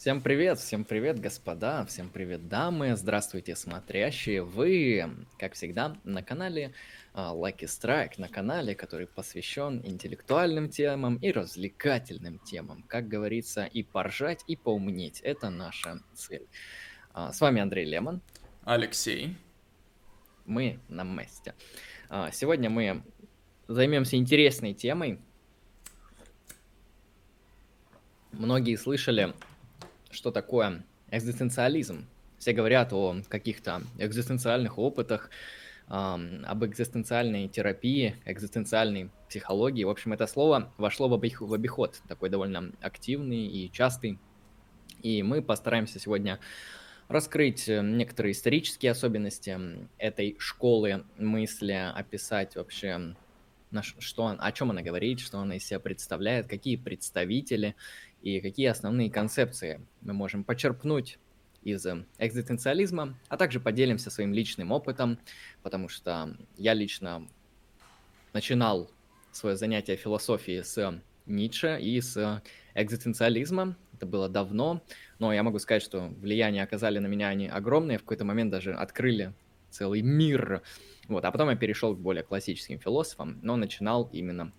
Всем привет, всем привет, господа, всем привет, дамы, здравствуйте, смотрящие. Вы, как всегда, на канале uh, Lucky Strike, на канале, который посвящен интеллектуальным темам и развлекательным темам. Как говорится, и поржать, и поумнеть. Это наша цель. Uh, с вами Андрей Лемон. Алексей. Мы на месте. Uh, сегодня мы займемся интересной темой. Многие слышали что такое экзистенциализм. Все говорят о каких-то экзистенциальных опытах, об экзистенциальной терапии, экзистенциальной психологии. В общем, это слово вошло в обиход, такой довольно активный и частый. И мы постараемся сегодня раскрыть э, некоторые исторические особенности этой школы мысли, описать вообще, что, о чем она говорит, что она из себя представляет, какие представители и какие основные концепции мы можем почерпнуть из э, экзистенциализма, а также поделимся своим личным опытом, потому что я лично начинал свое занятие философией с Ницше и с экзистенциализма. Это было давно, но я могу сказать, что влияние оказали на меня они огромные, в какой-то момент даже открыли целый мир. Вот, а потом я перешел к более классическим философам, но начинал именно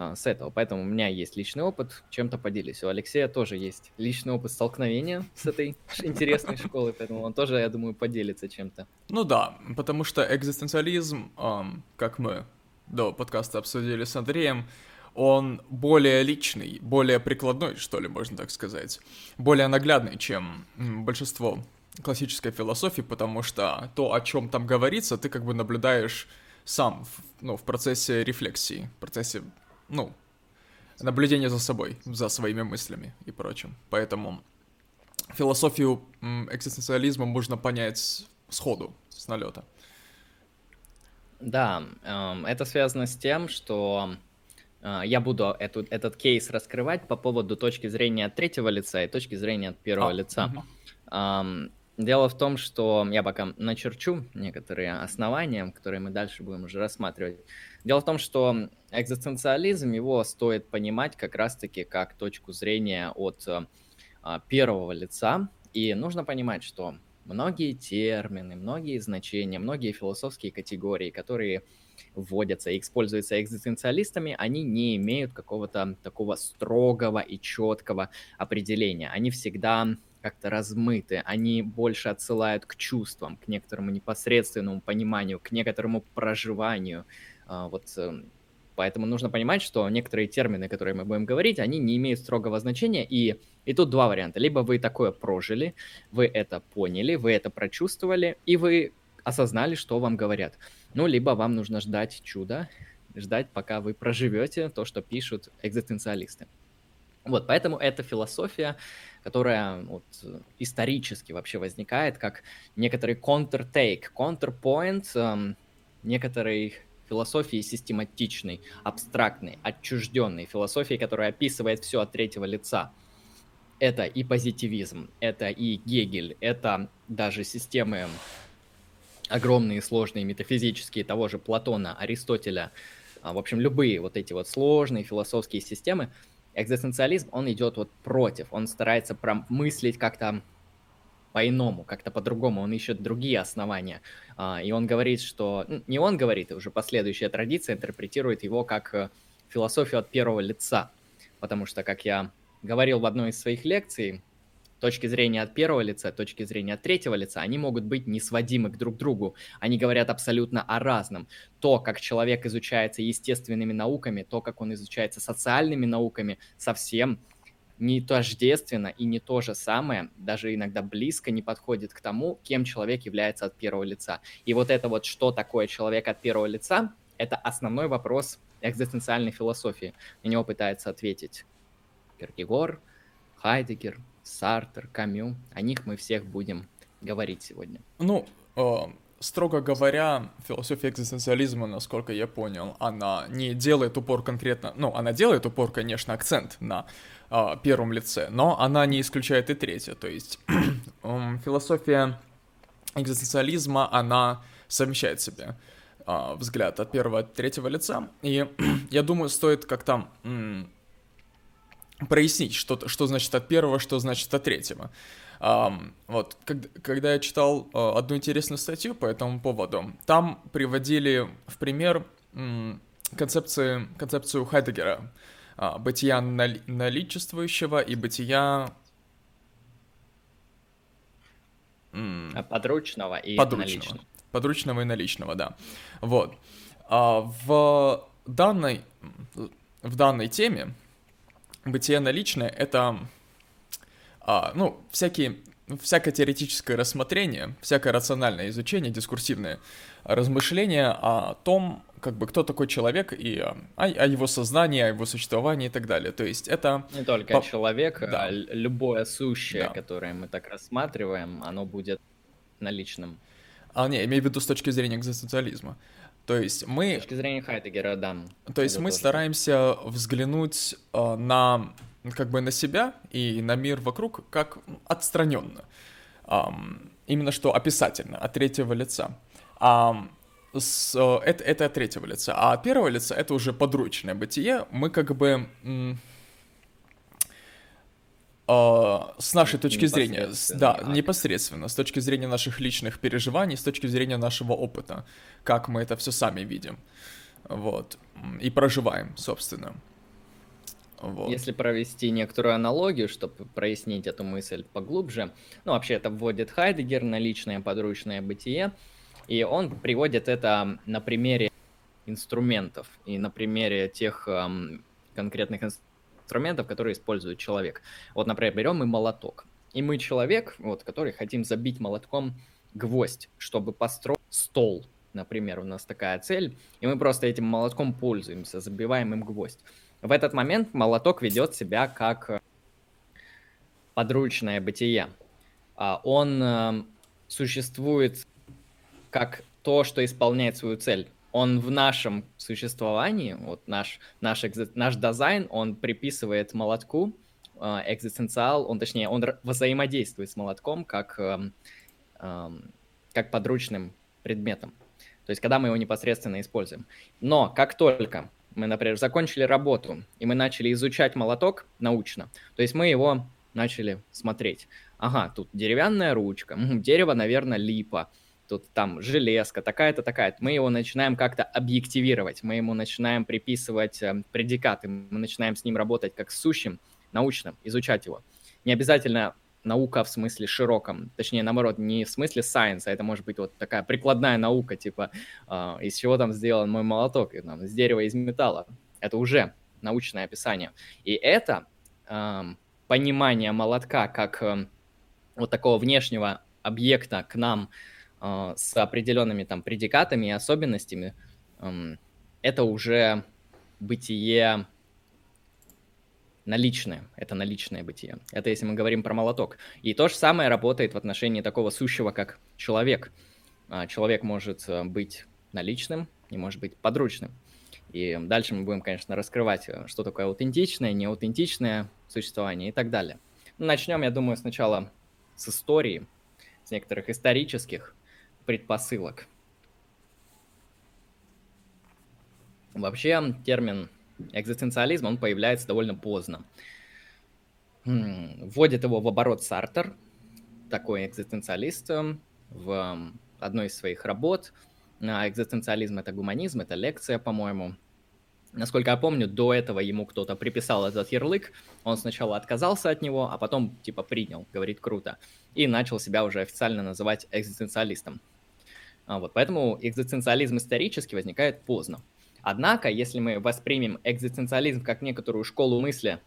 а, с этого. Поэтому у меня есть личный опыт, чем-то поделюсь. У Алексея тоже есть личный опыт столкновения с этой интересной школой, поэтому он тоже, я думаю, поделится чем-то. Ну да, потому что экзистенциализм, как мы до подкаста обсудили с Андреем, он более личный, более прикладной, что ли, можно так сказать, более наглядный, чем большинство классической философии, потому что то, о чем там говорится, ты как бы наблюдаешь сам, ну, в процессе рефлексии, в процессе ну, наблюдение за собой, за своими мыслями и прочим. Поэтому философию экзистенциализма можно понять сходу, с налета. Да, эм, это связано с тем, что э, я буду эту, этот кейс раскрывать по поводу точки зрения от третьего лица и точки зрения от первого а, лица. Угу. Дело в том, что я пока начерчу некоторые основания, которые мы дальше будем уже рассматривать. Дело в том, что экзистенциализм, его стоит понимать как раз-таки как точку зрения от а, первого лица. И нужно понимать, что многие термины, многие значения, многие философские категории, которые вводятся и используются экзистенциалистами, они не имеют какого-то такого строгого и четкого определения. Они всегда как-то размыты, они больше отсылают к чувствам, к некоторому непосредственному пониманию, к некоторому проживанию, вот эм, поэтому нужно понимать, что некоторые термины, которые мы будем говорить, они не имеют строгого значения. И, и тут два варианта. Либо вы такое прожили, вы это поняли, вы это прочувствовали, и вы осознали, что вам говорят. Ну, либо вам нужно ждать чуда, ждать, пока вы проживете то, что пишут экзистенциалисты. Вот, поэтому эта философия, которая вот, исторически вообще возникает как некоторый counter-take, counterpoint, эм, некоторый философии систематичной, абстрактной, отчужденной, философии, которая описывает все от третьего лица. Это и позитивизм, это и Гегель, это даже системы огромные, сложные, метафизические того же Платона, Аристотеля, а, в общем, любые вот эти вот сложные философские системы, экзистенциализм, он идет вот против, он старается промыслить как-то по-иному, как-то по-другому, он ищет другие основания. А, и он говорит, что... Ну, не он говорит, уже последующая традиция интерпретирует его как э, философию от первого лица. Потому что, как я говорил в одной из своих лекций, точки зрения от первого лица, точки зрения от третьего лица, они могут быть не сводимы к друг другу. Они говорят абсолютно о разном. То, как человек изучается естественными науками, то, как он изучается социальными науками, совсем не тождественно и не то же самое, даже иногда близко не подходит к тому, кем человек является от первого лица. И вот это вот, что такое человек от первого лица, это основной вопрос экзистенциальной философии. На него пытается ответить Киркегор, Хайдегер, Сартер, Камю. О них мы всех будем говорить сегодня. Ну, э, строго говоря, философия экзистенциализма, насколько я понял, она не делает упор конкретно, ну, она делает упор, конечно, акцент на э, первом лице, но она не исключает и третье, то есть философия экзистенциализма, она совмещает в себе э, взгляд от первого, от третьего лица, и я думаю, стоит как-то прояснить, что, что значит от первого, что значит от третьего. Um, вот, когда, когда я читал uh, одну интересную статью по этому поводу, там приводили в пример um, концепции, концепцию Хайдегера, бытия нали, наличествующего и бытия... Um, подручного и подручного. наличного. Подручного и наличного, да. Вот. Uh, в данной, в данной теме бытие наличное — это, а, ну, всякие, всякое теоретическое рассмотрение, всякое рациональное изучение, дискурсивное размышление о том, как бы кто такой человек и о, о его сознании, о его существовании и так далее. То есть это... Не только по... человек, да. а любое сущее, да. которое мы так рассматриваем, оно будет наличным. А, не, имею в виду с точки зрения экзистенциализма. То есть мы... С точки зрения Хайдегера, да. То есть мы тоже. стараемся взглянуть э, на как бы на себя и на мир вокруг как отстраненно. Um, именно что описательно, от третьего лица. Um, с, uh, это, это от третьего лица. А от первого лица это уже подручное бытие. Мы как бы... Uh, с нашей точки зрения, да, а, непосредственно, с точки зрения наших личных переживаний, с точки зрения нашего опыта, как мы это все сами видим, вот, и проживаем, собственно. Вот. Если провести некоторую аналогию, чтобы прояснить эту мысль поглубже, ну, вообще это вводит Хайдегер на личное подручное бытие, и он приводит это на примере инструментов и на примере тех эм, конкретных инструментов, которые использует человек. Вот, например, берем мы молоток. И мы человек, вот, который хотим забить молотком гвоздь, чтобы построить стол, например, у нас такая цель, и мы просто этим молотком пользуемся, забиваем им гвоздь. В этот момент молоток ведет себя как э, подручное бытие. А, он э, существует как то, что исполняет свою цель. Он в нашем существовании, вот наш, наш, наш дизайн, он приписывает молотку э, экзистенциал, он точнее, он взаимодействует с молотком как, эм, эм, как подручным предметом. То есть, когда мы его непосредственно используем. Но как только мы, например, закончили работу, и мы начали изучать молоток научно, то есть мы его начали смотреть. Ага, тут деревянная ручка, дерево, наверное, липа, тут там железка, такая-то, такая-то. Мы его начинаем как-то объективировать, мы ему начинаем приписывать э, предикаты, мы начинаем с ним работать как с сущим, научным, изучать его. Не обязательно наука в смысле широком, точнее, наоборот, не в смысле science, а это может быть вот такая прикладная наука, типа, э, из чего там сделан мой молоток, и, там, из дерева, из металла. Это уже научное описание. И это э, понимание молотка как э, вот такого внешнего объекта к нам э, с определенными там предикатами и особенностями, это уже бытие наличное, это наличное бытие. Это если мы говорим про молоток. И то же самое работает в отношении такого сущего, как человек. А, человек может э, быть наличным и может быть подручным. И дальше мы будем, конечно, раскрывать, э, что такое аутентичное, неаутентичное существование и так далее. Начнем, я думаю, сначала с истории, с некоторых исторических предпосылок. Вообще, термин экзистенциализм, он появляется довольно поздно. Вводит его в оборот Сартер, такой экзистенциалист, эм, в одной из своих работ. А, экзистенциализм — это гуманизм, это лекция, по-моему. Насколько я помню, до этого ему кто-то приписал этот ярлык, он сначала отказался от него, а потом типа принял, говорит круто, и начал себя уже официально называть экзистенциалистом. А вот, поэтому экзистенциализм исторически возникает поздно. Однако, если мы воспримем экзистенциализм как некоторую школу мысли,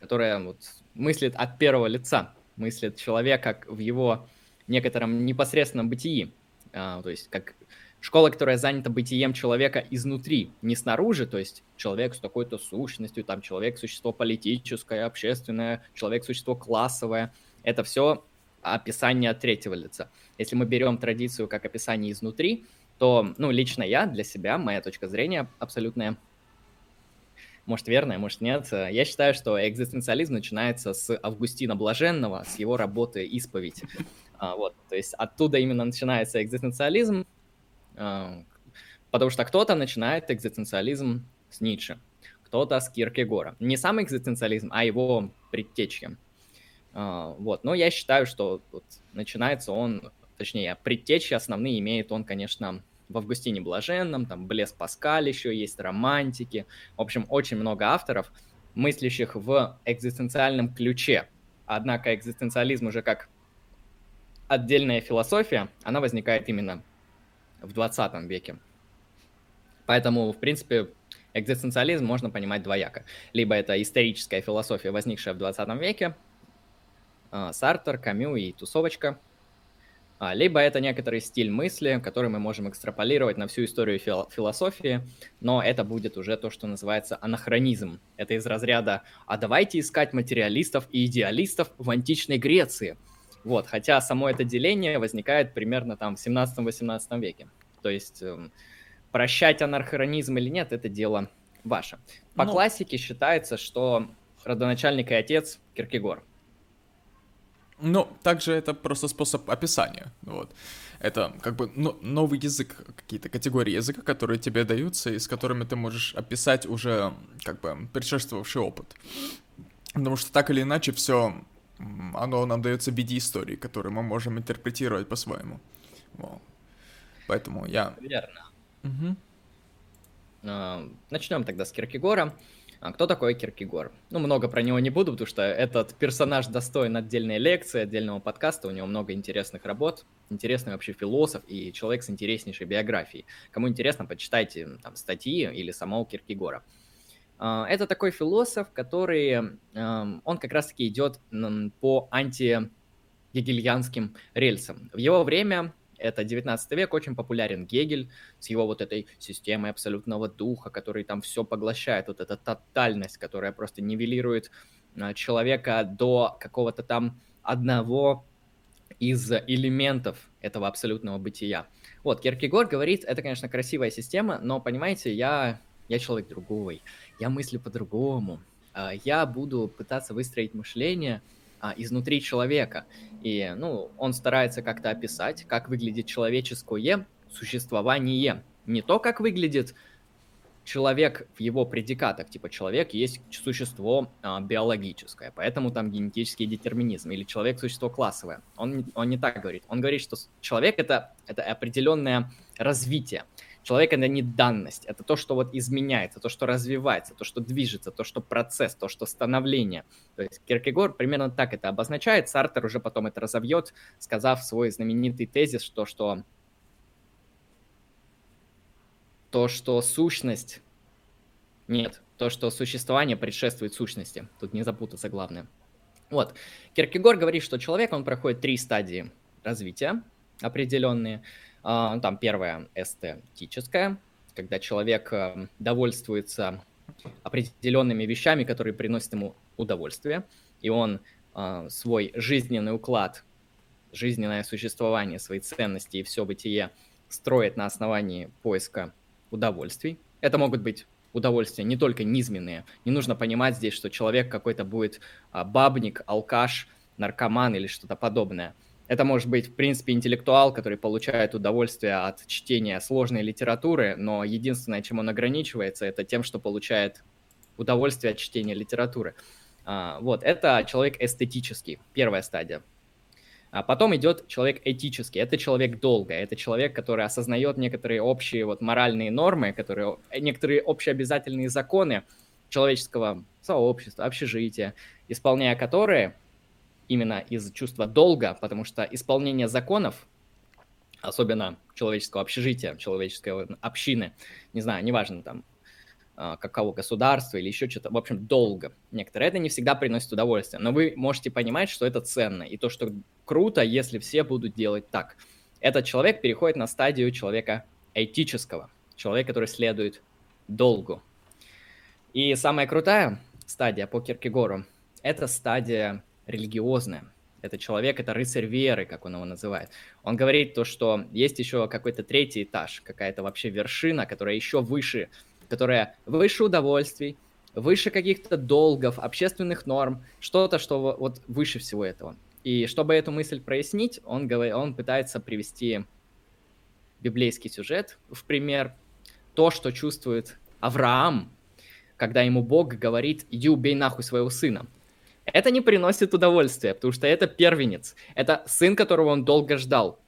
которая вот мыслит от первого лица, мыслит человека в его некотором непосредственном бытии, а, то есть как школа, которая занята бытием человека изнутри, не снаружи, то есть человек с такой-то сущностью, там человек существо политическое, общественное, человек существо классовое, это все описание от третьего лица. Если мы берем традицию как описание изнутри, то, ну, лично я для себя, моя точка зрения абсолютная, может, верная, может, нет, я считаю, что экзистенциализм начинается с Августина Блаженного, с его работы «Исповедь». А, вот, то есть оттуда именно начинается экзистенциализм, а, потому что кто-то начинает экзистенциализм с Ницше, что-то с Киркегора. Не сам экзистенциализм, а его предтечки. А, вот, но я считаю, что вот начинается он, точнее, предтечи основные имеет он, конечно, в Августине Блаженном, там Блес Паскаль еще есть, романтики. В общем, очень много авторов, мыслящих в экзистенциальном ключе. Однако экзистенциализм уже как отдельная философия, она возникает именно в 20 веке. Поэтому, в принципе, экзистенциализм можно понимать двояко. Либо это историческая философия, возникшая в 20 веке, Сартер, Камю и тусовочка, а, либо это некоторый стиль мысли, который мы можем экстраполировать на всю историю фил- философии, но это будет уже то, что называется анахронизм. Это из разряда «а давайте искать материалистов и идеалистов в античной Греции». Вот, хотя само это деление возникает примерно там в 17-18 веке. То есть эм, прощать анархронизм или нет, это дело ваше. По ну... классике считается, что родоначальник и отец Киркегор. Ну, также это просто способ описания, вот. Это как бы ну, новый язык, какие-то категории языка, которые тебе даются, и с которыми ты можешь описать уже как бы предшествовавший опыт. Потому что так или иначе все, оно нам дается в виде истории, которую мы можем интерпретировать по-своему. Вот. Поэтому я... Верно. Угу. Начнем тогда с Киркегора. А кто такой Киркегор? Ну, много про него не буду, потому что этот персонаж достоин отдельной лекции, отдельного подкаста, у него много интересных работ, интересный вообще философ и человек с интереснейшей биографией. Кому интересно, почитайте там статьи или самого Киркегора. А, это такой философ, который, он как раз-таки идет по анти-гегельянским рельсам. В его время это 19 век, очень популярен Гегель с его вот этой системой абсолютного духа, который там все поглощает, вот эта тотальность, которая просто нивелирует а, человека до какого-то там одного из элементов этого абсолютного бытия. Вот, Киркегор говорит, это, конечно, красивая система, но, понимаете, я, я человек другой, я мыслю по-другому, а, я буду пытаться выстроить мышление – а, изнутри человека. И, ну, он старается как-то описать, как выглядит человеческое существование. Не то, как выглядит человек в его предикатах, типа человек есть существо а, биологическое, поэтому там генетический детерминизм, или человек существо классовое. Он, он не так говорит. Он говорит, что человек это, это определенное развитие. Человек — это не данность, это то, что вот изменяется, то, что развивается, то, что движется, то, что процесс, то, что становление. То есть Киркегор примерно так это обозначает, Сартер уже потом это разовьет, сказав свой знаменитый тезис, что, что то, что сущность... Нет, то, что существование предшествует сущности. Тут не запутаться главное. Вот. Киркегор говорит, что человек, он проходит три стадии развития определенные. А, там первая эстетическая, когда человек э, довольствуется определенными вещами, которые приносят ему удовольствие, и он а, свой жизненный уклад, жизненное существование, свои ценности и все бытие строит на основании поиска удовольствий. Это могут быть удовольствия не только низменные. Не нужно понимать здесь, что человек какой-то будет а, бабник, алкаш, наркоман или что-то подобное. Это может быть, в принципе, интеллектуал, который получает удовольствие от чтения сложной литературы, но единственное, чем он ограничивается, это тем, что получает удовольствие от чтения литературы. А, вот, это человек эстетический, первая стадия. А потом идет человек этический, это человек долго, это человек, который осознает некоторые общие вот моральные нормы, которые, некоторые общеобязательные законы человеческого сообщества, общежития, исполняя которые именно из чувства долга, потому что исполнение законов, особенно человеческого общежития, человеческой общины, не знаю, неважно там, а, какого государства или еще что-то, в общем, долго. Некоторые это не всегда приносит удовольствие, но вы можете понимать, что это ценно, и то, что круто, если все будут делать так. Этот человек переходит на стадию человека этического, человек, который следует долгу. И самая крутая стадия по Киркегору – это стадия религиозное. Это человек, это рыцарь веры, как он его называет. Он говорит то, что есть еще какой-то третий этаж, какая-то вообще вершина, которая еще выше, которая выше удовольствий, выше каких-то долгов, общественных норм, что-то, что вот выше всего этого. И чтобы эту мысль прояснить, он, говорит, он пытается привести библейский сюжет в пример. То, что чувствует Авраам, когда ему Бог говорит, иди убей нахуй своего сына. Это не приносит удовольствия, потому что это первенец. Это сын, которого он долго ждал.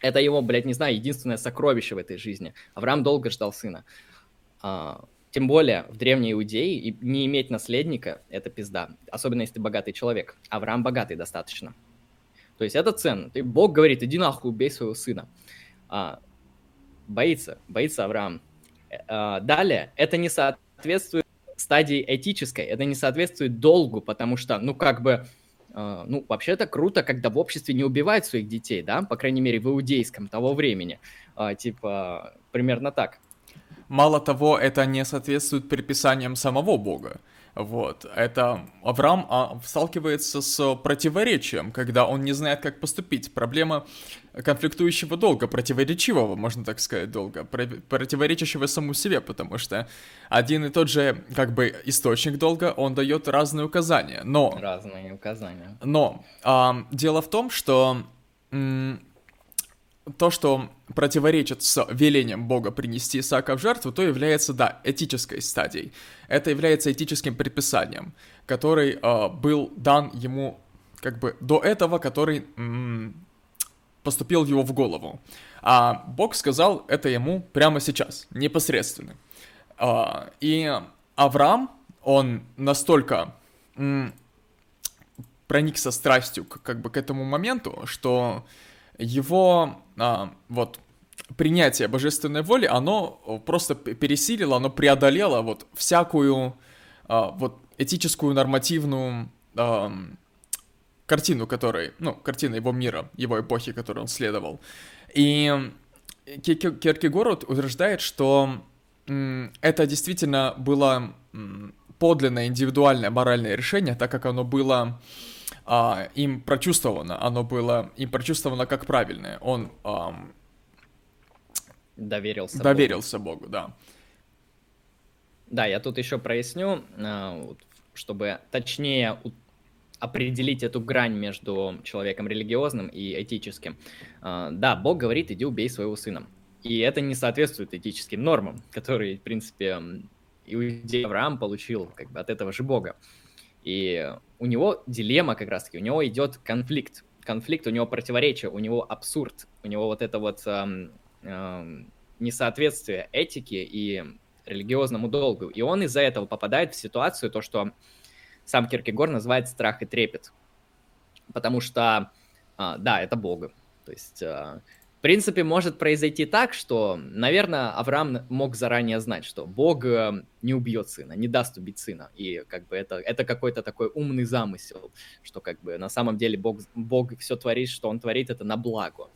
Это его, блядь, не знаю, единственное сокровище в этой жизни. Авраам долго ждал сына. А, тем более в древней Иудее не иметь наследника – это пизда. Особенно если ты богатый человек. Авраам богатый достаточно. То есть это ценно. Ты, Бог говорит, иди нахуй, убей своего сына. А, боится, боится Авраам. А, далее, это не соответствует стадии этической, это не соответствует долгу, потому что, ну, как бы, э, ну, вообще это круто, когда в обществе не убивают своих детей, да, по крайней мере, в иудейском того времени, э, типа, примерно так. Мало того, это не соответствует предписаниям самого Бога. Вот, это Авраам а, сталкивается с противоречием, когда он не знает, как поступить. Проблема конфликтующего долга, противоречивого, можно так сказать, долга, противоречащего саму себе, потому что один и тот же, как бы, источник долга, он дает разные указания, но... Разные указания. Но а, дело в том, что то, что противоречит с велением Бога принести Исаака в жертву, то является, да, этической стадией. Это является этическим предписанием, который э, был дан ему как бы до этого, который м- поступил его в голову. А Бог сказал это ему прямо сейчас, непосредственно. Э, и Авраам, он настолько проникся страстью как бы к этому моменту, что его а, вот принятие божественной воли, оно просто пересилило, оно преодолело вот всякую а, вот этическую нормативную а, картину, которой, ну, картина его мира, его эпохи, которой он следовал. И Киркегор утверждает, что это действительно было подлинное индивидуальное моральное решение, так как оно было а, им прочувствовано, оно было им прочувствовано как правильное. Он ам, доверился, доверился Богу. Богу, да. Да, я тут еще проясню, а, чтобы точнее определить эту грань между человеком религиозным и этическим. А, да, Бог говорит, иди убей своего сына. И это не соответствует этическим нормам, которые, в принципе, Иудей Авраам получил как бы от этого же Бога. И у него дилемма как раз-таки, у него идет конфликт. Конфликт, у него противоречие, у него абсурд, у него вот это вот эм, эм, несоответствие этике и религиозному долгу. И он из-за этого попадает в ситуацию, то, что сам Киркегор называет страх и трепет. Потому что, э, да, это Бога. То есть э, в принципе, может произойти так, что, наверное, Авраам мог заранее знать, что Бог э, не убьет сына, не даст убить сына. И как бы это, это какой-то такой умный замысел, что как бы на самом деле Бог, Бог все творит, что он творит, это на благо.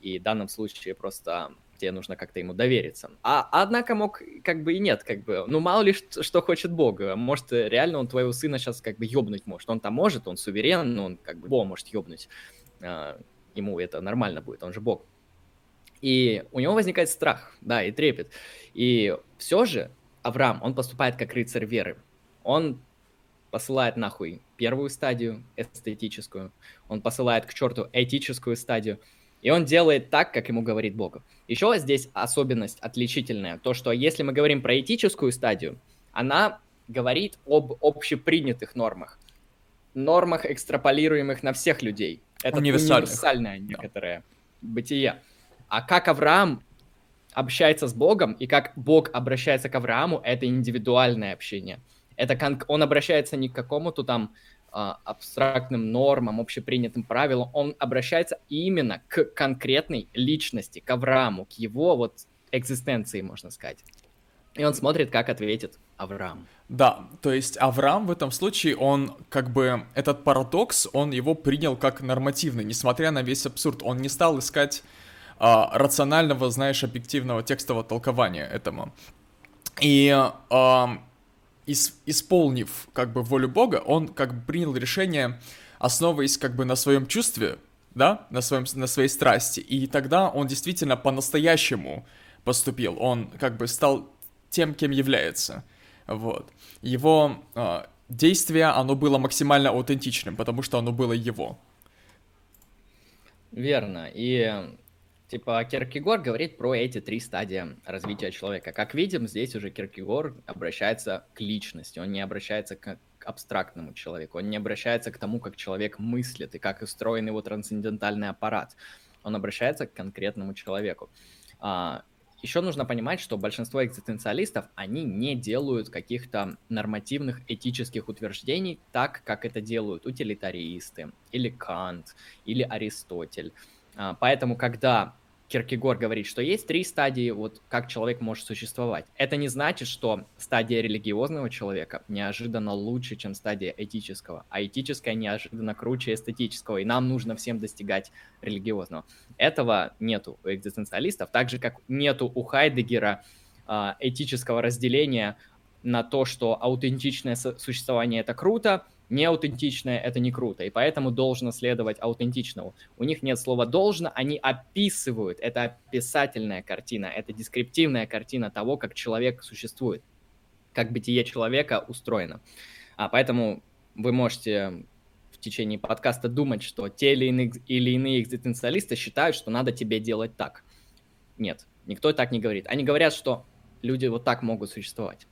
И в данном случае просто тебе нужно как-то ему довериться. А однако мог как бы и нет, как бы, ну мало ли что, хочет Бог. Может, реально он твоего сына сейчас как бы ёбнуть может. Он там может, он суверен, но он как бы Бог может ёбнуть. А, ему это нормально будет, он же Бог. И у него возникает страх, да, и трепет. И все же Авраам, он поступает как рыцарь веры. Он посылает нахуй первую стадию эстетическую, он посылает к черту этическую стадию, и он делает так, как ему говорит Бог. Еще здесь особенность отличительная, то, что если мы говорим про этическую стадию, она говорит об общепринятых нормах, нормах, экстраполируемых на всех людей. Это универсальное некоторое да. бытие. А как Авраам общается с Богом и как Бог обращается к Аврааму, это индивидуальное общение. Это он обращается не к какому-то там абстрактным нормам, общепринятым правилам, он обращается именно к конкретной личности, к Аврааму, к его вот экзистенции, можно сказать. И он смотрит, как ответит Авраам. Да, то есть Авраам в этом случае, он как бы, этот парадокс, он его принял как нормативный, несмотря на весь абсурд. Он не стал искать а, рационального, знаешь, объективного текстового толкования этому. И а, исполнив как бы волю Бога, он как бы принял решение, основываясь как бы на своем чувстве, да, на, своем, на своей страсти. И тогда он действительно по-настоящему поступил. Он как бы стал тем, кем является. Вот. Его э, действие, оно было максимально аутентичным, потому что оно было его. Верно. И Типа Киркегор говорит про эти три стадии развития человека. Как видим, здесь уже Киркегор обращается к личности, он не обращается к, абстрактному человеку, он не обращается к тому, как человек мыслит и как устроен его трансцендентальный аппарат. Он обращается к конкретному человеку. А, еще нужно понимать, что большинство экзистенциалистов, они не делают каких-то нормативных этических утверждений так, как это делают утилитаристы, или Кант, или Аристотель. А, поэтому, когда Киркегор говорит, что есть три стадии, вот как человек может существовать. Это не значит, что стадия религиозного человека неожиданно лучше, чем стадия этического, а этическая неожиданно круче эстетического, и нам нужно всем достигать религиозного. Этого нету у экзистенциалистов, так же, как нету у Хайдегера а, этического разделения на то, что аутентичное существование это круто, неаутентичное это не круто, и поэтому должно следовать аутентичному. У них нет слова должно, они описывают, это описательная картина, это дескриптивная картина того, как человек существует, как бытие человека устроено. А поэтому вы можете в течение подкаста думать, что те или иные, или иные экзистенциалисты считают, что надо тебе делать так. Нет, никто так не говорит. Они говорят, что люди вот так могут существовать.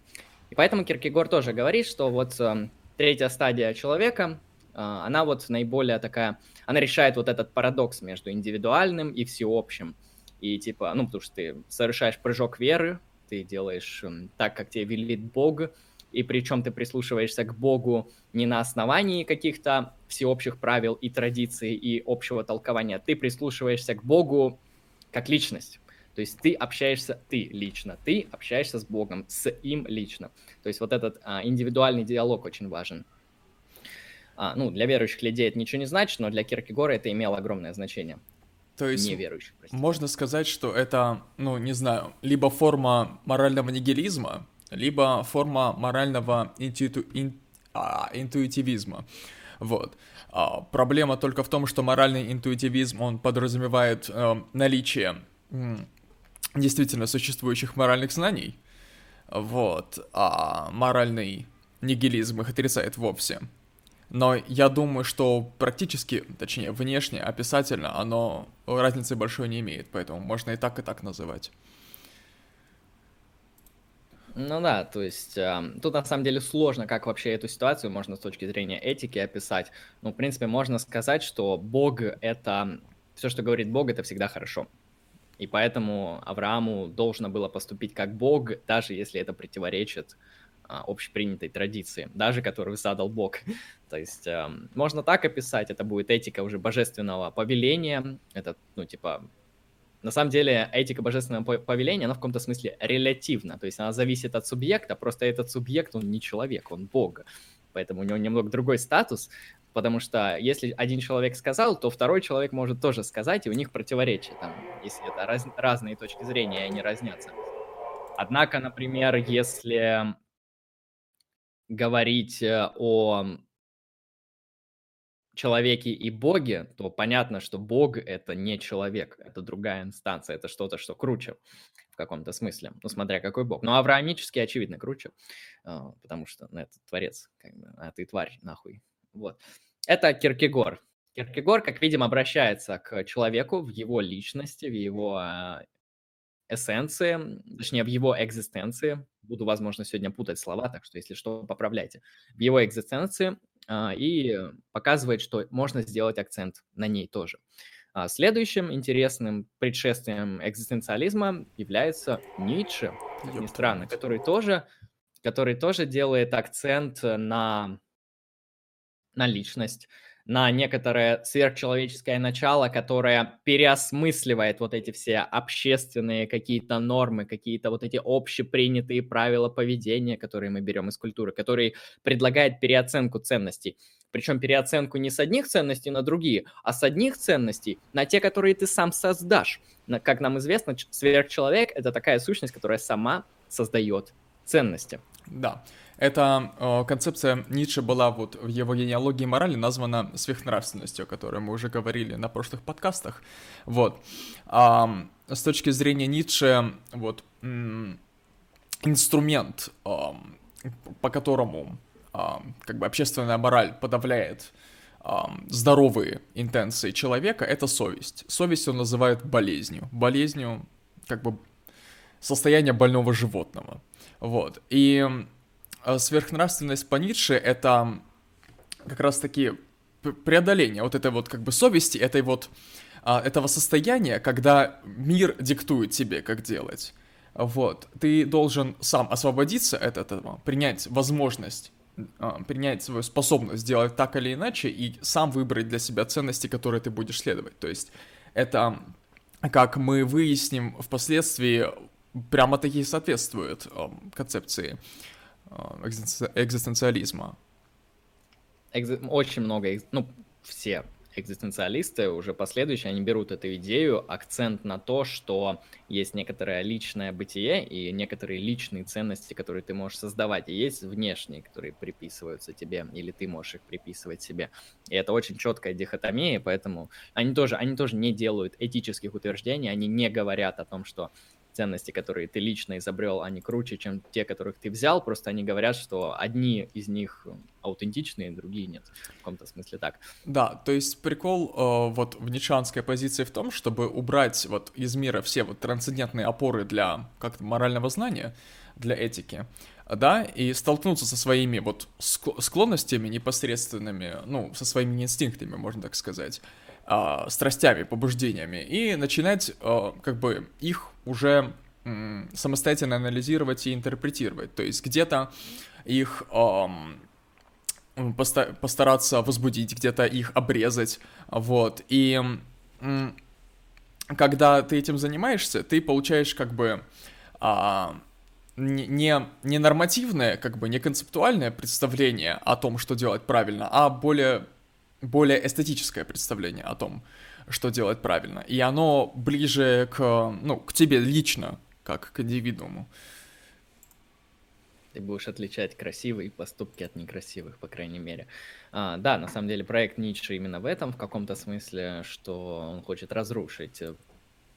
И поэтому Киркегор тоже говорит, что вот эм, третья стадия человека, а, она вот наиболее такая, она решает вот этот парадокс между индивидуальным и всеобщим. И типа, ну, потому что ты совершаешь прыжок веры, ты делаешь так, как тебе велит Бог, и причем ты прислушиваешься к Богу не на основании каких-то всеобщих правил и традиций и общего толкования, ты прислушиваешься к Богу как личность. То есть ты общаешься, ты лично, ты общаешься с Богом, с им лично. То есть вот этот а, индивидуальный диалог очень важен. А, ну, для верующих людей это ничего не значит, но для Киркегора это имело огромное значение. То есть неверующих, простите. можно сказать, что это, ну, не знаю, либо форма морального нигилизма, либо форма морального интуиту... ин... а, интуитивизма. Вот. А, проблема только в том, что моральный интуитивизм, он подразумевает э, наличие действительно существующих моральных знаний, вот, а моральный нигилизм их отрицает вовсе. Но я думаю, что практически, точнее, внешне, описательно, оно разницы большой не имеет, поэтому можно и так, и так называть. Ну да, то есть э, тут на самом деле сложно, как вообще эту ситуацию можно с точки зрения этики описать. Ну, в принципе, можно сказать, что Бог это... Все, что говорит Бог, это всегда хорошо. И поэтому Аврааму должно было поступить как Бог, даже если это противоречит а, общепринятой традиции, даже которую задал Бог. То есть э, можно так описать, это будет этика уже божественного повеления, это, ну, типа, на самом деле этика божественного повеления, она в каком-то смысле релятивна, то есть она зависит от субъекта, просто этот субъект, он не человек, он Бог, поэтому у него немного другой статус, Потому что если один человек сказал, то второй человек может тоже сказать, и у них противоречие, там, если это раз, разные точки зрения, и они разнятся. Однако, например, если говорить э, о человеке и боге, то понятно, что бог — это не человек, это другая инстанция, это что-то, что круче в каком-то смысле, ну, смотря какой бог. Но авраамически, очевидно, круче, а, потому что, ну, это творец, как бы, а ты тварь, нахуй. Вот. Это Киркегор. Киркегор, как видим, обращается к человеку в его личности, в его э, эссенции, точнее, в его экзистенции. Буду, возможно, сегодня путать слова, так что, если что, поправляйте. В его экзистенции э, и показывает, что можно сделать акцент на ней тоже. А следующим интересным предшествием экзистенциализма является Ницше, как ни странно, который тоже, который тоже делает акцент на на личность, на некоторое сверхчеловеческое начало, которое переосмысливает вот эти все общественные какие-то нормы, какие-то вот эти общепринятые правила поведения, которые мы берем из культуры, который предлагает переоценку ценностей. Причем переоценку не с одних ценностей на другие, а с одних ценностей на те, которые ты сам создашь. Как нам известно, сверхчеловек — это такая сущность, которая сама создает ценности. Да. Эта э, концепция Ницше была вот в его генеалогии морали названа сверхнравственностью, о которой мы уже говорили на прошлых подкастах. Вот. А, с точки зрения Ницше, вот, инструмент, а, по которому как бы общественная мораль подавляет здоровые интенции человека — это совесть. Совесть он называет болезнью. Болезнью, как бы, состояние больного животного. Вот. И сверхнравственность по Ницше — это как раз-таки преодоление вот этой вот как бы совести, этой вот а, этого состояния, когда мир диктует тебе, как делать. Вот. Ты должен сам освободиться от этого, принять возможность а, принять свою способность сделать так или иначе и сам выбрать для себя ценности, которые ты будешь следовать. То есть это, как мы выясним впоследствии, прямо таки соответствует э, концепции э, экзистенциализма. Очень много, ну, все экзистенциалисты, уже последующие, они берут эту идею, акцент на то, что есть некоторое личное бытие и некоторые личные ценности, которые ты можешь создавать, и есть внешние, которые приписываются тебе, или ты можешь их приписывать себе. И это очень четкая дихотомия, поэтому они тоже, они тоже не делают этических утверждений, они не говорят о том, что ценности, которые ты лично изобрел, они круче, чем те, которых ты взял, просто они говорят, что одни из них аутентичные, другие нет. В каком-то смысле так. Да, то есть прикол э, вот в ницшанской позиции в том, чтобы убрать вот из мира все вот трансцендентные опоры для как-то морального знания, для этики, да, и столкнуться со своими вот склонностями непосредственными, ну, со своими инстинктами, можно так сказать, э, страстями, побуждениями, и начинать э, как бы их уже э, самостоятельно анализировать и интерпретировать. То есть где-то их э, поста- постараться возбудить, где-то их обрезать, вот. И э, когда ты этим занимаешься, ты получаешь как бы... Э, не, не нормативное, как бы не концептуальное представление о том, что делать правильно, а более более эстетическое представление о том, что делать правильно. И оно ближе к, ну, к тебе лично, как к индивидууму. Ты будешь отличать красивые поступки от некрасивых, по крайней мере. А, да, на самом деле проект Ницше именно в этом, в каком-то смысле, что он хочет разрушить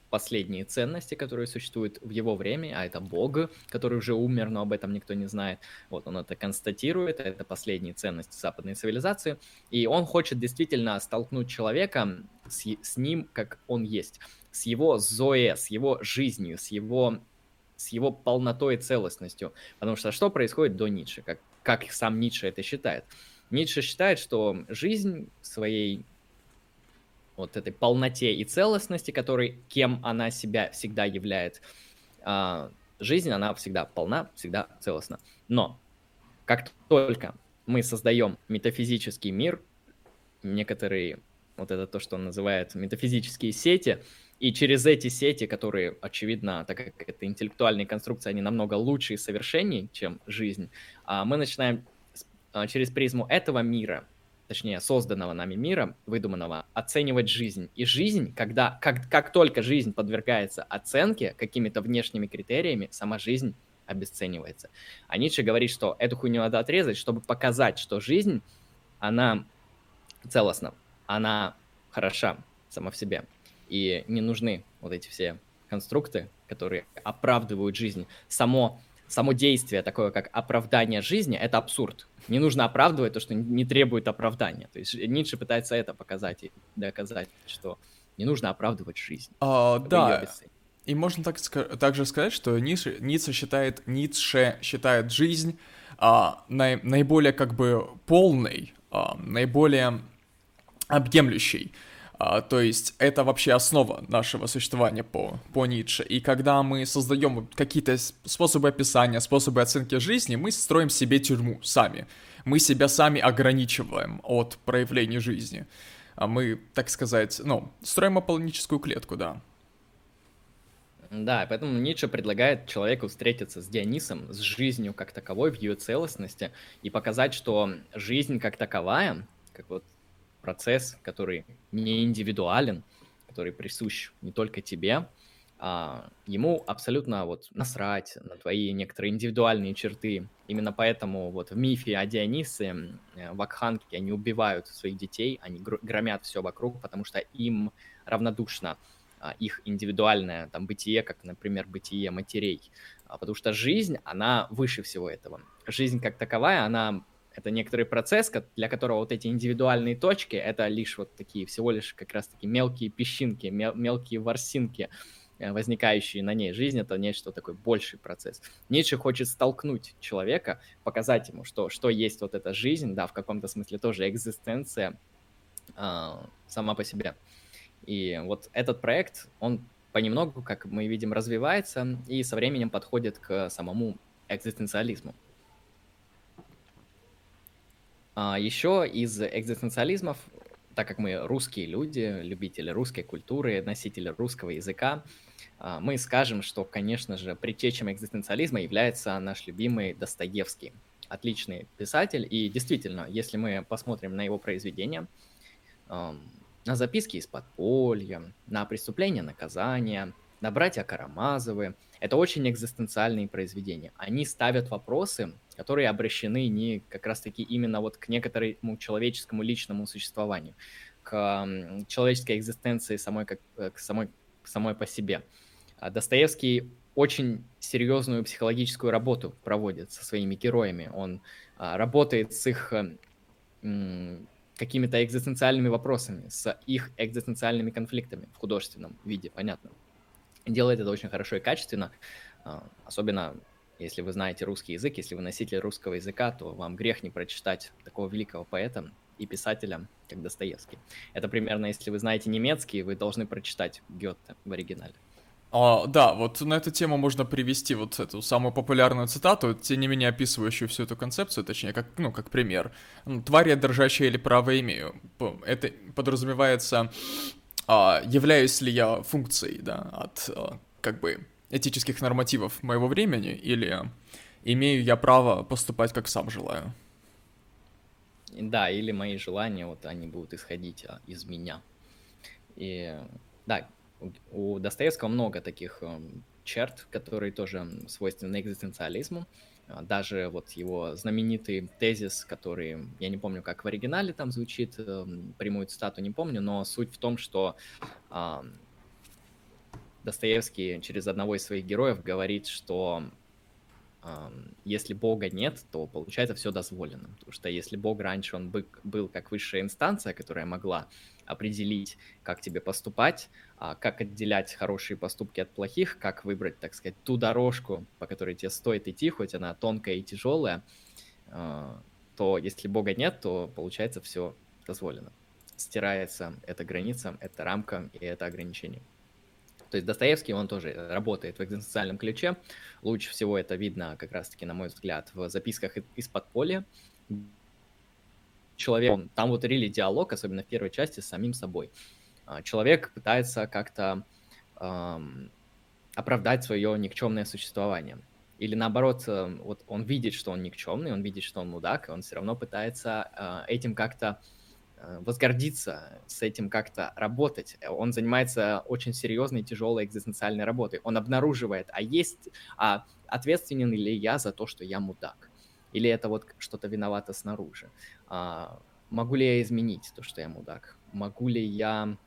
последние ценности, которые существуют в его время, а это Бог, который уже умер, но об этом никто не знает. Вот он это констатирует, это последние ценности западной цивилизации, и он хочет действительно столкнуть человека с, с ним, как он есть, с его зоe, с его жизнью, с его с его полнотой и целостностью. Потому что что происходит до Ницше, как, как сам Ницше это считает? Ницше считает, что жизнь своей вот этой полноте и целостности, которой кем она себя всегда является. А, жизнь, она всегда полна, всегда целостна. Но как только мы создаем метафизический мир, некоторые, вот это то, что он называет метафизические сети, и через эти сети, которые, очевидно, так как это интеллектуальные конструкции, они намного лучше и совершеннее, чем жизнь, а, мы начинаем а, через призму этого мира точнее, созданного нами мира, выдуманного, оценивать жизнь. И жизнь, когда, как, как только жизнь подвергается оценке какими-то внешними критериями, сама жизнь обесценивается. А Ницше говорит, что эту хуйню надо отрезать, чтобы показать, что жизнь, она целостна, она хороша сама в себе. И не нужны вот эти все конструкты, которые оправдывают жизнь. Само само действие такое, как оправдание жизни, это абсурд. Не нужно оправдывать то, что не требует оправдания. То есть Ницше пытается это показать и доказать, что не нужно оправдывать жизнь. А, да. И можно так, также сказать, что Ницше, Ницше считает, Ницше считает жизнь а, наи, наиболее как бы полной, а, наиболее объемлющей. А, то есть это вообще основа нашего существования по, по Ницше. И когда мы создаем какие-то способы описания, способы оценки жизни, мы строим себе тюрьму сами. Мы себя сами ограничиваем от проявления жизни. А мы, так сказать, ну, строим аполлоническую клетку, да. Да, поэтому Ницше предлагает человеку встретиться с Дионисом, с жизнью как таковой, в ее целостности, и показать, что жизнь как таковая, как вот процесс, который не индивидуален, который присущ не только тебе, а ему абсолютно вот насрать на твои некоторые индивидуальные черты. Именно поэтому вот в мифе о Дионисе вакханки, они убивают своих детей, они громят все вокруг, потому что им равнодушно а, их индивидуальное там бытие, как, например, бытие матерей. А, потому что жизнь, она выше всего этого. Жизнь как таковая, она это некоторый процесс, для которого вот эти индивидуальные точки — это лишь вот такие всего лишь как раз-таки мелкие песчинки, мел- мелкие ворсинки, э, возникающие на ней. Жизнь — это нечто такой больший процесс. Ницше хочет столкнуть человека, показать ему, что, что есть вот эта жизнь, да, в каком-то смысле тоже экзистенция э, сама по себе. И вот этот проект, он понемногу, как мы видим, развивается и со временем подходит к самому экзистенциализму. А еще из экзистенциализмов, так как мы русские люди, любители русской культуры, носители русского языка, а, мы скажем, что, конечно же, предтечем экзистенциализма является наш любимый Достоевский. Отличный писатель, и действительно, если мы посмотрим на его произведения, на записки из подполья, на преступления наказания, на братья Карамазовы, это очень экзистенциальные произведения. Они ставят вопросы, которые обращены не как раз-таки именно вот к некоторому человеческому личному существованию, к человеческой экзистенции самой, как, э, к самой, самой по себе. А Достоевский очень серьезную психологическую работу проводит со своими героями. Он а, работает с их какими-то экзистенциальными вопросами, с их экзистенциальными конфликтами в художественном виде, понятно делает это очень хорошо и качественно, а, особенно если вы знаете русский язык, если вы носитель русского языка, то вам грех не прочитать такого великого поэта и писателя, как Достоевский. Это примерно, если вы знаете немецкий, вы должны прочитать Гёте в оригинале. А, да, вот на эту тему можно привести вот эту самую популярную цитату, тем не менее описывающую всю эту концепцию, точнее, как, ну, как пример. «Тварь я дрожащая или право имею». Это подразумевается а, являюсь ли я функцией, да, от, а, как бы, этических нормативов моего времени, или имею я право поступать, как сам желаю. Да, или мои желания, вот они будут исходить а, из меня. И да, у Достоевского много таких эм, черт, которые тоже свойственны экзистенциализму. Даже вот его знаменитый тезис, который, я не помню, как в оригинале там звучит, эм, прямую цитату не помню, но суть в том, что Достоевский через одного из своих героев говорит, что если Бога нет, то получается все дозволено. Потому что если Бог раньше он был как высшая инстанция, которая могла определить, как тебе поступать, а, как отделять хорошие поступки от плохих, как выбрать, так сказать, ту дорожку, по которой тебе стоит идти, хоть она тонкая и тяжелая, а, то если Бога нет, то получается все дозволено. Стирается эта граница, эта рамка и это ограничение. То есть Достоевский, он тоже работает в экзистенциальном ключе. Лучше всего это видно, как раз-таки, на мой взгляд, в записках из подполья, человек, он, там вот рели диалог, особенно в первой части, с самим собой. А, человек пытается как-то эм, оправдать свое никчемное существование. Или наоборот, э, вот он видит, что он никчемный, он видит, что он мудак, и он все равно пытается э, этим как-то э, возгордиться, с этим как-то работать. Он занимается очень серьезной, тяжелой экзистенциальной работой. Он обнаруживает, а есть, а ответственен ли я за то, что я мудак? Или это вот что-то виновато снаружи? А, могу ли я изменить то, что я мудак? Могу ли я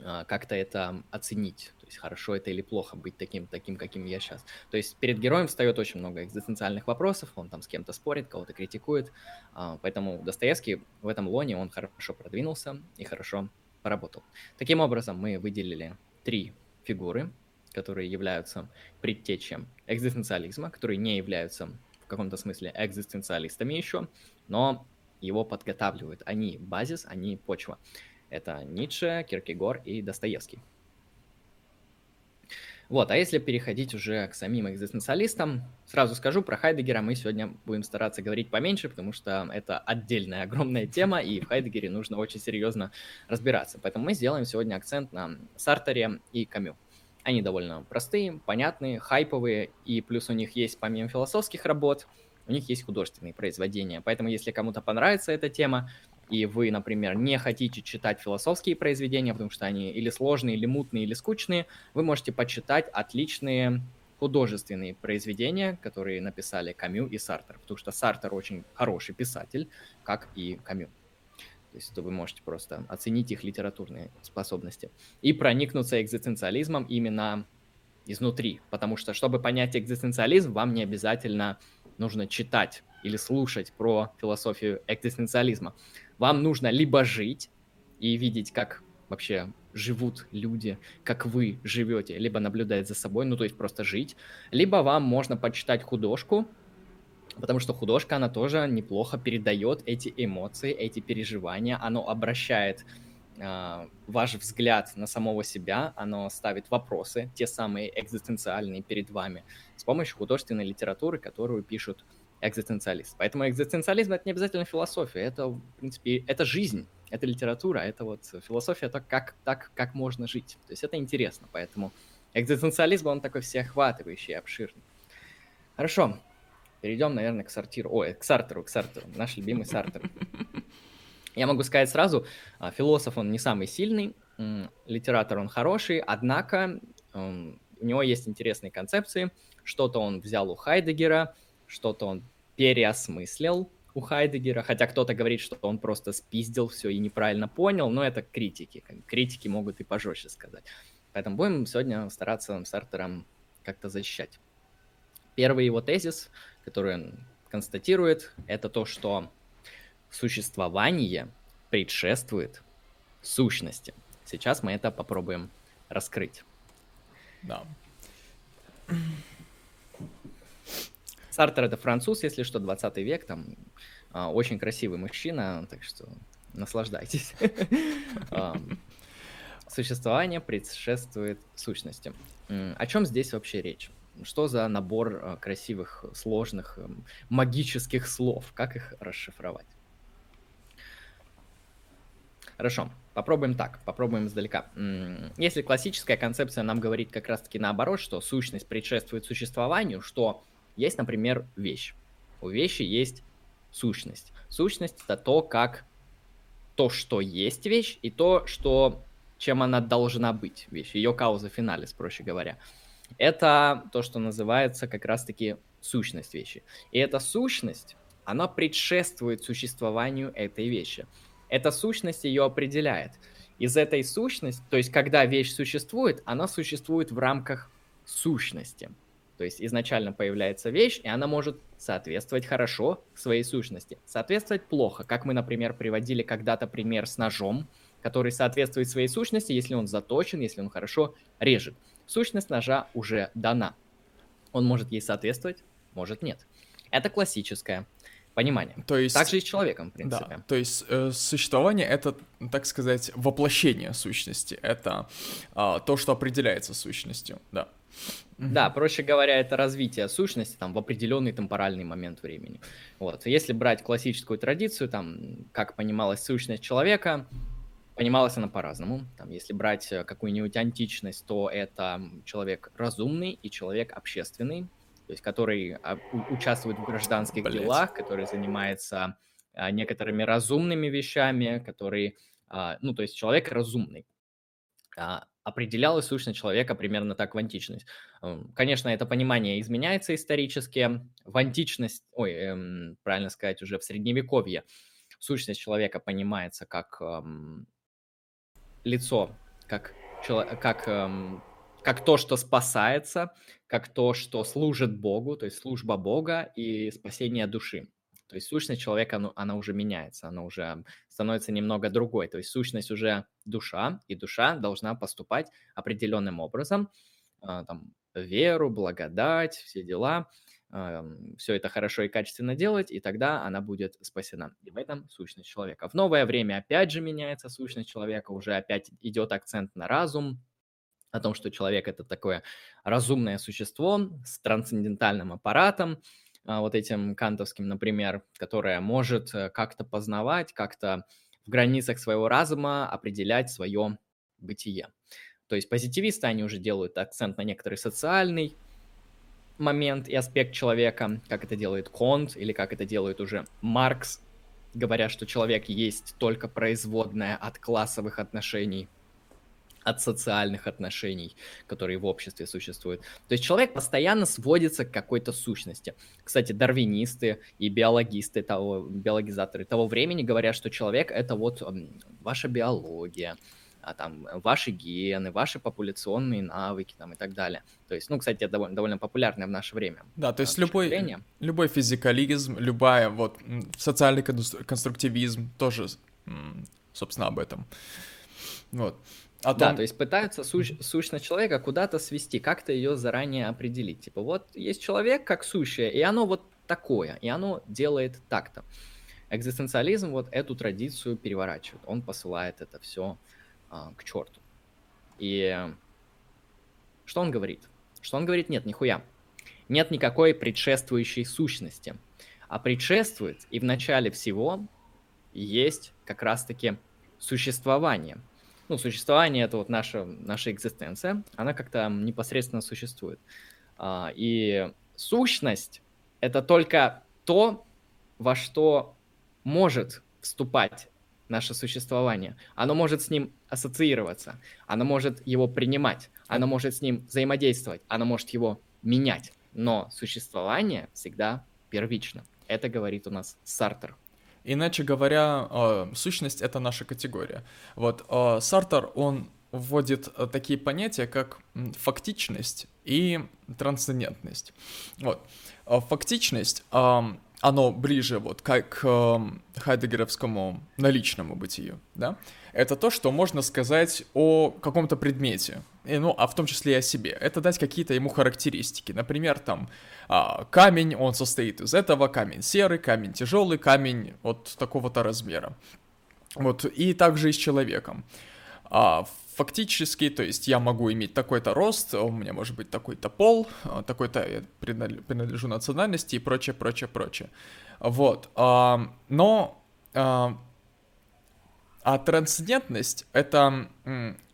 а, как-то это оценить? То есть хорошо это или плохо быть таким, таким, каким я сейчас? То есть перед героем встает очень много экзистенциальных вопросов, он там с кем-то спорит, кого-то критикует, а, поэтому Достоевский в этом лоне, он хорошо продвинулся и хорошо поработал. Таким образом, мы выделили три фигуры, которые являются предтечем экзистенциализма, которые не являются в каком-то смысле экзистенциалистами еще, но его подготавливают. Они базис, они почва. Это Ницше, Киркегор и Достоевский. Вот, а если переходить уже к самим экзистенциалистам, сразу скажу, про Хайдегера мы сегодня будем стараться говорить поменьше, потому что это отдельная огромная тема, и в Хайдегере нужно очень серьезно разбираться. Поэтому мы сделаем сегодня акцент на Сартере и Камю. Они довольно простые, понятные, хайповые, и плюс у них есть, помимо философских работ, у них есть художественные произведения. Поэтому, если кому-то понравится эта тема, и вы, например, не хотите читать философские произведения, потому что они или сложные, или мутные, или скучные, вы можете почитать отличные художественные произведения, которые написали Камю и Сартер, потому что Сартер очень хороший писатель, как и Камю. То есть то вы можете просто оценить их литературные способности и проникнуться экзистенциализмом именно изнутри, потому что чтобы понять экзистенциализм, вам не обязательно нужно читать или слушать про философию экзистенциализма. Вам нужно либо жить и видеть, как вообще живут люди, как вы живете, либо наблюдать за собой, ну то есть просто жить, либо вам можно почитать художку, потому что художка, она тоже неплохо передает эти эмоции, эти переживания, оно обращает ваш взгляд на самого себя, оно ставит вопросы, те самые экзистенциальные перед вами, с помощью художественной литературы, которую пишут экзистенциалисты. Поэтому экзистенциализм это не обязательно философия, это, в принципе, это жизнь это литература, это вот философия, это как, так, как можно жить. То есть это интересно, поэтому экзистенциализм, он такой всеохватывающий, обширный. Хорошо, перейдем, наверное, к сортиру. Ой, к Сартеру, к Сартеру, наш любимый Сартер. Я могу сказать сразу, а, философ он не самый сильный, литератор он хороший, однако у него есть интересные концепции, что-то он взял у Хайдегера, что-то он переосмыслил, у Хайдегера, хотя кто-то говорит, что он просто спиздил все и неправильно понял, но это критики. Критики могут и пожестче сказать. Поэтому будем сегодня стараться с Артером как-то защищать. Первый его тезис, который он констатирует, это то, что существование предшествует сущности. Сейчас мы это попробуем раскрыть. Да. Сартер это француз, если что, 20 век, там а, очень красивый мужчина, так что наслаждайтесь. Существование предшествует сущности. О чем здесь вообще речь? Что за набор а, красивых, сложных, магических слов? Как их расшифровать? Хорошо, попробуем так, попробуем издалека. Если классическая концепция нам говорит как раз-таки наоборот, что сущность предшествует существованию, что есть, например, вещь. У вещи есть сущность. Сущность это то, как то, что есть вещь, и то, что чем она должна быть, вещь, ее кауза финалис, проще говоря. Это то, что называется как раз-таки сущность вещи. И эта сущность, она предшествует существованию этой вещи. Эта сущность ее определяет. Из этой сущности, то есть когда вещь существует, она существует в рамках сущности. То есть изначально появляется вещь, и она может соответствовать хорошо своей сущности, соответствовать плохо. Как мы, например, приводили когда-то пример с ножом, который соответствует своей сущности, если он заточен, если он хорошо режет. Сущность ножа уже дана. Он может ей соответствовать, может нет. Это классическое понимание. То есть... Так же и с человеком, в принципе. Да, то есть э, существование — это, так сказать, воплощение сущности. Это э, то, что определяется сущностью, да. Да, проще говоря, это развитие сущности там в определенный темпоральный момент времени. Вот. Если брать классическую традицию, там, как понималась сущность человека, понималась она по-разному. Там, если брать э, какую-нибудь античность, то это человек разумный и человек общественный, то есть который а, участвует в гражданских Блять. делах, который занимается а, некоторыми разумными вещами, который, а, ну, то есть человек разумный. А, определялась сущность человека примерно так в античность. Эм, конечно, это понимание изменяется исторически. В античность, ой, эм, правильно сказать, уже в средневековье сущность человека понимается как эм, лицо, как, как, эм, как то, что спасается, как то, что служит Богу, то есть служба Бога и спасение души. То есть сущность человека, ну, она уже меняется, она уже становится немного другой. То есть сущность уже душа, и душа должна поступать определенным образом, а, там, веру, благодать, все дела, все это хорошо и качественно делать, и тогда она будет спасена. И в этом сущность человека. В новое время опять же меняется сущность человека, уже опять идет акцент на разум, о том, что человек это такое разумное существо с трансцендентальным аппаратом, а, вот этим кантовским, например, которое может э, как-то познавать, как-то в границах своего разума определять свое бытие. То есть позитивисты, они уже делают акцент на некоторый социальный момент и аспект человека, как это делает Конт или как это делает уже Маркс, говоря, что человек есть только производная от классовых отношений – от социальных отношений, которые в обществе существуют. То есть человек постоянно сводится к какой-то сущности. Кстати, дарвинисты и биологисты того, биологизаторы того времени говорят, что человек это вот ваша биология, а, там, ваши гены, ваши популяционные навыки там, и так далее. То есть, ну, кстати, это довольно, довольно популярное в наше время. Да, то есть любой, любой физикализм, любая вот социальный конструктивизм тоже, собственно, об этом. Вот. О том... Да, то есть пытаются сущ... сущность человека куда-то свести, как-то ее заранее определить. Типа вот есть человек как сущее, и оно вот такое, и оно делает так-то. Экзистенциализм вот эту традицию переворачивает, он посылает это все а, к черту. И что он говорит? Что он говорит? Нет, нихуя. Нет никакой предшествующей сущности. А предшествует и в начале всего есть как раз-таки существование – ну, существование это вот наша, наша экзистенция, она как-то непосредственно существует. А, и сущность это только то, во что может вступать наше существование. Оно может с ним ассоциироваться, оно может его принимать, оно может с ним взаимодействовать, оно может его менять. Но существование всегда первично. Это говорит у нас Сартер. Иначе говоря, э, сущность — это наша категория. Вот э, Сартер, он вводит э, такие понятия, как фактичность и трансцендентность. Вот. Фактичность, оно ближе вот к, к хайдегеровскому наличному бытию, да? Это то, что можно сказать о каком-то предмете, и, ну, а в том числе и о себе. Это дать какие-то ему характеристики. Например, там, а, камень, он состоит из этого, камень серый, камень тяжелый, камень вот такого-то размера. Вот, и также и с человеком. А, фактически, то есть я могу иметь такой-то рост, у меня может быть такой-то пол, а, такой-то я принадлежу национальности и прочее, прочее, прочее. Вот, а, но а, а трансцендентность это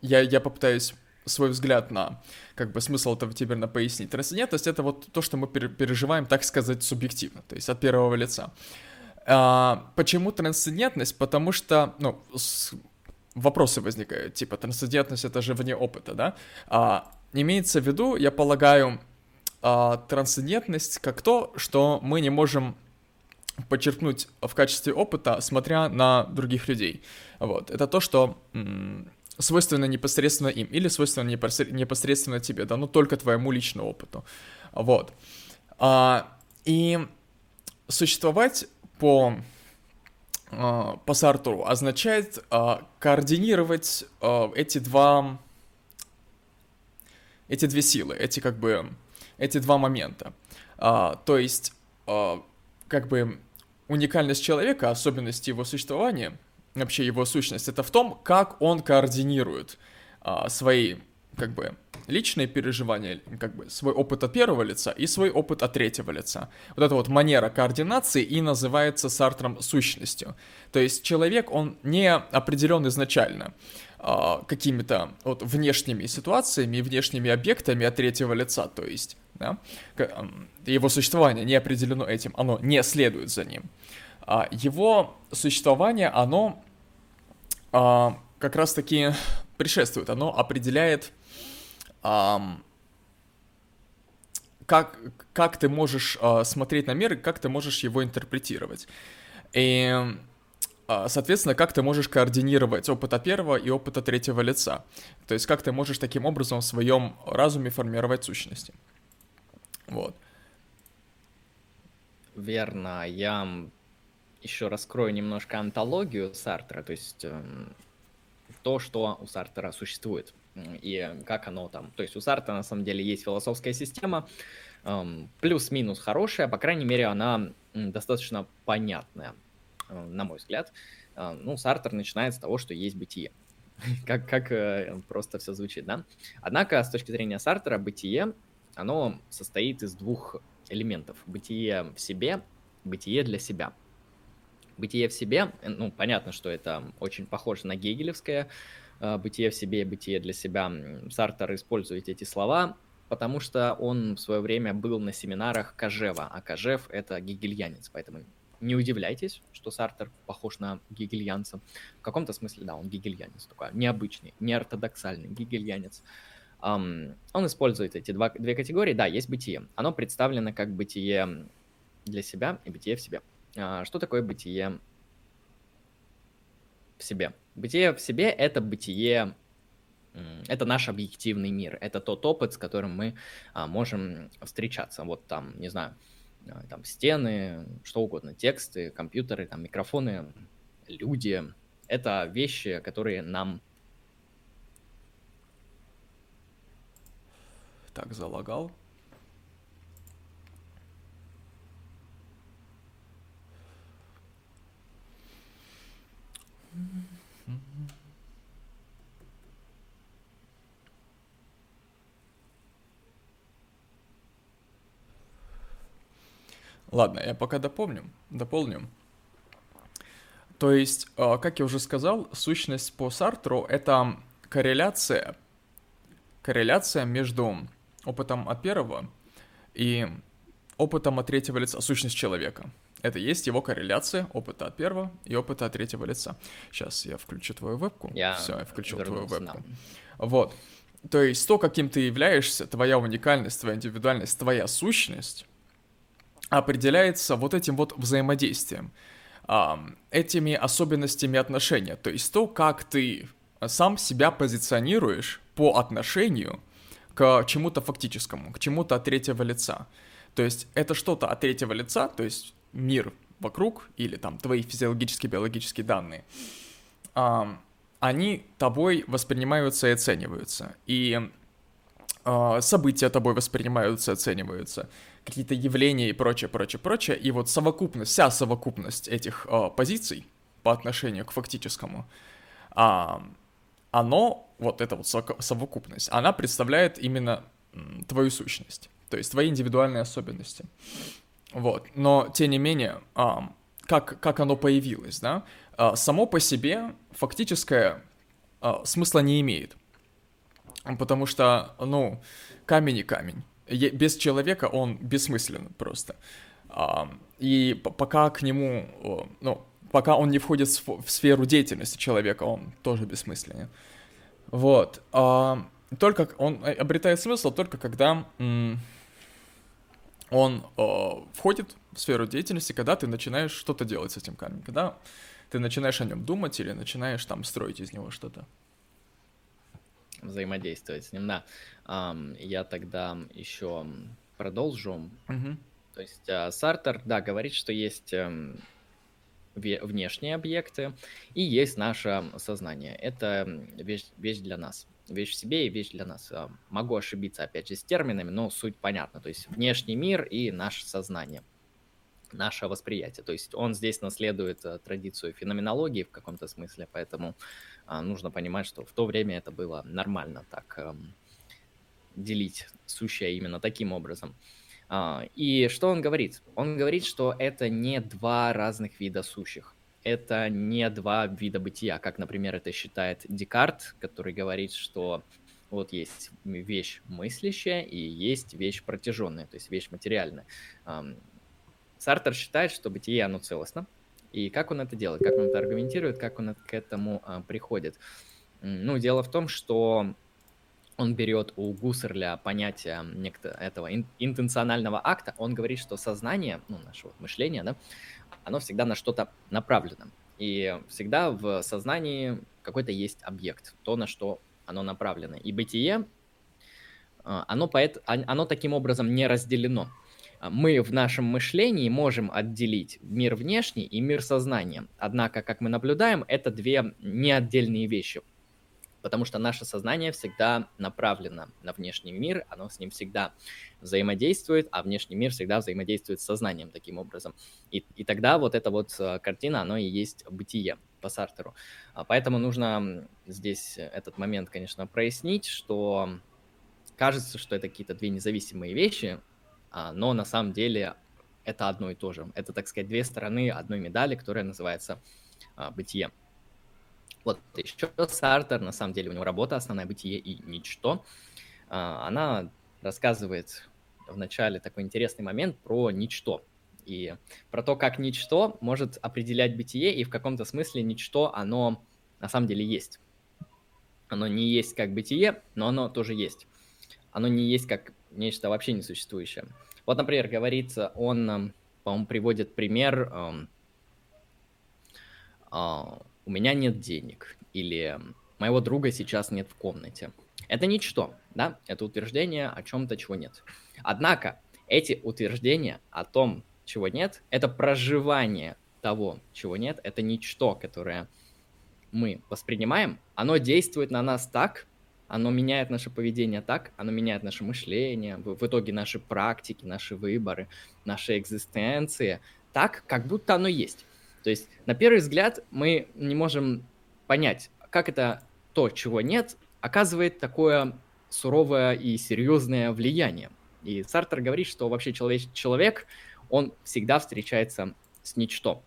я я попытаюсь свой взгляд на как бы смысл этого теперь пояснить. Трансцендентность — это вот то, что мы переживаем, так сказать, субъективно, то есть от первого лица. Почему трансцендентность? Потому что, ну. Вопросы возникают, типа, трансцендентность — это же вне опыта, да? А, имеется в виду, я полагаю, а, трансцендентность как то, что мы не можем подчеркнуть в качестве опыта, смотря на других людей. Вот. Это то, что свойственно непосредственно им или свойственно непосредственно тебе, да, ну только твоему личному опыту. Вот. А, и существовать по а, по Сартуру означает а, координировать а, эти два эти две силы, эти как бы эти два момента. То есть как бы уникальность человека, особенность его существования — вообще его сущность, это в том, как он координирует свои, как бы, личные переживания, как бы, свой опыт от первого лица и свой опыт от третьего лица. Вот эта вот манера координации и называется Сартром сущностью. То есть человек, он не определен изначально а, какими-то вот внешними ситуациями, внешними объектами от третьего лица, то есть, да, его существование не определено этим, оно не следует за ним. А, его существование, оно а, как раз-таки предшествует, оно определяет, как, как ты можешь а, смотреть на мир и как ты можешь его интерпретировать. И, соответственно, как ты можешь координировать опыта первого и опыта третьего лица. То есть, как ты можешь таким образом в своем разуме формировать сущности. Вот. Верно. Я еще раскрою немножко антологию Сартера, то есть э, то, что у Сартера существует и как оно там. То есть у Сартера на самом деле есть философская система, э, плюс-минус хорошая, по крайней мере, она достаточно понятная, э, на мой взгляд. Э, ну, Сартер начинает с того, что есть бытие. как как э, просто все звучит, да? Однако, с точки зрения Сартера, бытие, оно состоит из двух элементов. Бытие в себе, бытие для себя – бытие в себе, ну, понятно, что это очень похоже на гегелевское э, бытие в себе, бытие для себя. Сартер использует эти слова, потому что он в свое время был на семинарах Кожева, а Кожев — это гегельянец, поэтому не удивляйтесь, что Сартер похож на гегельянца. В каком-то смысле, да, он гегельянец такой, необычный, неортодоксальный гегельянец. Um, он использует эти два, две категории. Да, есть бытие. Оно представлено как бытие для себя и бытие в себе. А, что такое бытие в себе? Бытие в себе — это бытие это наш объективный мир, это тот опыт, с которым мы а, можем встречаться. Вот там, не знаю, а, там стены, что угодно, тексты, компьютеры, там микрофоны, люди. Это вещи, которые нам... Так, залагал. Ладно, я пока допомню, дополню. То есть, а, как я уже сказал, сущность по Сартру — это корреляция, корреляция между опытом от первого и опытом от третьего лица, сущность человека. Это есть его корреляция опыта от первого и опыта от третьего лица. Сейчас я включу твою вебку. Я Все, я включил твою вебку. Да. Вот. То есть то, каким ты являешься, твоя уникальность, твоя индивидуальность, твоя сущность, определяется вот этим вот взаимодействием, этими особенностями отношения. То есть то, как ты сам себя позиционируешь по отношению к чему-то фактическому, к чему-то от третьего лица. То есть это что-то от третьего лица, то есть мир вокруг или там твои физиологические, биологические данные, они тобой воспринимаются и оцениваются. И а, события тобой воспринимаются, оцениваются какие-то явления и прочее, прочее, прочее. И вот совокупность, вся совокупность этих э, позиций по отношению к фактическому, э, оно, вот эта вот совокупность, она представляет именно твою сущность, то есть твои индивидуальные особенности. Вот, но тем не менее, э, как, как оно появилось, да, э, само по себе фактическое э, смысла не имеет. Потому что, ну, камень и камень без человека он бессмыслен просто. И пока к нему, ну, пока он не входит в сферу деятельности человека, он тоже бессмысленен. Вот. Только он обретает смысл только когда он входит в сферу деятельности, когда ты начинаешь что-то делать с этим камнем, когда ты начинаешь о нем думать или начинаешь там строить из него что-то взаимодействовать с ним, да. Я тогда еще продолжу. Угу. То есть а, Сартер, да, говорит, что есть эм, внешние объекты и есть наше сознание. Это вещь, вещь для нас. Вещь в себе и вещь для нас. Могу ошибиться, опять же, с терминами, но суть понятна. То есть внешний мир и наше сознание наше восприятие. То есть он здесь наследует э, традицию феноменологии в каком-то смысле, поэтому а, нужно понимать, что в то время это было нормально так эм, делить сущее именно таким образом. А, и что он говорит? Он говорит, что это не два разных вида сущих. Это не два вида бытия, как, например, это считает Декарт, который говорит, что вот есть вещь мыслящая и есть вещь протяженная, то есть вещь материальная. Сартер считает, что бытие, оно целостно. И как он это делает, как он это аргументирует, как он к этому а, приходит. Ну, дело в том, что он берет у Гуссерля понятие некто этого ин- интенционального акта, он говорит, что сознание, ну, наше вот мышление, да, оно всегда на что-то направлено. И всегда в сознании какой-то есть объект, то, на что оно направлено. И бытие, а, оно, поэт, оно таким образом не разделено. А, мы в нашем мышлении можем отделить мир внешний и мир сознания. Однако, как мы наблюдаем, это две не отдельные вещи. Потому что наше сознание всегда направлено на внешний мир, оно с ним всегда взаимодействует, а внешний мир всегда взаимодействует с сознанием таким образом. И, и тогда вот эта вот а, картина, оно и есть бытие по Сартеру. А, поэтому нужно здесь этот момент, конечно, прояснить, что кажется, что это какие-то две независимые вещи, но на самом деле это одно и то же. Это, так сказать, две стороны одной медали, которая называется а, бытие. Вот еще Сартер, на самом деле у него работа основная «Бытие и ничто». А, она рассказывает в начале такой интересный момент про ничто. И про то, как ничто может определять бытие, и в каком-то смысле ничто, оно на самом деле есть. Оно не есть как бытие, но оно тоже есть. Оно не есть как нечто вообще несуществующее. Вот, например, говорится, он, эм, по-моему, приводит пример, э, э, у меня нет денег, или моего друга сейчас нет в комнате. Это ничто, да? Это утверждение о чем-то, чего нет. Однако, эти утверждения о том, чего нет, это проживание того, чего нет, это ничто, которое мы воспринимаем, оно действует на нас так, оно меняет наше поведение так, оно меняет наше мышление, в, в итоге наши практики, наши выборы, наши экзистенции, так, как будто оно есть. То есть, на первый взгляд, мы не можем понять, как это то, чего нет, оказывает такое суровое и серьезное влияние. И Сартер говорит, что вообще человек, человек, он всегда встречается с ничто.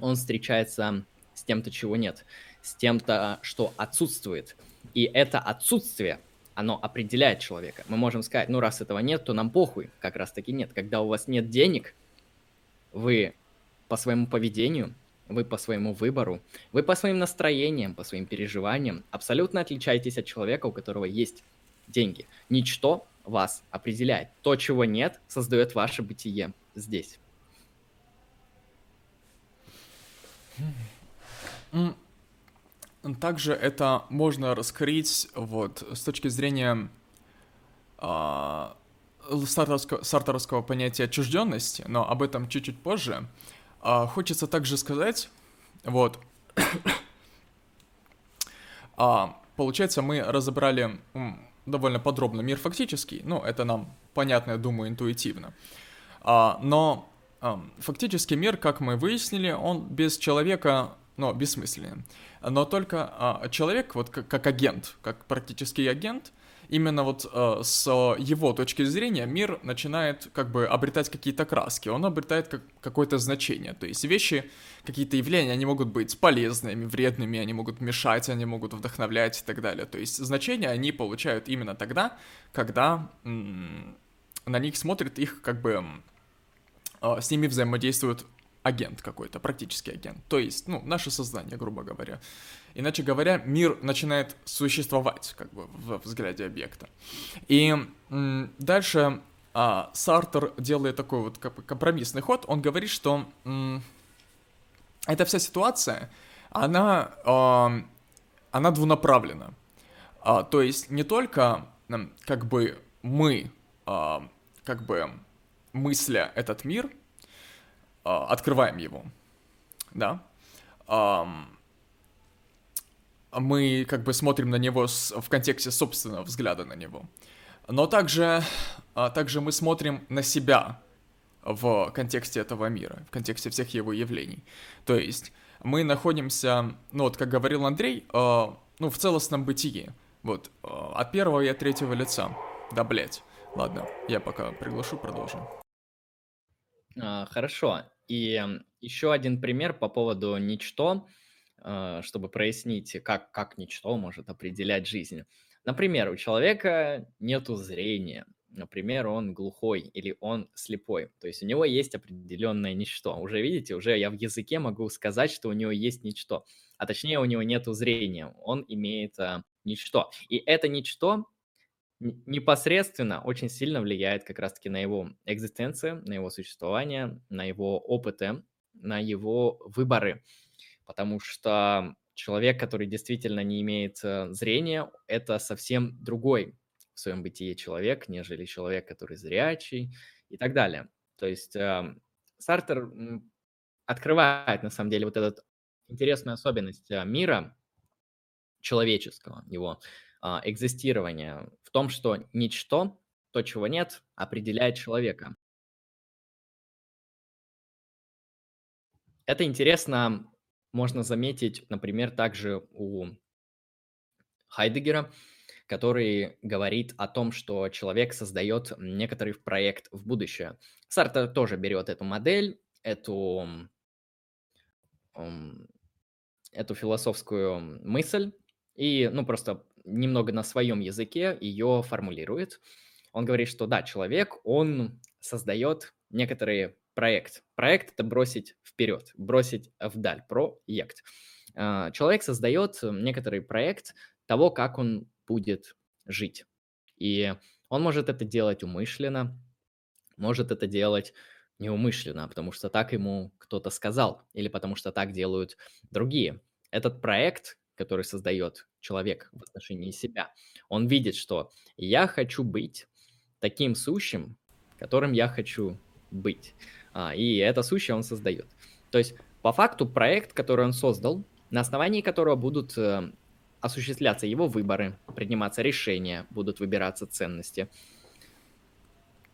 Он встречается с тем-то, чего нет, с тем-то, что отсутствует. И это отсутствие, оно определяет человека. Мы можем сказать, ну раз этого нет, то нам похуй. Как раз таки нет. Когда у вас нет денег, вы по своему поведению, вы по своему выбору, вы по своим настроениям, по своим переживаниям абсолютно отличаетесь от человека, у которого есть деньги. Ничто вас определяет. То, чего нет, создает ваше бытие здесь. Также это можно раскрыть вот с точки зрения э, сарторского, сарторского понятия отчужденности, но об этом чуть-чуть позже. Э, хочется также сказать, вот, э, получается, мы разобрали довольно подробно мир фактический, ну, это нам понятно, я думаю, интуитивно. Э, но э, фактический мир, как мы выяснили, он без человека но бессмысленным. Но только а, человек, вот как, как агент, как практический агент, именно вот а, с его точки зрения мир начинает как бы обретать какие-то краски, он обретает как, какое-то значение. То есть вещи, какие-то явления, они могут быть полезными, вредными, они могут мешать, они могут вдохновлять и так далее. То есть значения они получают именно тогда, когда м- на них смотрит их как бы а, с ними взаимодействуют агент какой-то, практически агент. То есть, ну, наше сознание, грубо говоря. Иначе говоря, мир начинает существовать, как бы, в взгляде объекта. И дальше а, Сартер делает такой вот компромиссный ход. Он говорит, что эта вся ситуация, она, а, она двунаправлена. А, то есть не только как бы мы, а, как бы мысля этот мир, открываем его, да, мы как бы смотрим на него в контексте собственного взгляда на него. Но также, а, также мы смотрим на себя в контексте этого мира, в контексте всех его явлений. То есть мы находимся, ну вот как говорил Андрей, а, ну в целостном бытии, вот, от первого и от третьего лица. Да, блять. Ладно, я пока приглашу, продолжим. А, хорошо. И еще один пример по поводу ничто, а, чтобы прояснить, как, как ничто может определять жизнь. Например, у человека нету зрения, например, он глухой или он слепой, то есть у него есть определенное ничто. Уже видите, уже я в языке могу сказать, что у него есть ничто, а точнее у него нету зрения, он имеет а, ничто. И это ничто непосредственно очень сильно влияет как раз-таки на его экзистенцию, на его существование, на его опыты, на его выборы. Потому что человек, который действительно не имеет э, зрения, это совсем другой в своем бытии человек, нежели человек, который зрячий и так далее. То есть э, Сартер открывает, на самом деле, вот эту интересную особенность э, мира человеческого, его а, экзистирования в том, что ничто, то, чего нет, определяет человека. Это интересно можно заметить, например, также у Хайдегера, который говорит о том, что человек создает некоторый проект в будущее. Сартер тоже берет эту модель, эту, эту философскую мысль и, ну, просто немного на своем языке ее формулирует. Он говорит, что да, человек, он создает некоторый проект. Проект – это бросить вперед, бросить вдаль, проект. А, человек создает некоторый проект того, как он будет жить. И он может это делать умышленно, может это делать неумышленно, потому что так ему кто-то сказал, или потому что так делают другие. Этот проект который создает человек в отношении себя. Он видит, что я хочу быть таким сущим, которым я хочу быть. А, и это сущее он создает. То есть, по факту, проект, который он создал, на основании которого будут э, осуществляться его выборы, приниматься решения, будут выбираться ценности,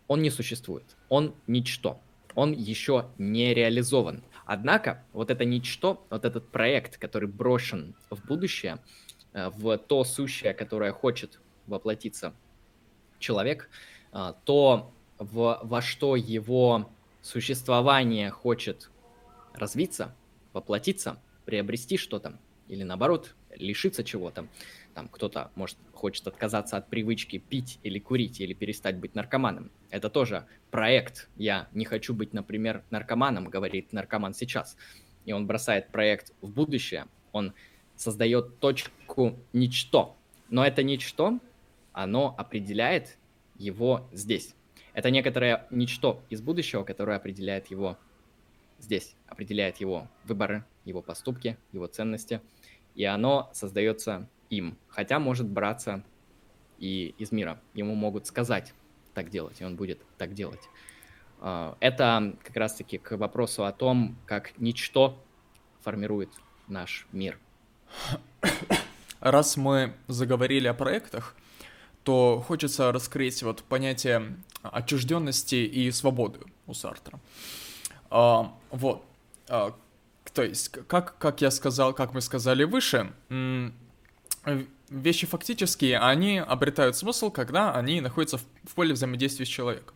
он не существует. Он ничто. Он еще не реализован. Однако, вот это ничто, вот этот проект, который брошен в будущее, э, в то сущее, которое хочет воплотиться человек, э, то в, во что его существование хочет развиться, воплотиться, приобрести что-то, или наоборот, лишиться чего-то. Там кто-то, может, хочет отказаться от привычки пить или курить, или перестать быть наркоманом. Это тоже проект. Я не хочу быть, например, наркоманом, говорит наркоман сейчас. И он бросает проект в будущее. Он создает точку ничто. Но это ничто, оно определяет его здесь. Это некоторое ничто из будущего, которое определяет его здесь, определяет его выборы, его поступки, его ценности, и оно создается им, хотя может браться и из мира. Ему могут сказать так делать, и он будет так делать. А, это как раз-таки к вопросу о том, как ничто формирует наш мир. Раз мы заговорили о проектах, то хочется раскрыть вот понятие отчужденности и свободы у Сартра. А, вот. А, то есть, как, как я сказал, как мы сказали выше, вещи фактические, они обретают смысл, когда они находятся в, в поле взаимодействия с человеком.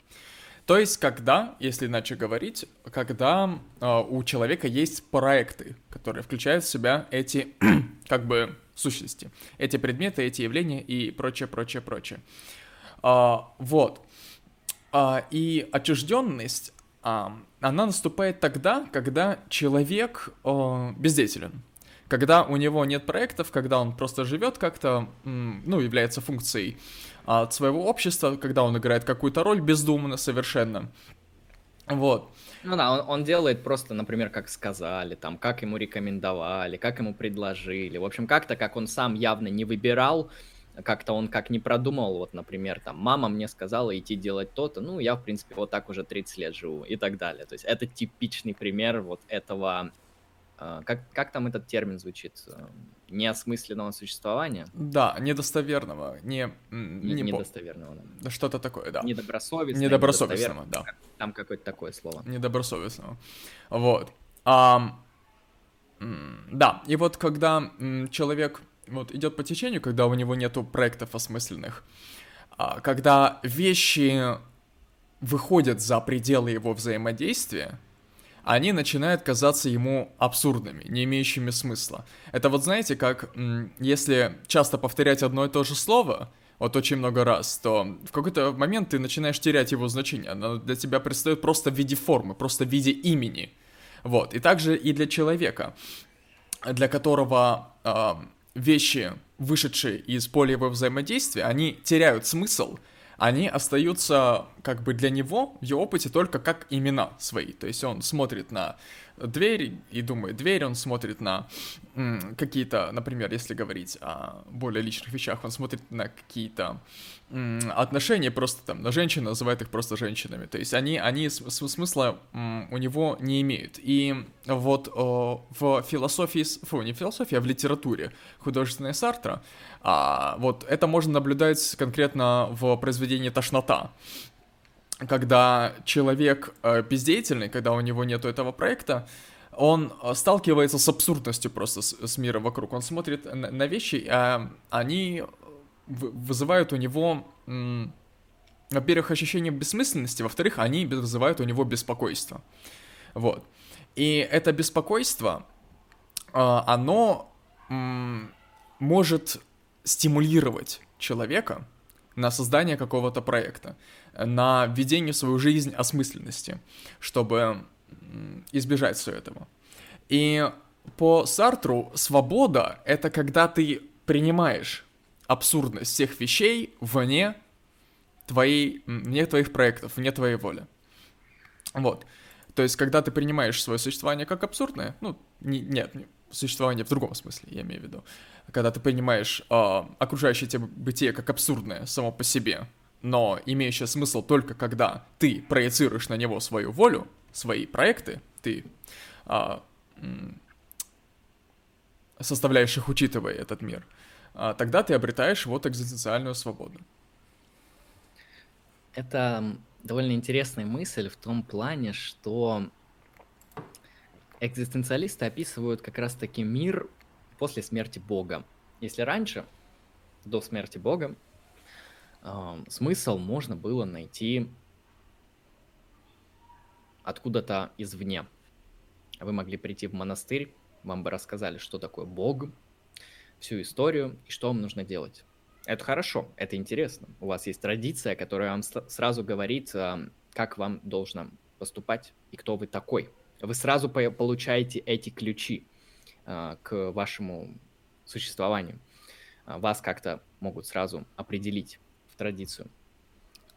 То есть, когда, если иначе говорить, когда э, у человека есть проекты, которые включают в себя эти, как бы, сущности, эти предметы, эти явления и прочее, прочее, прочее. А, вот. А, и отчужденность, а, она наступает тогда, когда человек а, бездеятелен когда у него нет проектов, когда он просто живет как-то, ну, является функцией от своего общества, когда он играет какую-то роль бездумно совершенно. Вот. Ну да, он, он делает просто, например, как сказали, там, как ему рекомендовали, как ему предложили. В общем, как-то, как он сам явно не выбирал, как-то он как не продумал, вот, например, там, мама мне сказала идти делать то-то, ну, я, в принципе, вот так уже 30 лет живу и так далее. То есть это типичный пример вот этого а, как, как там этот термин звучит? Неосмысленного существования? Да, недостоверного, не... не недостоверного, да. Что-то такое, да. Недобросовестного. Недобросовестного, да. Там какое-то такое слово. Недобросовестного. Вот. А, да, и вот когда человек вот идет по течению, когда у него нету проектов осмысленных, а, когда вещи выходят за пределы его взаимодействия, они начинают казаться ему абсурдными, не имеющими смысла. Это вот знаете, как если часто повторять одно и то же слово, вот очень много раз, то в какой-то момент ты начинаешь терять его значение. Оно для тебя предстает просто в виде формы, просто в виде имени. Вот. И также и для человека, для которого э, вещи, вышедшие из поля его взаимодействия, они теряют смысл, они остаются как бы для него в его опыте только как имена свои. То есть он смотрит на дверь и думает дверь, он смотрит на какие-то, например, если говорить о более личных вещах, он смотрит на какие-то отношения просто там, на женщин, называет их просто женщинами. То есть они, они смысла у него не имеют. И вот в философии, фу, не философии, а в литературе художественной Сартра, а, вот это можно наблюдать конкретно в произведении «Тошнота», когда человек э, бездеятельный, когда у него нету этого проекта, он э, сталкивается с абсурдностью просто с, с мира вокруг. Он смотрит на, на вещи, а они вызывают у него, во-первых, ощущение бессмысленности, во-вторых, они вызывают у него беспокойство. Вот. И это беспокойство, э, оно может стимулировать человека на создание какого-то проекта, на введение в свою жизнь осмысленности, чтобы избежать всего этого. И по Сартру свобода — это когда ты принимаешь абсурдность всех вещей вне твоей, вне твоих проектов, вне твоей воли. Вот. То есть, когда ты принимаешь свое существование как абсурдное, ну, не, нет, существование в другом смысле, я имею в виду. Когда ты понимаешь э, окружающее тебя бытие как абсурдное само по себе, но имеющее смысл только когда ты проецируешь на него свою волю, свои проекты, ты э, составляешь их, учитывая этот мир, э, тогда ты обретаешь вот экзистенциальную свободу. Это довольно интересная мысль в том плане, что экзистенциалисты описывают как раз-таки мир после смерти Бога. Если раньше, до смерти Бога, смысл можно было найти откуда-то извне. Вы могли прийти в монастырь, вам бы рассказали, что такое Бог, всю историю и что вам нужно делать. Это хорошо, это интересно. У вас есть традиция, которая вам сразу говорит, как вам должно поступать и кто вы такой – вы сразу получаете эти ключи э, к вашему существованию. А, вас как-то могут сразу определить традицию.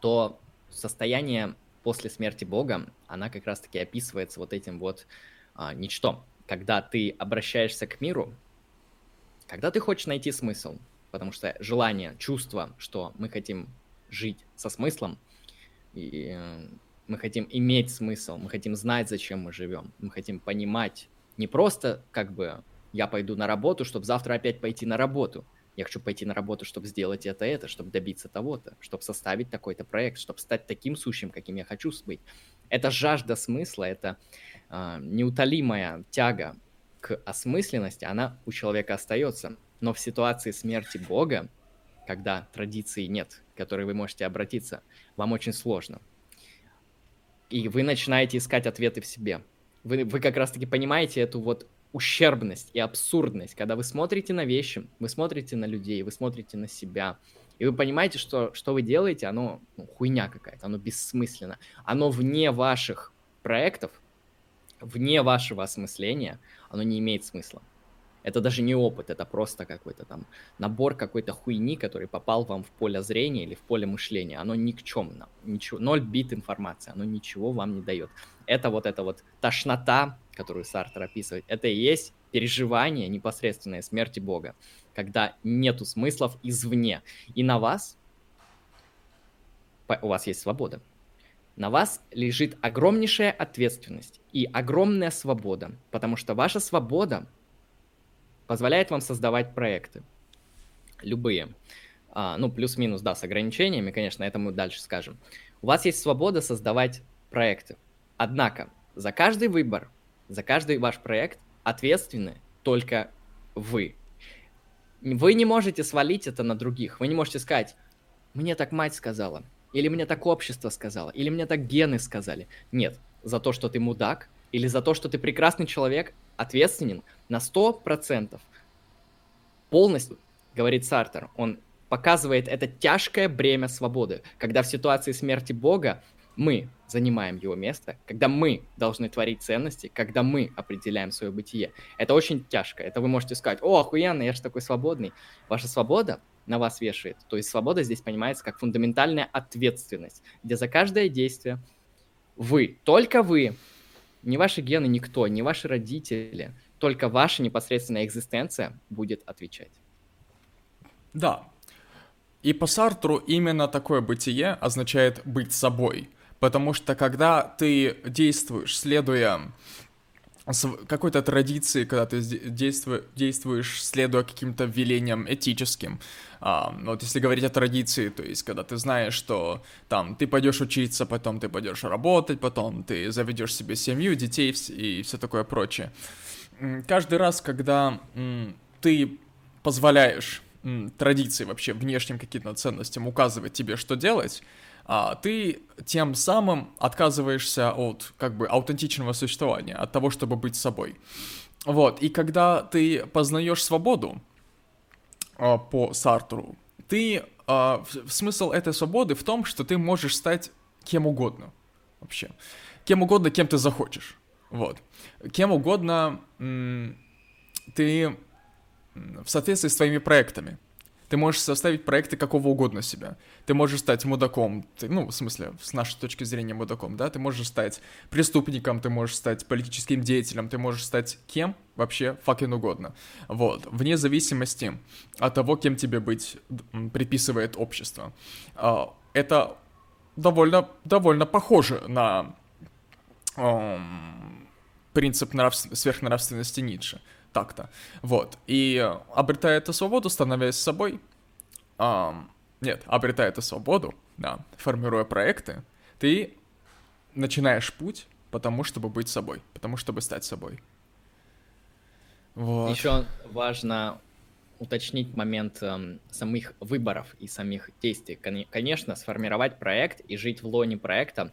То состояние после смерти Бога, она как раз-таки описывается вот этим вот а, ничто. Когда ты обращаешься к миру, когда ты хочешь найти смысл, потому что желание, чувство, что мы хотим жить со смыслом, и э, мы хотим иметь смысл, мы хотим знать, зачем мы живем, мы хотим понимать не просто как бы я пойду на работу, чтобы завтра опять пойти на работу. Я хочу пойти на работу, чтобы сделать это, это, чтобы добиться того-то, чтобы составить такой-то проект, чтобы стать таким сущим, каким я хочу быть. Это жажда смысла, это э, неутолимая тяга к осмысленности, она у человека остается. Но в ситуации смерти Бога, когда традиции нет, к которой вы можете обратиться, вам очень сложно и вы начинаете искать ответы в себе. Вы, вы как раз-таки понимаете эту вот ущербность и абсурдность, когда вы смотрите на вещи, вы смотрите на людей, вы смотрите на себя, и вы понимаете, что, что вы делаете, оно ну, хуйня какая-то, оно бессмысленно, оно вне ваших проектов, вне вашего осмысления, оно не имеет смысла. Это даже не опыт, это просто какой-то там набор какой-то хуйни, который попал вам в поле зрения или в поле мышления. Оно никчемно, ничего, ноль бит информации, оно ничего вам не дает. Это вот эта вот тошнота, которую Сартер описывает, это и есть переживание непосредственной смерти Бога, когда нету смыслов извне. И на вас, у вас есть свобода, на вас лежит огромнейшая ответственность и огромная свобода, потому что ваша свобода позволяет вам создавать проекты. Любые. А, ну, плюс-минус, да, с ограничениями, конечно, это мы дальше скажем. У вас есть свобода создавать проекты. Однако, за каждый выбор, за каждый ваш проект ответственны только вы. Вы не можете свалить это на других. Вы не можете сказать, мне так мать сказала, или мне так общество сказало, или мне так гены сказали. Нет, за то, что ты мудак, или за то, что ты прекрасный человек, ответственен на 100%. Полностью, говорит Сартер, он показывает это тяжкое бремя свободы, когда в ситуации смерти Бога мы занимаем его место, когда мы должны творить ценности, когда мы определяем свое бытие. Это очень тяжко. Это вы можете сказать, о, охуенно, я же такой свободный. Ваша свобода на вас вешает. То есть свобода здесь понимается как фундаментальная ответственность, где за каждое действие вы, только вы ни ваши гены, никто, ни ваши родители, только ваша непосредственная экзистенция будет отвечать. Да. И по Сартру именно такое бытие означает быть собой. Потому что когда ты действуешь, следуя какой-то традиции, когда ты действу, действуешь, следуя каким-то велениям этическим. А, вот если говорить о традиции, то есть когда ты знаешь, что там ты пойдешь учиться, потом ты пойдешь работать, потом ты заведешь себе семью, детей и все такое прочее. Каждый раз, когда ты позволяешь традиции вообще внешним каким-то ценностям указывать тебе, что делать, а, ты тем самым отказываешься от как бы аутентичного существования, от того, чтобы быть собой. Вот, и когда ты познаешь свободу а, по Сартру, ты... А, смысл этой свободы в том, что ты можешь стать кем угодно вообще. Кем угодно, кем ты захочешь. Вот. Кем угодно ты в соответствии с твоими проектами. Ты можешь составить проекты какого угодно себя. Ты можешь стать мудаком, ты, ну, в смысле, с нашей точки зрения мудаком, да, ты можешь стать преступником, ты можешь стать политическим деятелем, ты можешь стать кем вообще fucking угодно. Вот, вне зависимости от того, кем тебе быть приписывает общество. А, это довольно, довольно похоже на принцип нравств... сверхнравственности Ницше. Так-то. Вот. И обретая эту свободу, становясь собой, эм, нет, обретая эту свободу, да, формируя проекты, ты начинаешь путь потому, чтобы быть собой, потому, чтобы стать собой. Вот. Еще важно уточнить момент эм, самих выборов и самих действий. Конечно, сформировать проект и жить в лоне проекта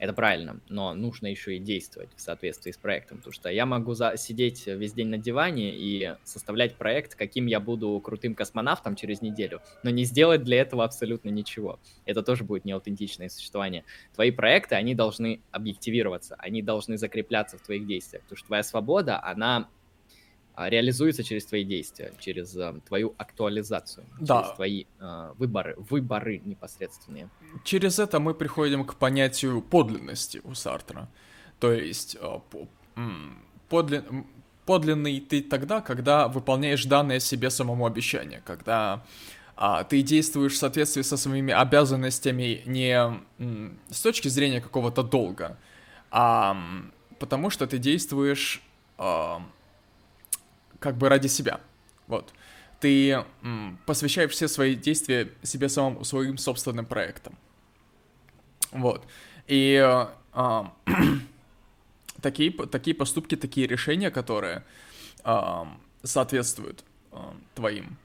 это правильно, но нужно еще и действовать в соответствии с проектом, потому что я могу за... сидеть весь день на диване и составлять проект, каким я буду крутым космонавтом через неделю, но не сделать для этого абсолютно ничего. Это тоже будет неаутентичное существование. Твои проекты, они должны объективироваться, они должны закрепляться в твоих действиях, потому что твоя свобода, она реализуется через твои действия, через э, твою актуализацию, да. через твои э, выборы, выборы непосредственные. Через это мы приходим к понятию подлинности у Сартра. То есть э, подлин, подлинный ты тогда, когда выполняешь данное себе самому обещание, когда а, ты действуешь в соответствии со своими обязанностями не м, с точки зрения какого-то долга, а потому что ты действуешь а, как бы ради себя. Вот. Ты м, посвящаешь все свои действия себе самому, своим собственным проектам. Вот. И э, такие, такие поступки, такие решения, которые э, соответствуют э, твоим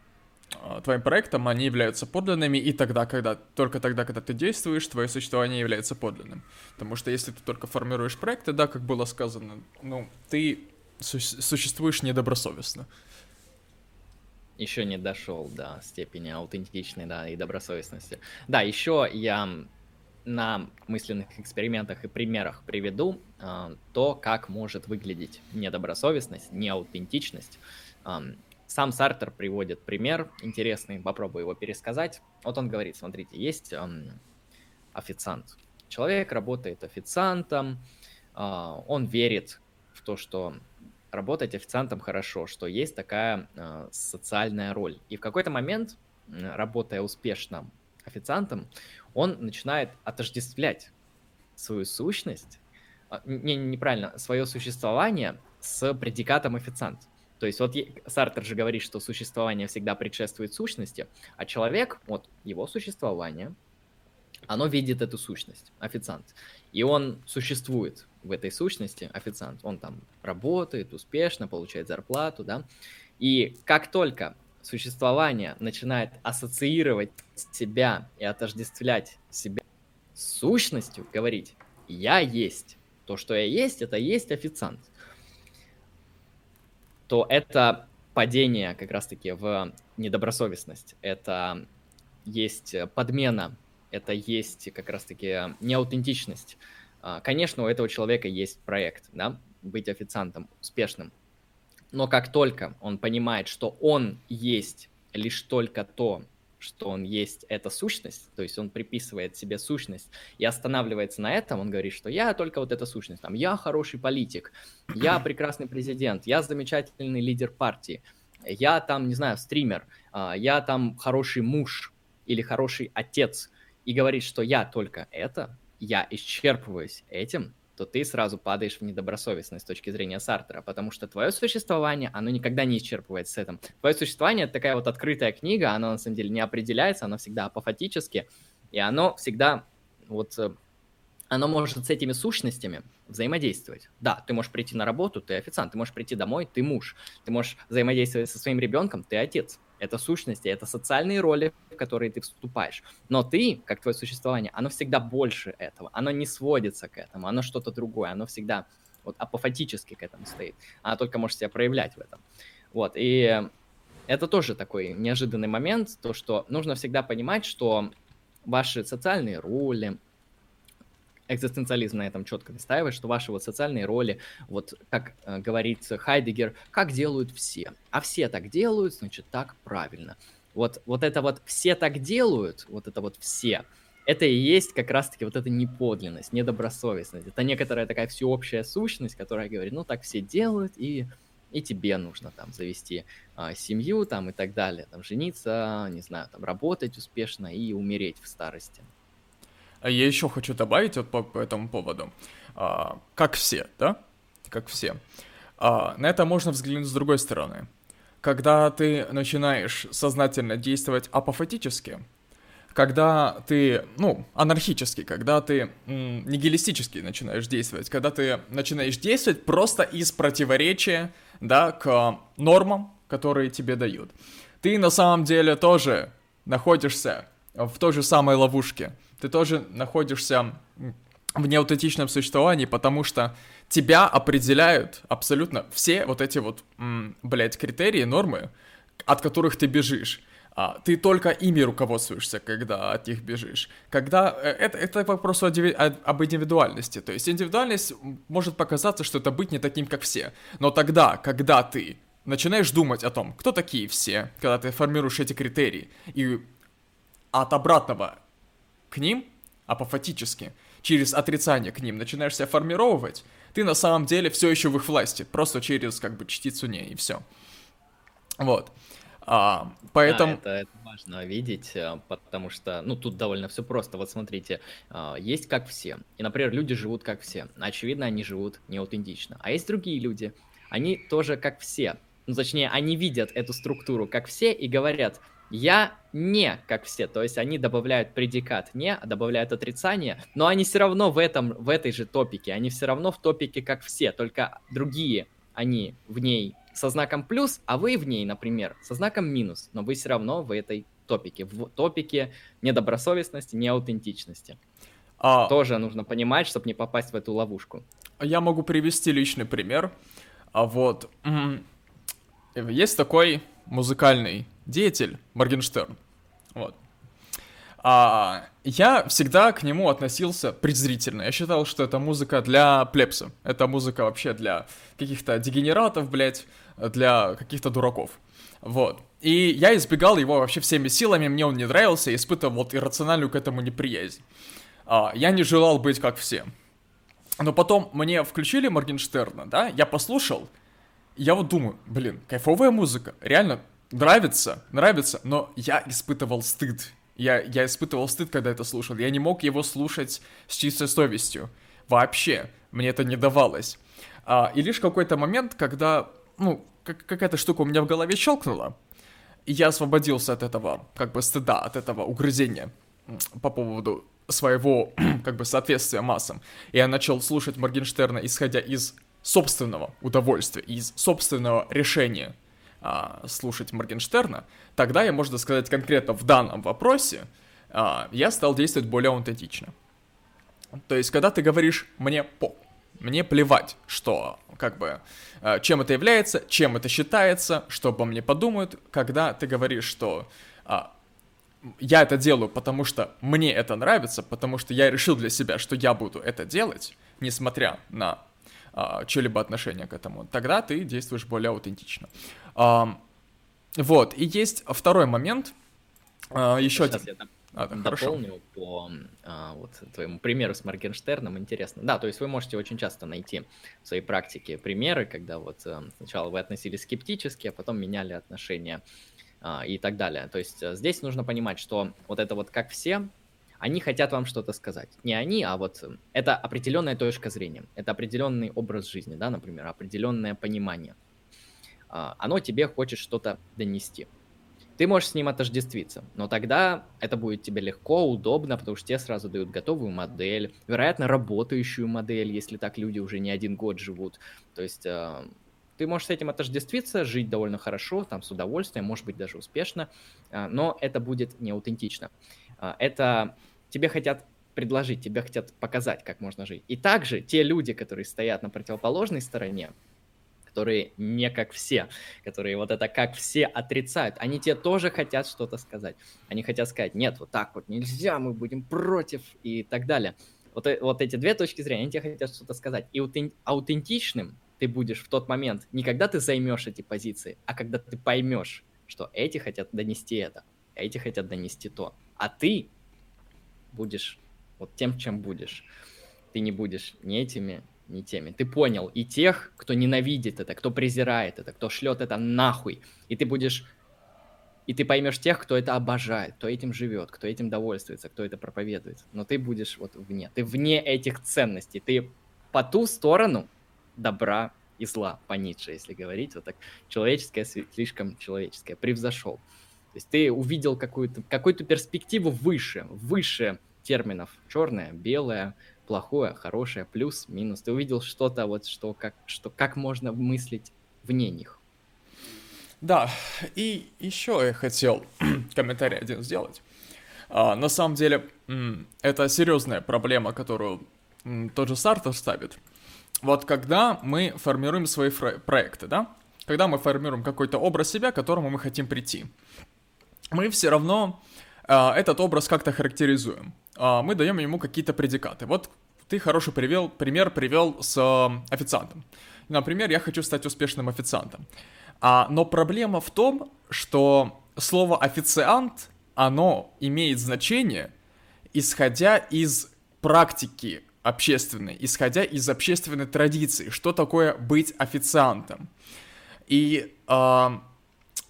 твоим проектам, они являются подлинными, и тогда, когда, только тогда, когда ты действуешь, твое существование является подлинным. Потому что если ты только формируешь проекты, да, как было сказано, ну, ты су- существуешь недобросовестно. Еще не дошел до степени аутентичной, да, и добросовестности. Да, еще я на мысленных экспериментах и примерах приведу э, то, как может выглядеть недобросовестность, неаутентичность. Э, сам Сартер приводит пример интересный, попробую его пересказать. Вот он говорит, смотрите, есть э, официант. Человек работает официантом, э, он верит в то, что работать официантом хорошо, что есть такая э, социальная роль. И в какой-то момент, работая успешно официантом, он начинает отождествлять свою сущность, э, не, неправильно, свое существование с предикатом официант. То есть вот Сартер же говорит, что существование всегда предшествует сущности, а человек, вот его существование, оно видит эту сущность, официант. И он существует в этой сущности, официант. Он там работает успешно, получает зарплату, да. И как только существование начинает ассоциировать себя и отождествлять себя с сущностью, говорить «я есть», то, что я есть, это есть официант, то это падение как раз-таки в недобросовестность. Это есть подмена это есть как раз-таки неаутентичность. А, конечно, у этого человека есть проект, да, быть официантом успешным. Но как только он понимает, что он есть лишь только то, что он есть эта сущность, то есть он приписывает себе сущность и останавливается на этом, он говорит, что я только вот эта сущность, там, я хороший политик, я прекрасный президент, я замечательный лидер партии, я там, не знаю, стример, а, я там хороший муж или хороший отец, и говорит, что я только это, я исчерпываюсь этим, то ты сразу падаешь в недобросовестность с точки зрения Сартера, потому что твое существование, оно никогда не исчерпывается этим. Твое существование — это такая вот открытая книга, оно на самом деле не определяется, оно всегда апофатически, и оно всегда вот э, оно может с этими сущностями взаимодействовать. Да, ты можешь прийти на работу, ты официант, ты можешь прийти домой, ты муж, ты можешь взаимодействовать со своим ребенком, ты отец это сущности, это социальные роли, в которые ты вступаешь. Но ты, как твое существование, оно всегда больше этого, оно не сводится к этому, оно что-то другое, оно всегда вот апофатически к этому стоит. Она только может себя проявлять в этом. Вот, и это тоже такой неожиданный момент, то, что нужно всегда понимать, что ваши социальные роли, экзистенциализм на этом четко настаивает, что ваши вот социальные роли, вот как э, говорит Хайдегер, как делают все. А все так делают, значит, так правильно. Вот, вот это вот все так делают, вот это вот все, это и есть как раз-таки вот эта неподлинность, недобросовестность. Это некоторая такая всеобщая сущность, которая говорит, ну так все делают, и, и тебе нужно там завести а, семью там и так далее, там жениться, не знаю, там работать успешно и умереть в старости. А я еще хочу добавить вот по, по этому поводу. А, как все, да? Как все. А, на это можно взглянуть с другой стороны. Когда ты начинаешь сознательно действовать апофатически, когда ты, ну, анархически, когда ты м, нигилистически начинаешь действовать, когда ты начинаешь действовать просто из противоречия, да, к нормам, которые тебе дают. Ты на самом деле тоже находишься в той же самой ловушке. Ты тоже находишься в неаутентичном существовании, потому что тебя определяют абсолютно все вот эти вот, блядь, критерии, нормы, от которых ты бежишь. А, ты только ими руководствуешься, когда от них бежишь. Когда э, это, это вопрос о, об индивидуальности. То есть индивидуальность может показаться, что это быть не таким, как все. Но тогда, когда ты начинаешь думать о том, кто такие все, когда ты формируешь эти критерии, и от обратного к ним, апофатически, через отрицание к ним начинаешь себя формировать, ты на самом деле все еще в их власти, просто через как бы частицу не, и все. Вот. А, поэтому... Да, это, это важно видеть, э, потому что, ну, тут довольно все просто. Вот смотрите, а, есть как все. И, например, люди живут как все. Очевидно, они живут неаутентично. А есть другие люди, они тоже как все. Ну, точнее, они видят эту структуру как все и говорят, я не как все, то есть они добавляют предикат не, добавляют отрицание, но они все равно в этом, в этой же топике, они все равно в топике как все, только другие, они в ней со знаком плюс, а вы в ней, например, со знаком минус, но вы все равно в этой топике, в топике недобросовестности, неаутентичности. А... Тоже нужно понимать, чтобы не попасть в эту ловушку. Я могу привести личный пример. А вот есть такой музыкальный деятель Моргенштерн. Вот. А, я всегда к нему относился презрительно. Я считал, что это музыка для плепса. Это музыка вообще для каких-то дегенератов, блядь, для каких-то дураков. Вот. И я избегал его вообще всеми силами, мне он не нравился, и испытывал вот иррациональную к этому неприязнь. А, я не желал быть как все. Но потом мне включили Моргенштерна, да, я послушал, я вот думаю, блин, кайфовая музыка, реально нравится, нравится, но я испытывал стыд. Я, я испытывал стыд, когда это слушал. Я не мог его слушать с чистой совестью. Вообще. Мне это не давалось. А, и лишь какой-то момент, когда, ну, как, какая-то штука у меня в голове щелкнула, и я освободился от этого, как бы, стыда, от этого угрызения по поводу своего, как бы, соответствия массам. И я начал слушать Моргенштерна, исходя из собственного удовольствия, из собственного решения а, слушать Моргенштерна, тогда я, можно сказать, конкретно в данном вопросе а, я стал действовать более аутентично. То есть, когда ты говоришь «мне по», мне плевать, что, как бы, а, чем это является, чем это считается, что обо мне подумают, когда ты говоришь, что а, я это делаю, потому что мне это нравится, потому что я решил для себя, что я буду это делать, несмотря на а, что-либо отношение к этому, тогда ты действуешь более аутентично. А, вот, и есть второй момент, а, еще Сейчас один. Я а, да, дополню хорошо. по а, вот твоему примеру с Моргенштерном, интересно. Да, то есть вы можете очень часто найти в своей практике примеры, когда вот а, сначала вы относились скептически, а потом меняли отношения а, и так далее. То есть а, здесь нужно понимать, что вот это вот как все, они хотят вам что-то сказать. Не они, а вот э, это определенная точка зрения, это определенный образ жизни, да, например, определенное понимание. А, оно тебе хочет что-то донести. Ты можешь с ним отождествиться, но тогда это будет тебе легко, удобно, потому что тебе сразу дают готовую модель, вероятно, работающую модель, если так люди уже не один год живут. То есть э, ты можешь с этим отождествиться, жить довольно хорошо, там, с удовольствием, может быть, даже успешно, э, но это будет не аутентично. А, это тебе хотят предложить, тебе хотят показать, как можно жить. И также те люди, которые стоят на противоположной стороне, которые не как все, которые вот это как все отрицают, они тебе тоже хотят что-то сказать. Они хотят сказать, нет, вот так вот нельзя, мы будем против и так далее. Вот, э, вот эти две точки зрения, они тебе хотят что-то сказать. И аутентичным ты будешь в тот момент не когда ты займешь эти позиции, а когда ты поймешь, что эти хотят донести это, эти хотят донести то, а ты будешь вот тем, чем будешь. Ты не будешь ни этими, ни теми. Ты понял и тех, кто ненавидит это, кто презирает это, кто шлет это нахуй. И ты будешь... И ты поймешь тех, кто это обожает, кто этим живет, кто этим довольствуется, кто это проповедует. Но ты будешь вот вне. Ты вне этих ценностей. Ты по ту сторону добра и зла, по Ницше, если говорить. Вот так человеческое, слишком человеческое. Превзошел. То есть ты увидел какую-то какую перспективу выше, выше терминов. Черное, белое, плохое, хорошее, плюс, минус. Ты увидел что-то, вот что как, что как можно мыслить вне них. Да, и еще я хотел комментарий один сделать. А, на самом деле, это серьезная проблема, которую тот же Сартер ставит. Вот когда мы формируем свои проекты, да, когда мы формируем какой-то образ себя, к которому мы хотим прийти, мы все равно э, этот образ как-то характеризуем. Э, мы даем ему какие-то предикаты. Вот ты хороший привел, пример привел с э, официантом. Например, я хочу стать успешным официантом. А, но проблема в том, что слово официант, оно имеет значение, исходя из практики общественной, исходя из общественной традиции, что такое быть официантом. И э,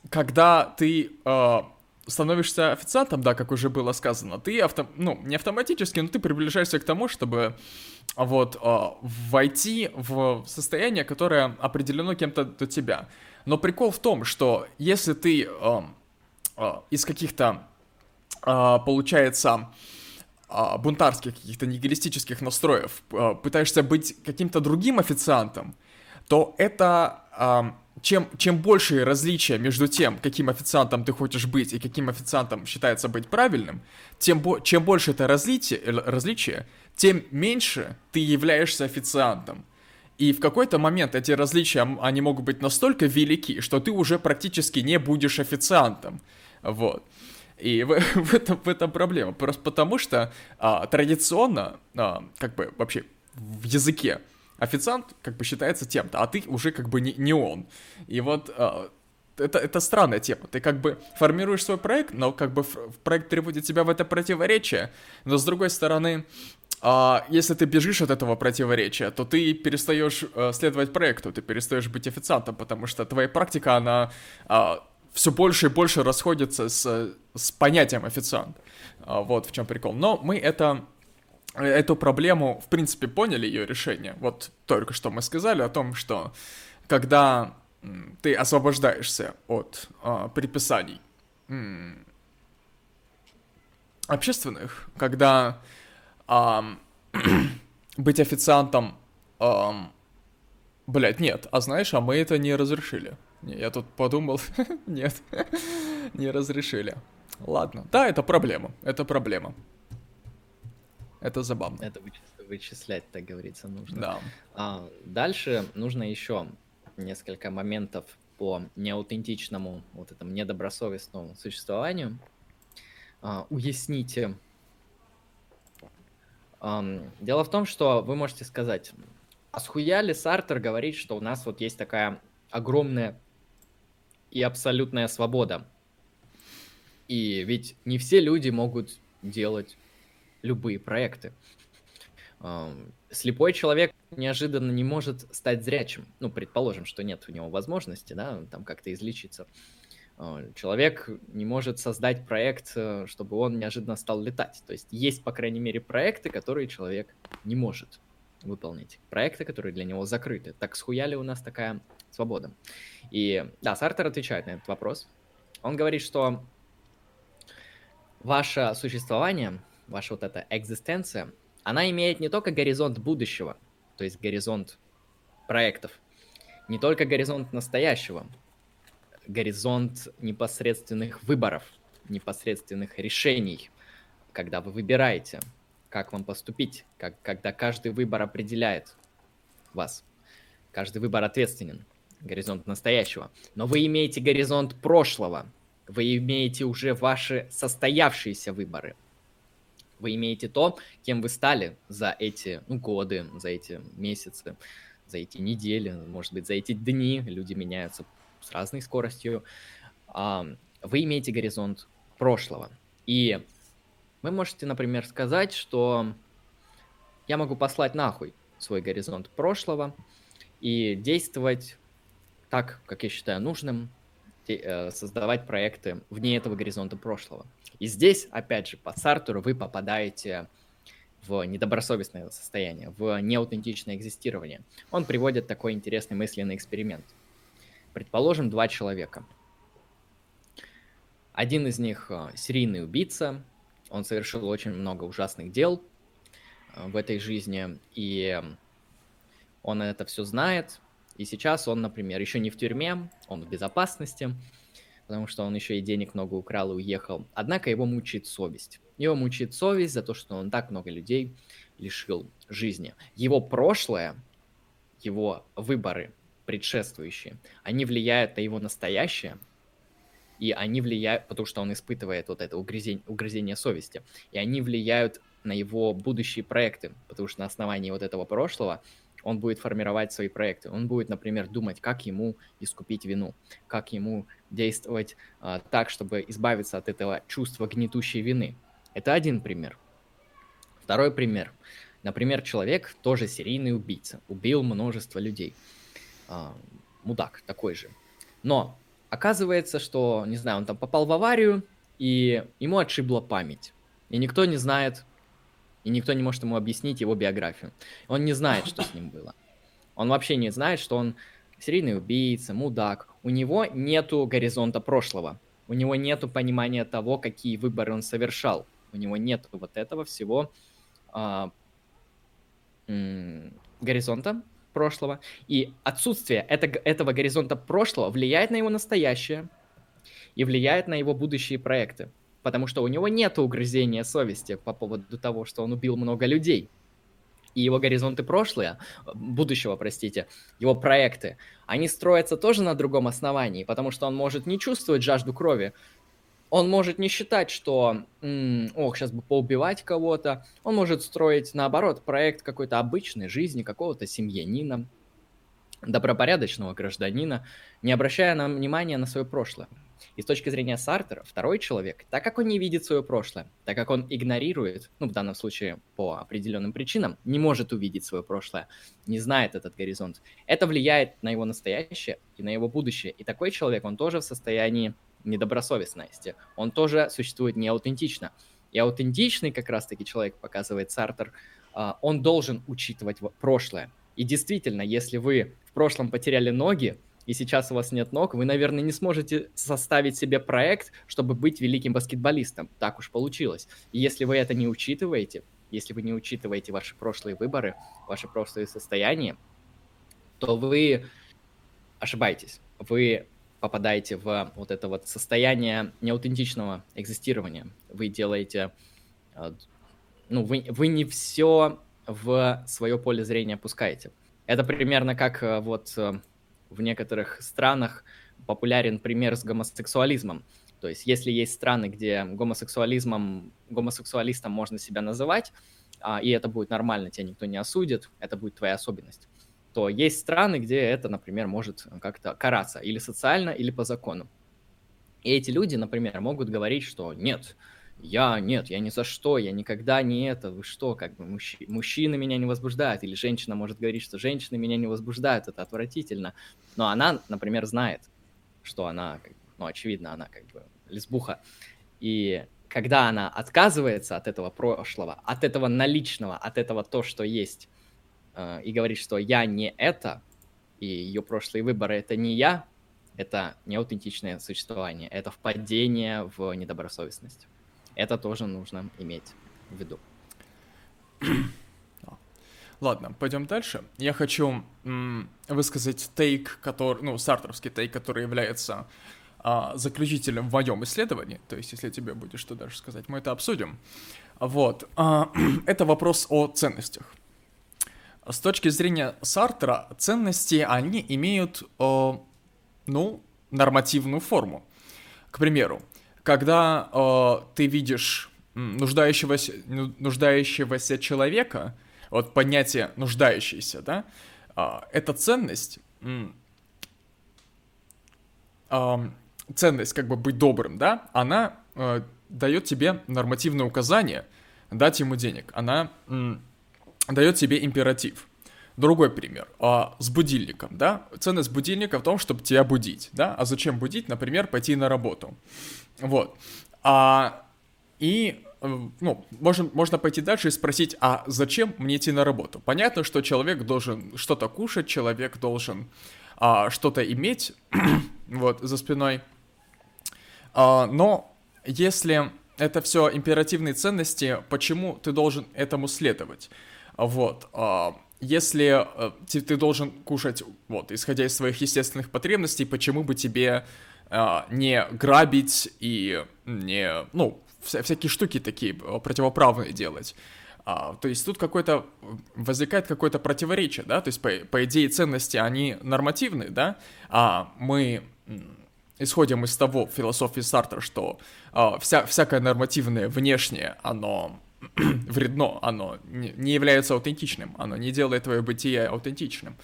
когда ты э, становишься официантом, да, как уже было сказано, ты авто, ну, не автоматически, но ты приближаешься к тому, чтобы вот э, войти в состояние, которое определено кем-то до тебя. Но прикол в том, что если ты э, из каких-то, получается, а, бунтарских, каких-то нигилистических настроев, а, пытаешься быть каким-то другим официантом, то это а, чем, чем больше различия между тем, каким официантом ты хочешь быть и каким официантом считается быть правильным, тем чем больше это различие, различие, тем меньше ты являешься официантом. И в какой-то момент эти различия, они могут быть настолько велики, что ты уже практически не будешь официантом. Вот. И в, в, этом, в этом проблема. Просто потому что а, традиционно, а, как бы вообще в языке, официант как бы считается тем-то, а ты уже как бы не, не он. И вот а, это, это странная тема. Ты как бы формируешь свой проект, но как бы проект приводит тебя в это противоречие. Но с другой стороны, а, если ты бежишь от этого противоречия, то ты перестаешь а, следовать проекту, ты перестаешь быть официантом, потому что твоя практика, она а, все больше и больше расходится с, с понятием официант. А, вот в чем прикол. Но мы это эту проблему, в принципе, поняли ее решение. Вот только что мы сказали о том, что когда ты освобождаешься от а, приписаний м, общественных, когда а, быть официантом, а, блядь, нет, а знаешь, а мы это не разрешили. Не, я тут подумал, нет, не разрешили. Ладно, да, это проблема, это проблема. Это забавно. Это вычислять, так говорится, нужно. Да. А, дальше нужно еще несколько моментов по неаутентичному, вот этому недобросовестному существованию. А, уясните. А, дело в том, что вы можете сказать, а схуя ли Сартер говорит, что у нас вот есть такая огромная и абсолютная свобода. И ведь не все люди могут делать любые проекты. Слепой человек неожиданно не может стать зрячим. Ну, предположим, что нет у него возможности, да, там как-то излечиться. А, человек не может создать проект, э, чтобы он неожиданно стал летать. То есть есть, по крайней мере, проекты, которые человек не может выполнить. Проекты, которые для него закрыты. Так схуяли у нас такая свобода. И да, Сартер отвечает на этот вопрос. Он говорит, что ваше существование, ваша вот эта экзистенция, она имеет не только горизонт будущего, то есть горизонт проектов, не только горизонт настоящего, горизонт непосредственных выборов, непосредственных решений, когда вы выбираете, как вам поступить, как, когда каждый выбор определяет вас. Каждый выбор ответственен горизонт настоящего, но вы имеете горизонт прошлого, вы имеете уже ваши состоявшиеся выборы. Вы имеете то, кем вы стали за эти ну, годы, за эти месяцы, за эти недели, может быть, за эти дни. Люди меняются с разной скоростью. вы имеете горизонт прошлого. И вы можете, например, сказать, что я могу послать нахуй свой горизонт прошлого и действовать так, как я считаю нужным, э, создавать проекты вне этого горизонта прошлого. И здесь, опять же, по Сартуру вы попадаете в недобросовестное состояние, в неаутентичное экзистирование. Он приводит такой интересный мысленный эксперимент. Предположим, два человека. Один из них э, серийный убийца, он совершил очень много ужасных дел э, в этой жизни, и он это все знает, и сейчас он, например, еще не в тюрьме, он в безопасности, потому что он еще и денег много украл и уехал. Однако его мучает совесть. Его мучает совесть за то, что он так много людей лишил жизни. Его прошлое, его выборы предшествующие, они влияют на его настоящее, и они влияют, потому что он испытывает вот это угрызение, угрызение совести, и они влияют на его будущие проекты, потому что на основании вот этого прошлого он будет формировать свои проекты. Он будет, например, думать, как ему искупить вину, как ему действовать а, так, чтобы избавиться от этого чувства гнетущей вины. Это один пример. Второй пример. Например, человек тоже серийный убийца, убил множество людей. А, мудак такой же. Но оказывается, что, не знаю, он там попал в аварию, и ему отшибла память. И никто не знает, и никто не может ему объяснить его биографию. Он не знает, что с ним было. Он вообще не знает, что он серийный убийца, мудак. У него нету горизонта прошлого. У него нету понимания того, какие выборы он совершал. У него нет вот этого всего а, горизонта прошлого. И отсутствие это, этого горизонта прошлого влияет на его настоящее и влияет на его будущие проекты потому что у него нет угрызения совести по поводу того, что он убил много людей. И его горизонты прошлые, будущего, простите, его проекты, они строятся тоже на другом основании, потому что он может не чувствовать жажду крови, он может не считать, что, ох, сейчас бы поубивать кого-то. Он может строить, наоборот, проект какой-то обычной жизни, какого-то семьянина, добропорядочного гражданина, не обращая на внимания на свое прошлое. И с точки зрения Сартера, второй человек, так как он не видит свое прошлое, так как он игнорирует, ну, в данном случае по определенным причинам, не может увидеть свое прошлое, не знает этот горизонт, это влияет на его настоящее и на его будущее. И такой человек, он тоже в состоянии недобросовестности, он тоже существует неаутентично. И аутентичный как раз-таки человек, показывает Сартер, а, он должен учитывать прошлое. И действительно, если вы в прошлом потеряли ноги, и сейчас у вас нет ног, вы, наверное, не сможете составить себе проект, чтобы быть великим баскетболистом. Так уж получилось. И если вы это не учитываете, если вы не учитываете ваши прошлые выборы, ваши прошлые состояния, то вы ошибаетесь. Вы попадаете в вот это вот состояние неаутентичного экзистирования. Вы делаете... Э, ну, вы, вы не все в свое поле зрения пускаете. Это примерно как э, вот э, в некоторых странах популярен пример с гомосексуализмом. То есть, если есть страны, где гомосексуализмом, гомосексуалистом можно себя называть, а, и это будет нормально, тебя никто не осудит, это будет твоя особенность, то есть страны, где это, например, может как-то караться или социально, или по закону. И эти люди, например, могут говорить, что нет, я нет, я ни за что, я никогда не это, вы что, как бы мужчи, мужчины меня не возбуждают, или женщина может говорить, что женщины меня не возбуждают, это отвратительно. Но она, например, знает, что она, ну, очевидно, она как бы лесбуха. И когда она отказывается от этого прошлого, от этого наличного, от этого то, что есть, э, и говорит, что я не это, и ее прошлые выборы это не я, это не аутентичное существование, это впадение в недобросовестность. Это тоже нужно иметь в виду. Ладно, пойдем дальше. Я хочу м- высказать тейк, который, ну, сартовский тейк, который является а, заключителем в моем исследовании. То есть, если тебе будет что дальше сказать, мы это обсудим. Вот. А, это вопрос о ценностях. С точки зрения Сартера, ценности, они имеют, о, ну, нормативную форму. К примеру, когда э, ты видишь нуждающегося, ну, нуждающегося человека, вот понятие нуждающийся, да, э, эта ценность, э, ценность как бы быть добрым, да, она э, дает тебе нормативное указание дать ему денег. Она м, дает тебе императив. Другой пример. А, с будильником, да? Ценность будильника в том, чтобы тебя будить, да? А зачем будить? Например, пойти на работу. Вот. А, и э, ну, можно, можно пойти дальше и спросить, а зачем мне идти на работу? Понятно, что человек должен что-то кушать, человек должен а, что-то иметь вот за спиной. А, но если это все императивные ценности, почему ты должен этому следовать? Вот. А, если э, ты должен кушать, вот, исходя из своих естественных потребностей, почему бы тебе не грабить и не, ну, вся, всякие штуки такие э, противоправные делать? А, то есть тут какой-то возникает какое-то противоречие, да, то есть по, по идее ценности они нормативные, да, а мы исходим из того философии Сартра, что а, вся, всякое нормативное внешнее, оно вредно, оно не является аутентичным, оно не делает твое бытие аутентичным.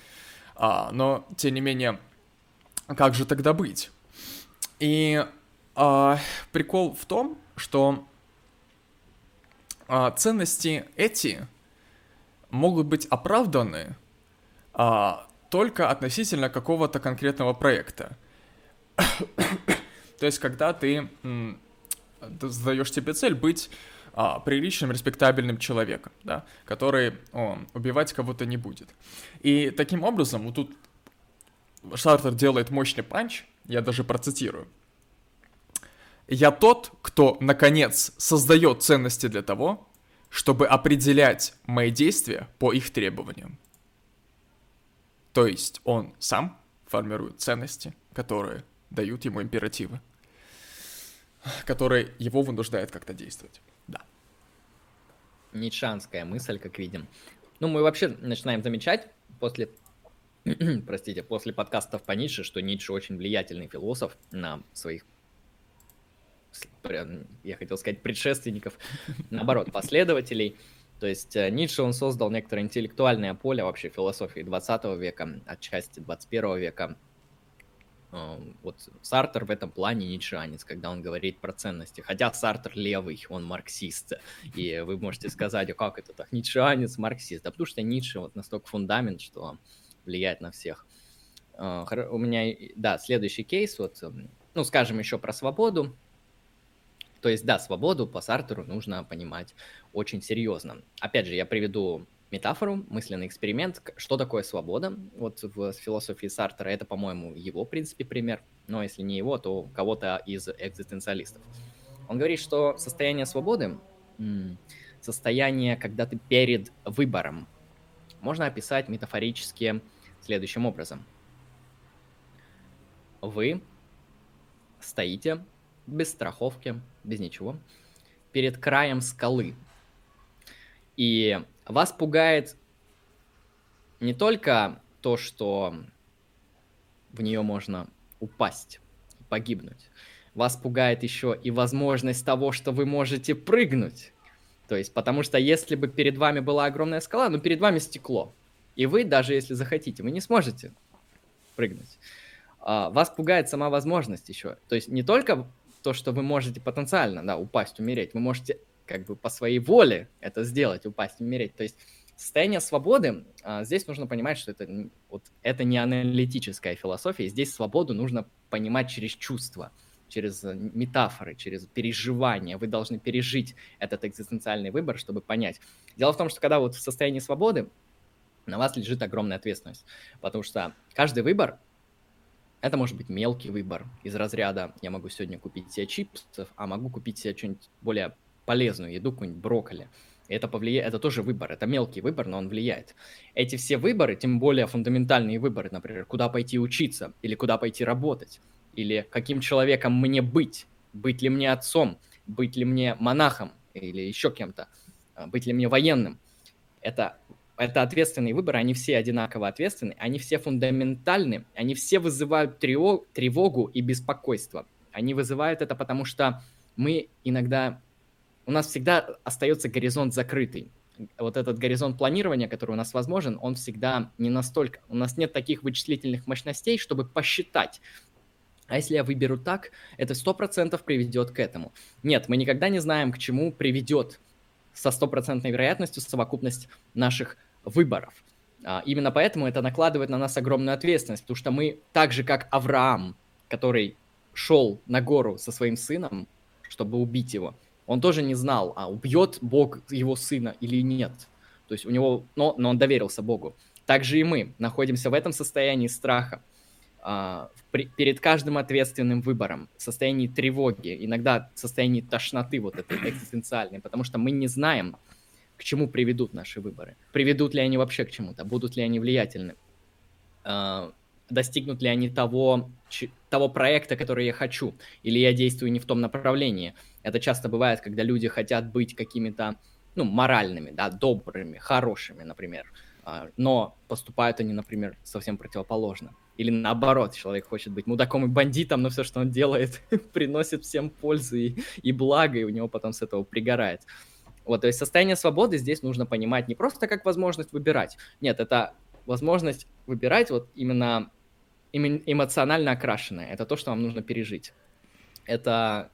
А, но, тем не менее, как же тогда быть? И а, прикол в том, что а, ценности эти могут быть оправданы а, только относительно какого-то конкретного проекта. То есть, когда ты, ты задаешь себе цель быть а, приличным, респектабельным человеком, да, который о, убивать кого-то не будет. И таким образом, вот тут Шартер делает мощный панч, я даже процитирую. Я тот, кто, наконец, создает ценности для того, чтобы определять мои действия по их требованиям. То есть он сам формирует ценности, которые дают ему императивы, которые его вынуждают как-то действовать. Да. Ницшанская мысль, как видим. Ну, мы вообще начинаем замечать после, простите, после подкастов по Ницше, что Ницше очень влиятельный философ на своих я хотел сказать предшественников, наоборот, последователей. То есть э, Ницше, он создал некоторое интеллектуальное поле вообще философии 20 века, отчасти 21 века, вот Сартер в этом плане ницшеанец, когда он говорит про ценности. Хотя Сартер левый, он марксист. И вы можете сказать, а как это так, ницшеанец, марксист? Да потому что Ницше вот настолько фундамент, что влияет на всех. А, у меня, да, следующий кейс, вот, ну, скажем еще про свободу. То есть, да, свободу по Сартеру нужно понимать очень серьезно. Опять же, я приведу метафору, мысленный эксперимент. Что такое свобода? Вот в философии Сартера это, по-моему, его, в принципе, пример. Но если не его, то кого-то из экзистенциалистов. Он говорит, что состояние свободы, состояние, когда ты перед выбором, можно описать метафорически следующим образом. Вы стоите без страховки, без ничего, перед краем скалы. И вас пугает не только то, что в нее можно упасть погибнуть. Вас пугает еще и возможность того, что вы можете прыгнуть. То есть, потому что если бы перед вами была огромная скала, ну перед вами стекло, и вы, даже если захотите, вы не сможете прыгнуть. А, вас пугает сама возможность еще. То есть не только то, что вы можете потенциально, да, упасть, умереть, вы можете как бы по своей воле это сделать, упасть, умереть. То есть состояние свободы, а, здесь нужно понимать, что это, вот, это не аналитическая философия, здесь свободу нужно понимать через чувства, через э, метафоры, через переживания. Вы должны пережить этот экзистенциальный выбор, чтобы понять. Дело в том, что когда вот в состоянии свободы, на вас лежит огромная ответственность, потому что каждый выбор это может быть мелкий выбор из разряда «я могу сегодня купить себе чипсов, а могу купить себе что-нибудь более полезную еду, какую-нибудь брокколи. И это повлияет, это тоже выбор, это мелкий выбор, но он влияет. Эти все выборы, тем более фундаментальные выборы, например, куда пойти учиться, или куда пойти работать, или каким человеком мне быть, быть ли мне отцом, быть ли мне монахом, или еще кем-то, а, быть ли мне военным. Это, это ответственные выборы, они все одинаково ответственны, они все фундаментальны, они все вызывают тревогу и беспокойство. Они вызывают это, потому что мы иногда у нас всегда остается горизонт закрытый. Вот этот горизонт планирования, который у нас возможен, он всегда не настолько... У нас нет таких вычислительных мощностей, чтобы посчитать, А если я выберу так, это сто процентов приведет к этому. Нет, мы никогда не знаем, к чему приведет со стопроцентной вероятностью совокупность наших выборов. А, именно поэтому это накладывает на нас огромную ответственность, потому что мы, так же как Авраам, который шел на гору со своим сыном, чтобы убить его, он тоже не знал, а убьет Бог его сына или нет. То есть у него, но, но он доверился Богу. Также и мы находимся в этом состоянии страха, при, перед каждым ответственным выбором, в состоянии тревоги, иногда в состоянии тошноты вот этой экзистенциальной, потому что мы не знаем, к чему приведут наши выборы. Приведут ли они вообще к чему-то, будут ли они влиятельны, а, достигнут ли они того, того проекта, который я хочу, или я действую не в том направлении. Это часто бывает, когда люди хотят быть какими-то, ну, моральными, да, добрыми, хорошими, например, а, но поступают они, например, совсем противоположно. Или наоборот, человек хочет быть мудаком и бандитом, но все, что он делает, приносит всем пользу и, и благо, и у него потом с этого пригорает. Вот, то есть состояние свободы здесь нужно понимать не просто как возможность выбирать. Нет, это возможность выбирать вот именно эмоционально окрашенное. Это то, что вам нужно пережить. Это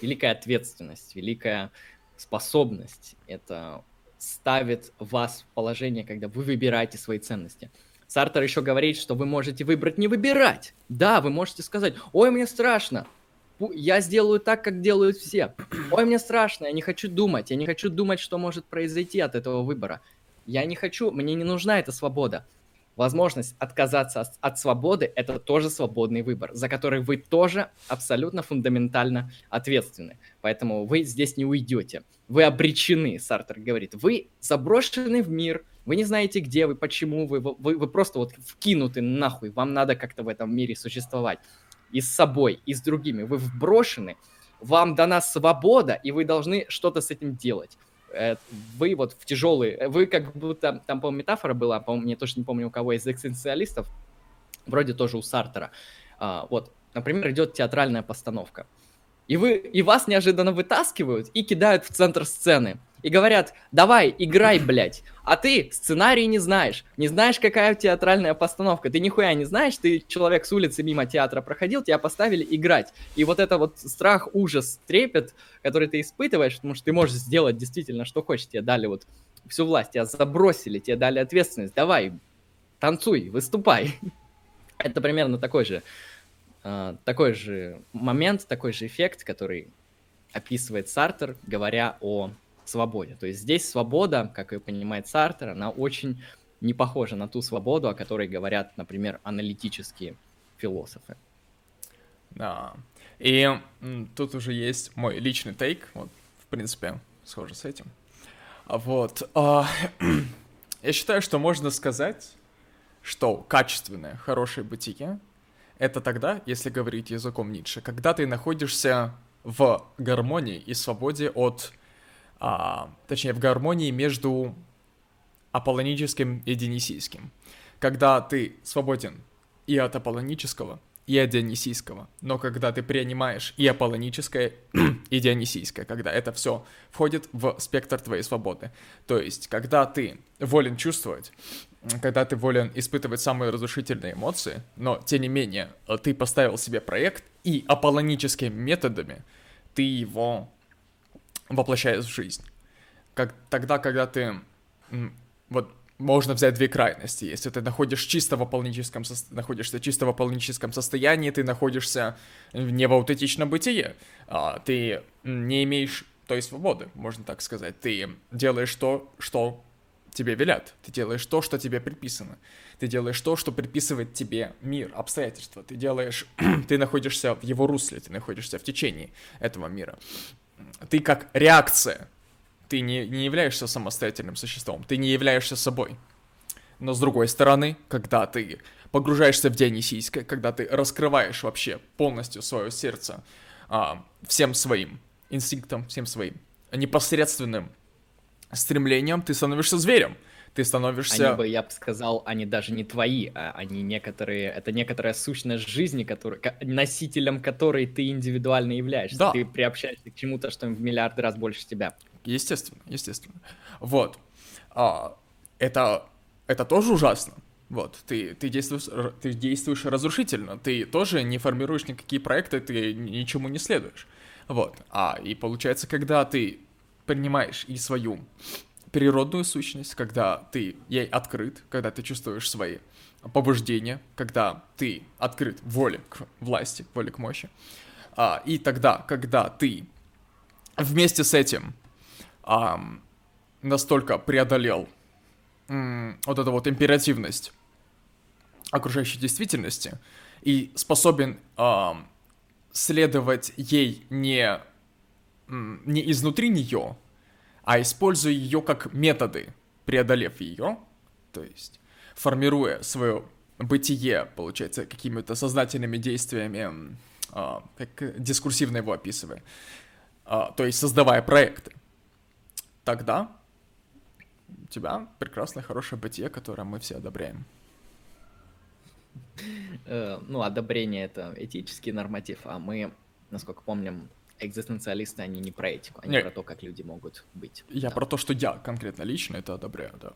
великая ответственность, великая способность. Это ставит вас в положение, когда вы выбираете свои ценности. Сартер еще говорит, что вы можете выбрать не выбирать. Да, вы можете сказать, ой, мне страшно, я сделаю так, как делают все. Ой, мне страшно, я не хочу думать, я не хочу думать, что может произойти от этого выбора. Я не хочу, мне не нужна эта свобода. Возможность отказаться от, от свободы – это тоже свободный выбор, за который вы тоже абсолютно фундаментально ответственны. Поэтому вы здесь не уйдете. Вы обречены, Сартер говорит. Вы заброшены в мир, вы не знаете, где вы, почему вы, вы, вы просто вот вкинуты нахуй. Вам надо как-то в этом мире существовать и с собой, и с другими. Вы вброшены, вам дана свобода, и вы должны что-то с этим делать. Э, вы вот в тяжелые... Э, вы как будто... Там, по-моему, метафора была, по-моему, я точно не помню, у кого из экзистенциалистов, вроде тоже у Сартера. А, вот, например, идет театральная постановка. И, вы, и вас неожиданно вытаскивают и кидают в центр сцены и говорят, давай, играй, блядь. А ты сценарий не знаешь, не знаешь, какая театральная постановка, ты нихуя не знаешь, ты человек с улицы мимо театра проходил, тебя поставили играть. И вот это вот страх, ужас, трепет, который ты испытываешь, потому что ты можешь сделать действительно, что хочешь, тебе дали вот всю власть, тебя забросили, тебе дали ответственность, давай, танцуй, выступай. Это примерно такой же, э, такой же момент, такой же эффект, который описывает Сартер, говоря о свободе. То есть здесь свобода, как и понимает Сартер, она очень не похожа на ту свободу, о которой говорят, например, аналитические философы. Да. И тут уже есть мой личный тейк, вот, в принципе, схоже с этим. А вот. А, я считаю, что можно сказать, что качественное, хорошее бытие — это тогда, если говорить языком Ницше, когда ты находишься в гармонии и свободе от а, точнее, в гармонии между аполлоническим и дионисийским. Когда ты свободен и от аполлонического, и от дионисийского. Но когда ты принимаешь и аполлоническое, и дионисийское, когда это все входит в спектр твоей свободы. То есть, когда ты волен чувствовать, когда ты волен испытывать самые разрушительные эмоции, но, тем не менее, ты поставил себе проект, и аполлоническими методами ты его воплощаешь в жизнь. Как, тогда, когда ты... Вот можно взять две крайности. Если ты находишь чисто в аполлоническом, со... находишься чисто в аполлоническом состоянии, ты находишься не в аутентичном бытие, а ты не имеешь той свободы, можно так сказать. Ты делаешь то, что тебе велят. Ты делаешь то, что тебе предписано. Ты делаешь то, что предписывает тебе мир, обстоятельства. Ты делаешь... ты находишься в его русле, ты находишься в течении этого мира ты как реакция, ты не, не являешься самостоятельным существом, ты не являешься собой. Но с другой стороны, когда ты погружаешься в Дионисийское, когда ты раскрываешь вообще полностью свое сердце а, всем своим инстинктом, всем своим непосредственным стремлением, ты становишься зверем ты становишься... Они бы, я бы сказал, они даже не твои, а они некоторые... Это некоторая сущность жизни, который, носителем которой ты индивидуально являешься. Да. Ты приобщаешься к чему-то, что в миллиарды раз больше тебя. Естественно, естественно. Вот. А, это, это тоже ужасно. Вот, ты, ты, действуешь, ты действуешь разрушительно, ты тоже не формируешь никакие проекты, ты ничему не следуешь. Вот, а и получается, когда ты принимаешь и свою природную сущность, когда ты ей открыт, когда ты чувствуешь свои побуждения, когда ты открыт воле к власти, воле к мощи, а, и тогда, когда ты вместе с этим а, настолько преодолел м, вот эту вот императивность окружающей действительности и способен э, следовать ей не, не изнутри нее, а используя ее как методы, преодолев ее, то есть формируя свое бытие, получается, какими-то сознательными действиями, э, как дискурсивно его описывая, э, то есть создавая проекты, тогда у тебя прекрасное, хорошее бытие, которое мы все одобряем. Э, ну, одобрение — это этический норматив, а мы, насколько помним, экзистенциалисты, они не про этику, они не. про то, как люди могут быть. Я да. про то, что я конкретно лично это одобряю, да.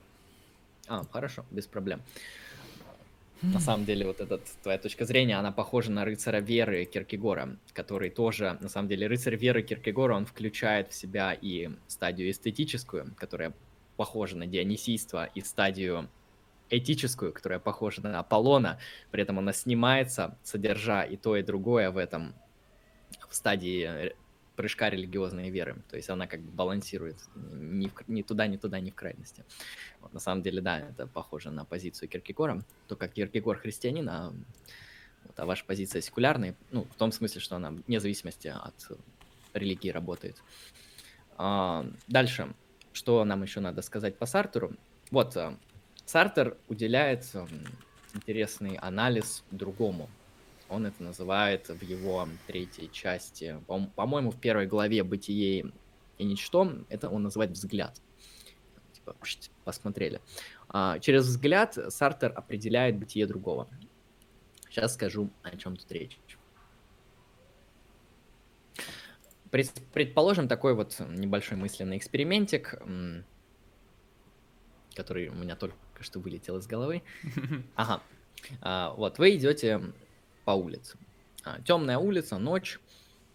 А, хорошо, без проблем. На самом деле, вот эта твоя точка зрения, она похожа на рыцаря веры Киркегора, который тоже, на самом деле, рыцарь веры Киркегора, он включает в себя и стадию эстетическую, которая похожа на дионисийство, и стадию этическую, которая похожа на Аполлона, при этом она снимается, содержа и то, и другое в этом стадии э, прыжка религиозной веры. То есть она как бы балансирует ни, в, ни туда, ни туда, ни в крайности. Вот, на самом деле, да, это похоже на позицию Киркегора, только Киркегор христианин, а, вот, а ваша позиция секулярная, ну, в том смысле, что она вне зависимости от религии работает. А, дальше, что нам еще надо сказать по Сартеру? Вот, а, Сартер уделяет интересный анализ другому. Он это называет в его третьей части, по-моему, в первой главе «Бытие и ничто», это он называет «взгляд». Типа, посмотрели. А, через взгляд Сартер определяет бытие другого. Сейчас скажу, о чем тут речь. Предположим такой вот небольшой мысленный экспериментик, который у меня только что вылетел из головы. Ага. А, вот, вы идете по улице. А, темная улица, ночь,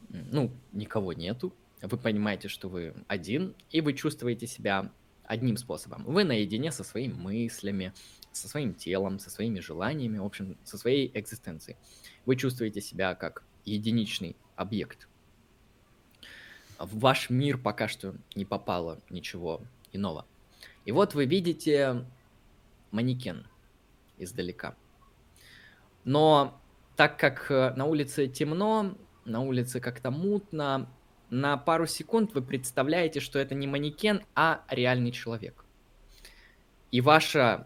ну, никого нету. Вы понимаете, что вы один, и вы чувствуете себя одним способом. Вы наедине со своими мыслями, со своим телом, со своими желаниями, в общем, со своей экзистенцией. Вы чувствуете себя как единичный объект. В ваш мир пока что не попало ничего иного. И вот вы видите манекен издалека. Но так как э, на улице темно, на улице как-то мутно, на пару секунд вы представляете, что это не манекен, а реальный человек. И ваше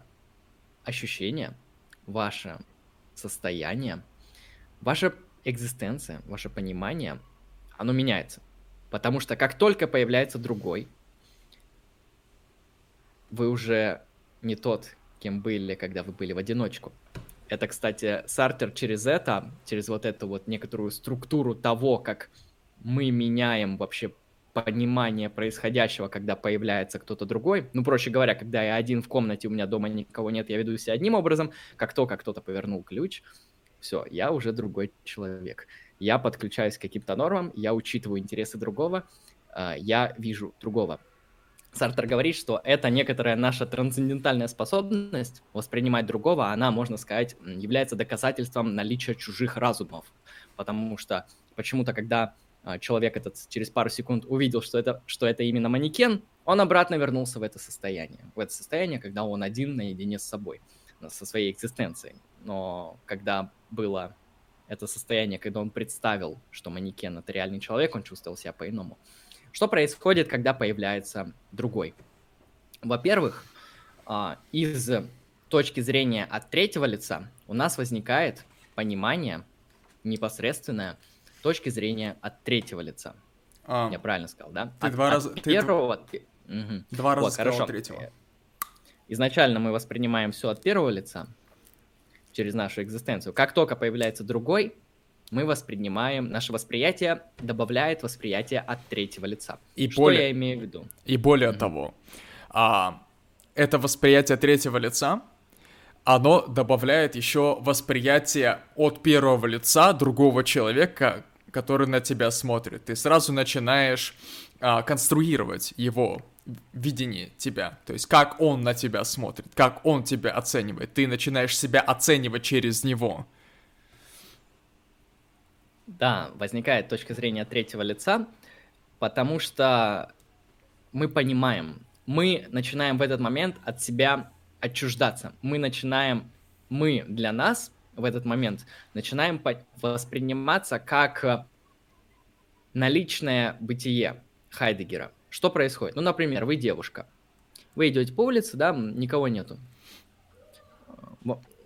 ощущение, ваше состояние, ваша экзистенция, ваше понимание, оно меняется. Потому что как только появляется другой, вы уже не тот, кем были, когда вы были в одиночку. Это, кстати, Сартер через это, через вот эту вот некоторую структуру того, как мы меняем вообще понимание происходящего, когда появляется кто-то другой. Ну, проще говоря, когда я один в комнате, у меня дома никого нет, я веду себя одним образом, как только кто-то повернул ключ, все, я уже другой человек. Я подключаюсь к каким-то нормам, я учитываю интересы другого, а, я вижу другого. Сартер говорит, что это некоторая наша трансцендентальная способность воспринимать другого, она, можно сказать, является доказательством наличия чужих разумов. Потому что почему-то, когда а, человек этот через пару секунд увидел, что это, что это именно манекен, он обратно вернулся в это состояние. В это состояние, когда он один наедине с собой, со своей экзистенцией. Но когда было это состояние, когда он представил, что манекен — это реальный человек, он чувствовал себя по-иному. Что происходит, когда появляется другой? Во-первых, а, из точки зрения от третьего лица у нас возникает понимание непосредственное точки зрения от третьего лица. А, Я правильно сказал, да? Ты от, два раза... Первого... Ты... Угу. Два раза вот, сказал хорошо. третьего. Изначально мы воспринимаем все от первого лица через нашу экзистенцию. Как только появляется другой, мы воспринимаем, наше восприятие добавляет восприятие от третьего лица. И Что более, я имею в виду? И более mm-hmm. того, а, это восприятие третьего лица оно добавляет еще восприятие от первого лица другого человека, который на тебя смотрит. Ты сразу начинаешь а, конструировать его видение тебя, то есть как он на тебя смотрит, как он тебя оценивает. Ты начинаешь себя оценивать через него. Да, возникает точка зрения третьего лица, потому что мы понимаем, мы начинаем в этот момент от себя отчуждаться. Мы начинаем, мы для нас в этот момент начинаем восприниматься как наличное бытие Хайдегера. Что происходит? Ну, например, вы девушка. Вы идете по улице, да, никого нету.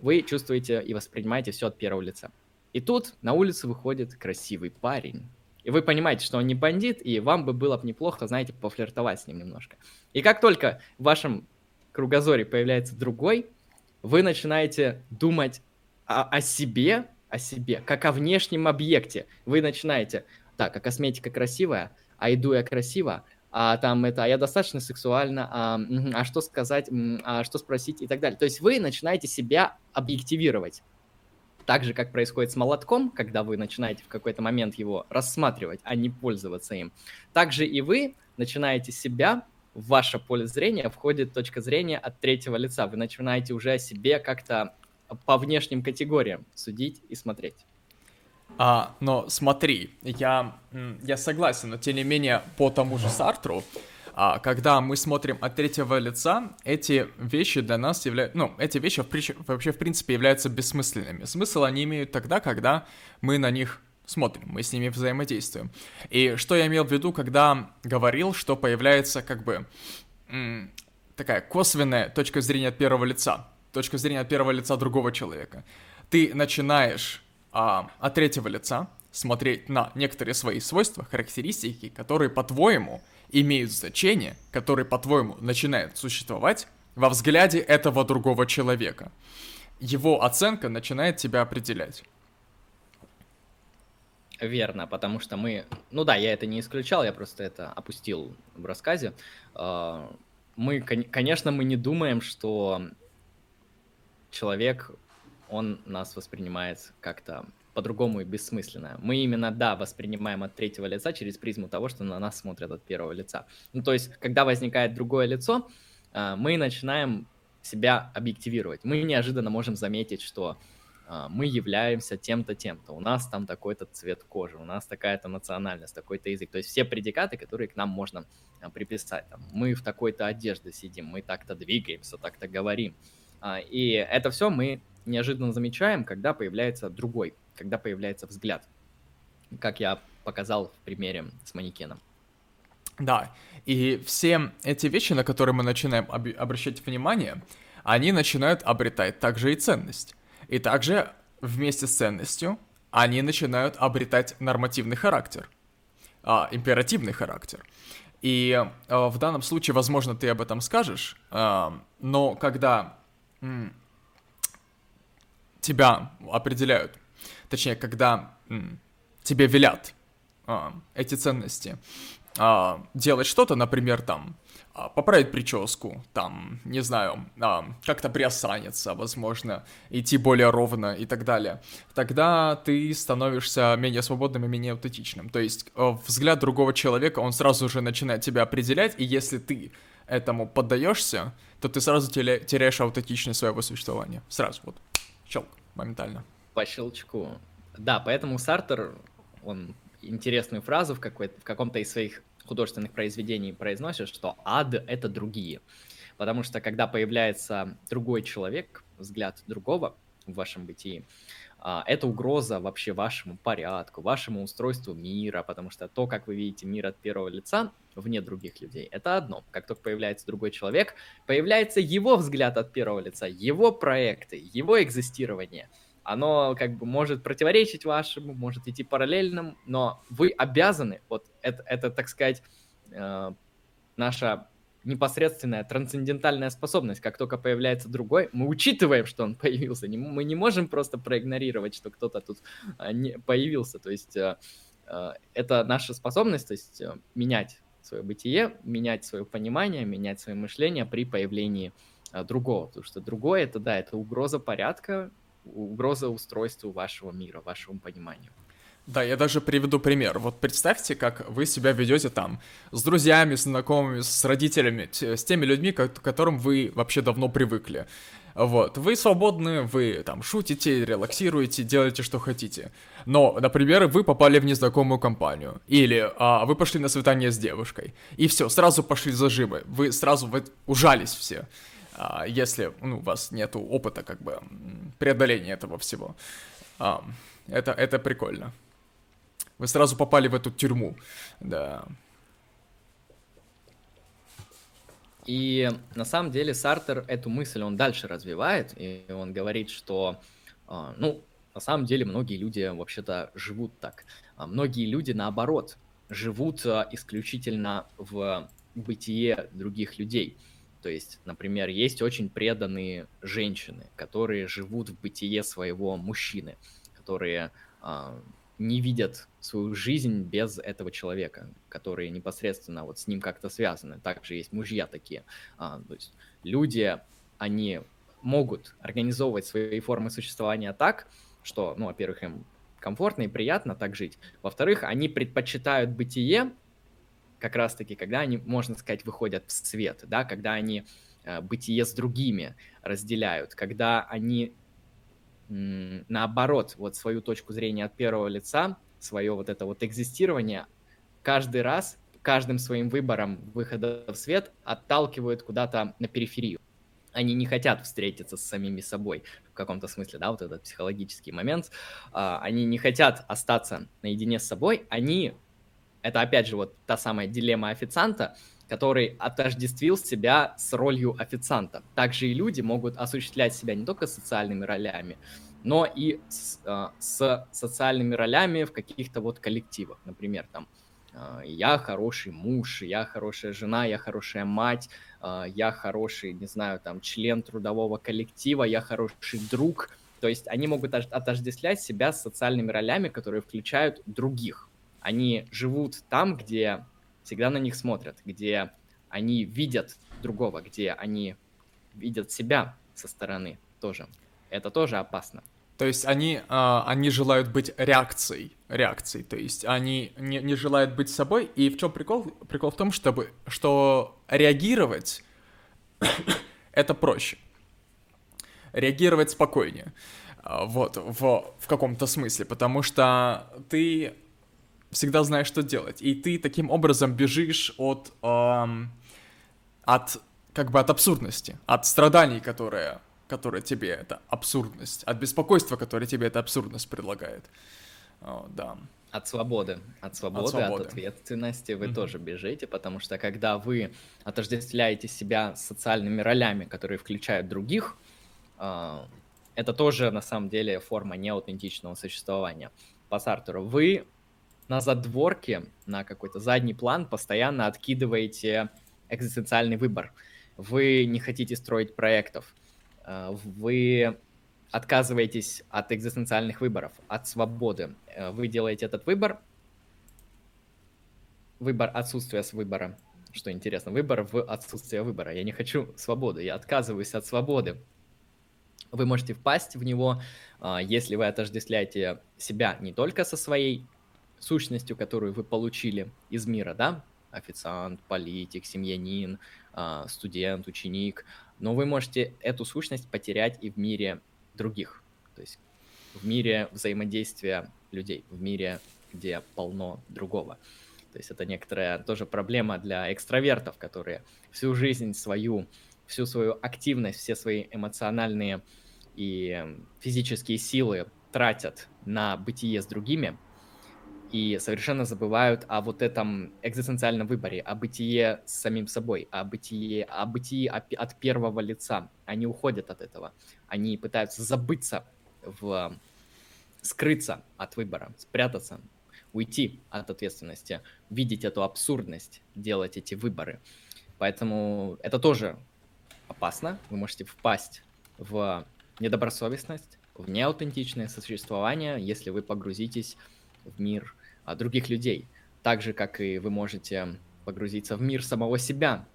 Вы чувствуете и воспринимаете все от первого лица. И тут на улицу выходит красивый парень. И вы понимаете, что он не бандит, и вам бы было бы неплохо, знаете, пофлиртовать с ним немножко. И как только в вашем кругозоре появляется другой, вы начинаете думать о, о себе, о себе, как о внешнем объекте. Вы начинаете, так, а косметика красивая, а иду я красиво, а там это, а я достаточно сексуально, а, а что сказать, а что спросить и так далее. То есть вы начинаете себя объективировать. Так же, как происходит с молотком, когда вы начинаете в какой-то момент его рассматривать, а не пользоваться им. Также и вы начинаете себя, в ваше поле зрения входит точка зрения от третьего лица. Вы начинаете уже о себе как-то по внешним категориям судить и смотреть. А, но смотри, я, я согласен, но тем не менее по тому же Сартру, а, когда мы смотрим от третьего лица, эти вещи для нас являются, ну, эти вещи вообще в принципе являются бессмысленными. Смысл они имеют тогда, когда мы на них смотрим, мы с ними взаимодействуем. И что я имел в виду, когда говорил, что появляется как бы такая косвенная точка зрения от первого лица, точка зрения от первого лица другого человека. Ты начинаешь а, от третьего лица смотреть на некоторые свои свойства, характеристики, которые, по-твоему, имеют значение, которые, по-твоему, начинают существовать во взгляде этого другого человека. Его оценка начинает тебя определять. Верно, потому что мы... Ну да, я это не исключал, я просто это опустил в рассказе. А, мы, конечно, мы не думаем, что человек он нас воспринимает как-то по-другому и бессмысленно. Мы именно, да, воспринимаем от третьего лица через призму того, что на нас смотрят от первого лица. Ну, то есть, когда возникает другое лицо, а, мы начинаем себя объективировать. Мы неожиданно можем заметить, что а, мы являемся тем-то, тем-то. У нас там такой-то цвет кожи, у нас такая-то национальность, такой-то язык. То есть все предикаты, которые к нам можно а, приписать. Там, мы в такой-то одежде сидим, мы так-то двигаемся, так-то говорим. И это все мы неожиданно замечаем, когда появляется другой, когда появляется взгляд, как я показал в примере с манекеном. Да, и все эти вещи, на которые мы начинаем об- обращать внимание, они начинают обретать также и ценность. И также вместе с ценностью они начинают обретать нормативный характер, а, императивный характер. И а, в данном случае, возможно, ты об этом скажешь, а, но когда тебя определяют. Точнее, когда тебе велят а, эти ценности. А, делать что-то, например, там, а, поправить прическу, там, не знаю, а, как-то приосаниться, возможно, идти более ровно и так далее, тогда ты становишься менее свободным и менее аутентичным. То есть а, взгляд другого человека, он сразу же начинает тебя определять, и если ты этому поддаешься, то ты сразу теряешь аутентичность своего существования. Сразу вот щелк, моментально. По щелчку. Да, поэтому Сартер, он интересную фразу в, в каком-то из своих художественных произведений произносит, что ад — это другие. Потому что когда появляется другой человек, взгляд другого в вашем бытии, а, это угроза вообще вашему порядку, вашему устройству мира, потому что то, как вы видите мир от первого лица, вне других людей, это одно. Как только появляется другой человек, появляется его взгляд от первого лица, его проекты, его экзистирование. Оно как бы может противоречить вашему, может идти параллельным, но вы обязаны, вот это, это так сказать, э, наша непосредственная трансцендентальная способность. Как только появляется другой, мы учитываем, что он появился. Мы не можем просто проигнорировать, что кто-то тут а, появился. То есть э, э, это наша способность, то есть э, менять свое бытие, менять свое понимание, менять свое мышление при появлении а, другого, потому что другое это, да, это угроза порядка, угроза устройству вашего мира, вашему пониманию. Да, я даже приведу пример. Вот представьте, как вы себя ведете там с друзьями, с знакомыми, с родителями, с теми людьми, к которым вы вообще давно привыкли. Вот, вы свободны, вы там шутите, релаксируете, делаете, что хотите. Но, например, вы попали в незнакомую компанию, или а, вы пошли на свидание с девушкой, и все, сразу пошли зажимы, вы сразу вы ужались все, а, если ну, у вас нет опыта как бы преодоления этого всего. А, это, это прикольно. Вы сразу попали в эту тюрьму, да. И на самом деле Сартер эту мысль он дальше развивает, и он говорит, что, а, ну, на самом деле многие люди вообще-то живут так. А многие люди, наоборот, живут а, исключительно в бытие других людей. То есть, например, есть очень преданные женщины, которые живут в бытие своего мужчины, которые не видят свою жизнь без этого человека, которые непосредственно вот с ним как-то связаны. Также есть мужья такие. А, то есть люди, они могут организовывать свои формы существования так, что, ну, во-первых, им комфортно и приятно так жить. Во-вторых, они предпочитают бытие, как раз-таки, когда они, можно сказать, выходят в свет, да, когда они э, бытие с другими разделяют, когда они наоборот, вот свою точку зрения от первого лица, свое вот это вот экзистирование, каждый раз, каждым своим выбором выхода в свет отталкивают куда-то на периферию. Они не хотят встретиться с самими собой в каком-то смысле, да, вот этот психологический момент. А, они не хотят остаться наедине с собой, они, это опять же вот та самая дилемма официанта, который отождествил себя с ролью официанта. Также и люди могут осуществлять себя не только социальными ролями, но и с, а, с социальными ролями в каких-то вот коллективах. Например, там а, я хороший муж, я хорошая жена, я хорошая мать, а, я хороший, не знаю, там, член трудового коллектива, я хороший друг. То есть они могут отождествлять себя с социальными ролями, которые включают других. Они живут там, где всегда на них смотрят, где они видят другого, где они видят себя со стороны тоже. Это тоже опасно. То есть они, э, они желают быть реакцией, реакцией, то есть они не, не желают быть собой. И в чем прикол? Прикол в том, чтобы, что реагировать это проще. Реагировать спокойнее. А, вот, в, в каком-то смысле, потому что ты всегда знаешь, что делать. И ты таким образом бежишь от, эм, от как бы от абсурдности, от страданий, которые, которые тебе это абсурдность, от беспокойства, которое тебе эта абсурдность предлагает. О, да. От свободы. От свободы, от, свободы. от ответственности вы mm-hmm. тоже бежите, потому что когда вы отождествляете себя с социальными ролями, которые включают других, э, это тоже на самом деле форма неаутентичного существования. По Сартеру вы на задворке, на какой-то задний план постоянно откидываете экзистенциальный выбор. Вы не хотите строить проектов, вы отказываетесь от экзистенциальных выборов, от свободы. Э, вы делаете этот выбор, выбор отсутствия выбора, что интересно, выбор в отсутствие выбора. Я не хочу свободы, я отказываюсь от свободы. Вы можете впасть в него, э, если вы отождествляете себя не только со своей сущностью, которую вы получили из мира, да, официант, политик, семьянин, студент, ученик, но вы можете эту сущность потерять и в мире других, то есть в мире взаимодействия людей, в мире, где полно другого. То есть это некоторая тоже проблема для экстравертов, которые всю жизнь свою, всю свою активность, все свои эмоциональные и физические силы тратят на бытие с другими, и совершенно забывают о вот этом экзистенциальном выборе, о бытие с самим собой, о бытие, о бытии от первого лица. Они уходят от этого. Они пытаются забыться в скрыться от выбора, спрятаться, уйти от ответственности, видеть эту абсурдность, делать эти выборы. Поэтому это тоже опасно. Вы можете впасть в недобросовестность, в неаутентичное существование, если вы погрузитесь в мир других людей. Так же, как и вы можете погрузиться в мир самого себя,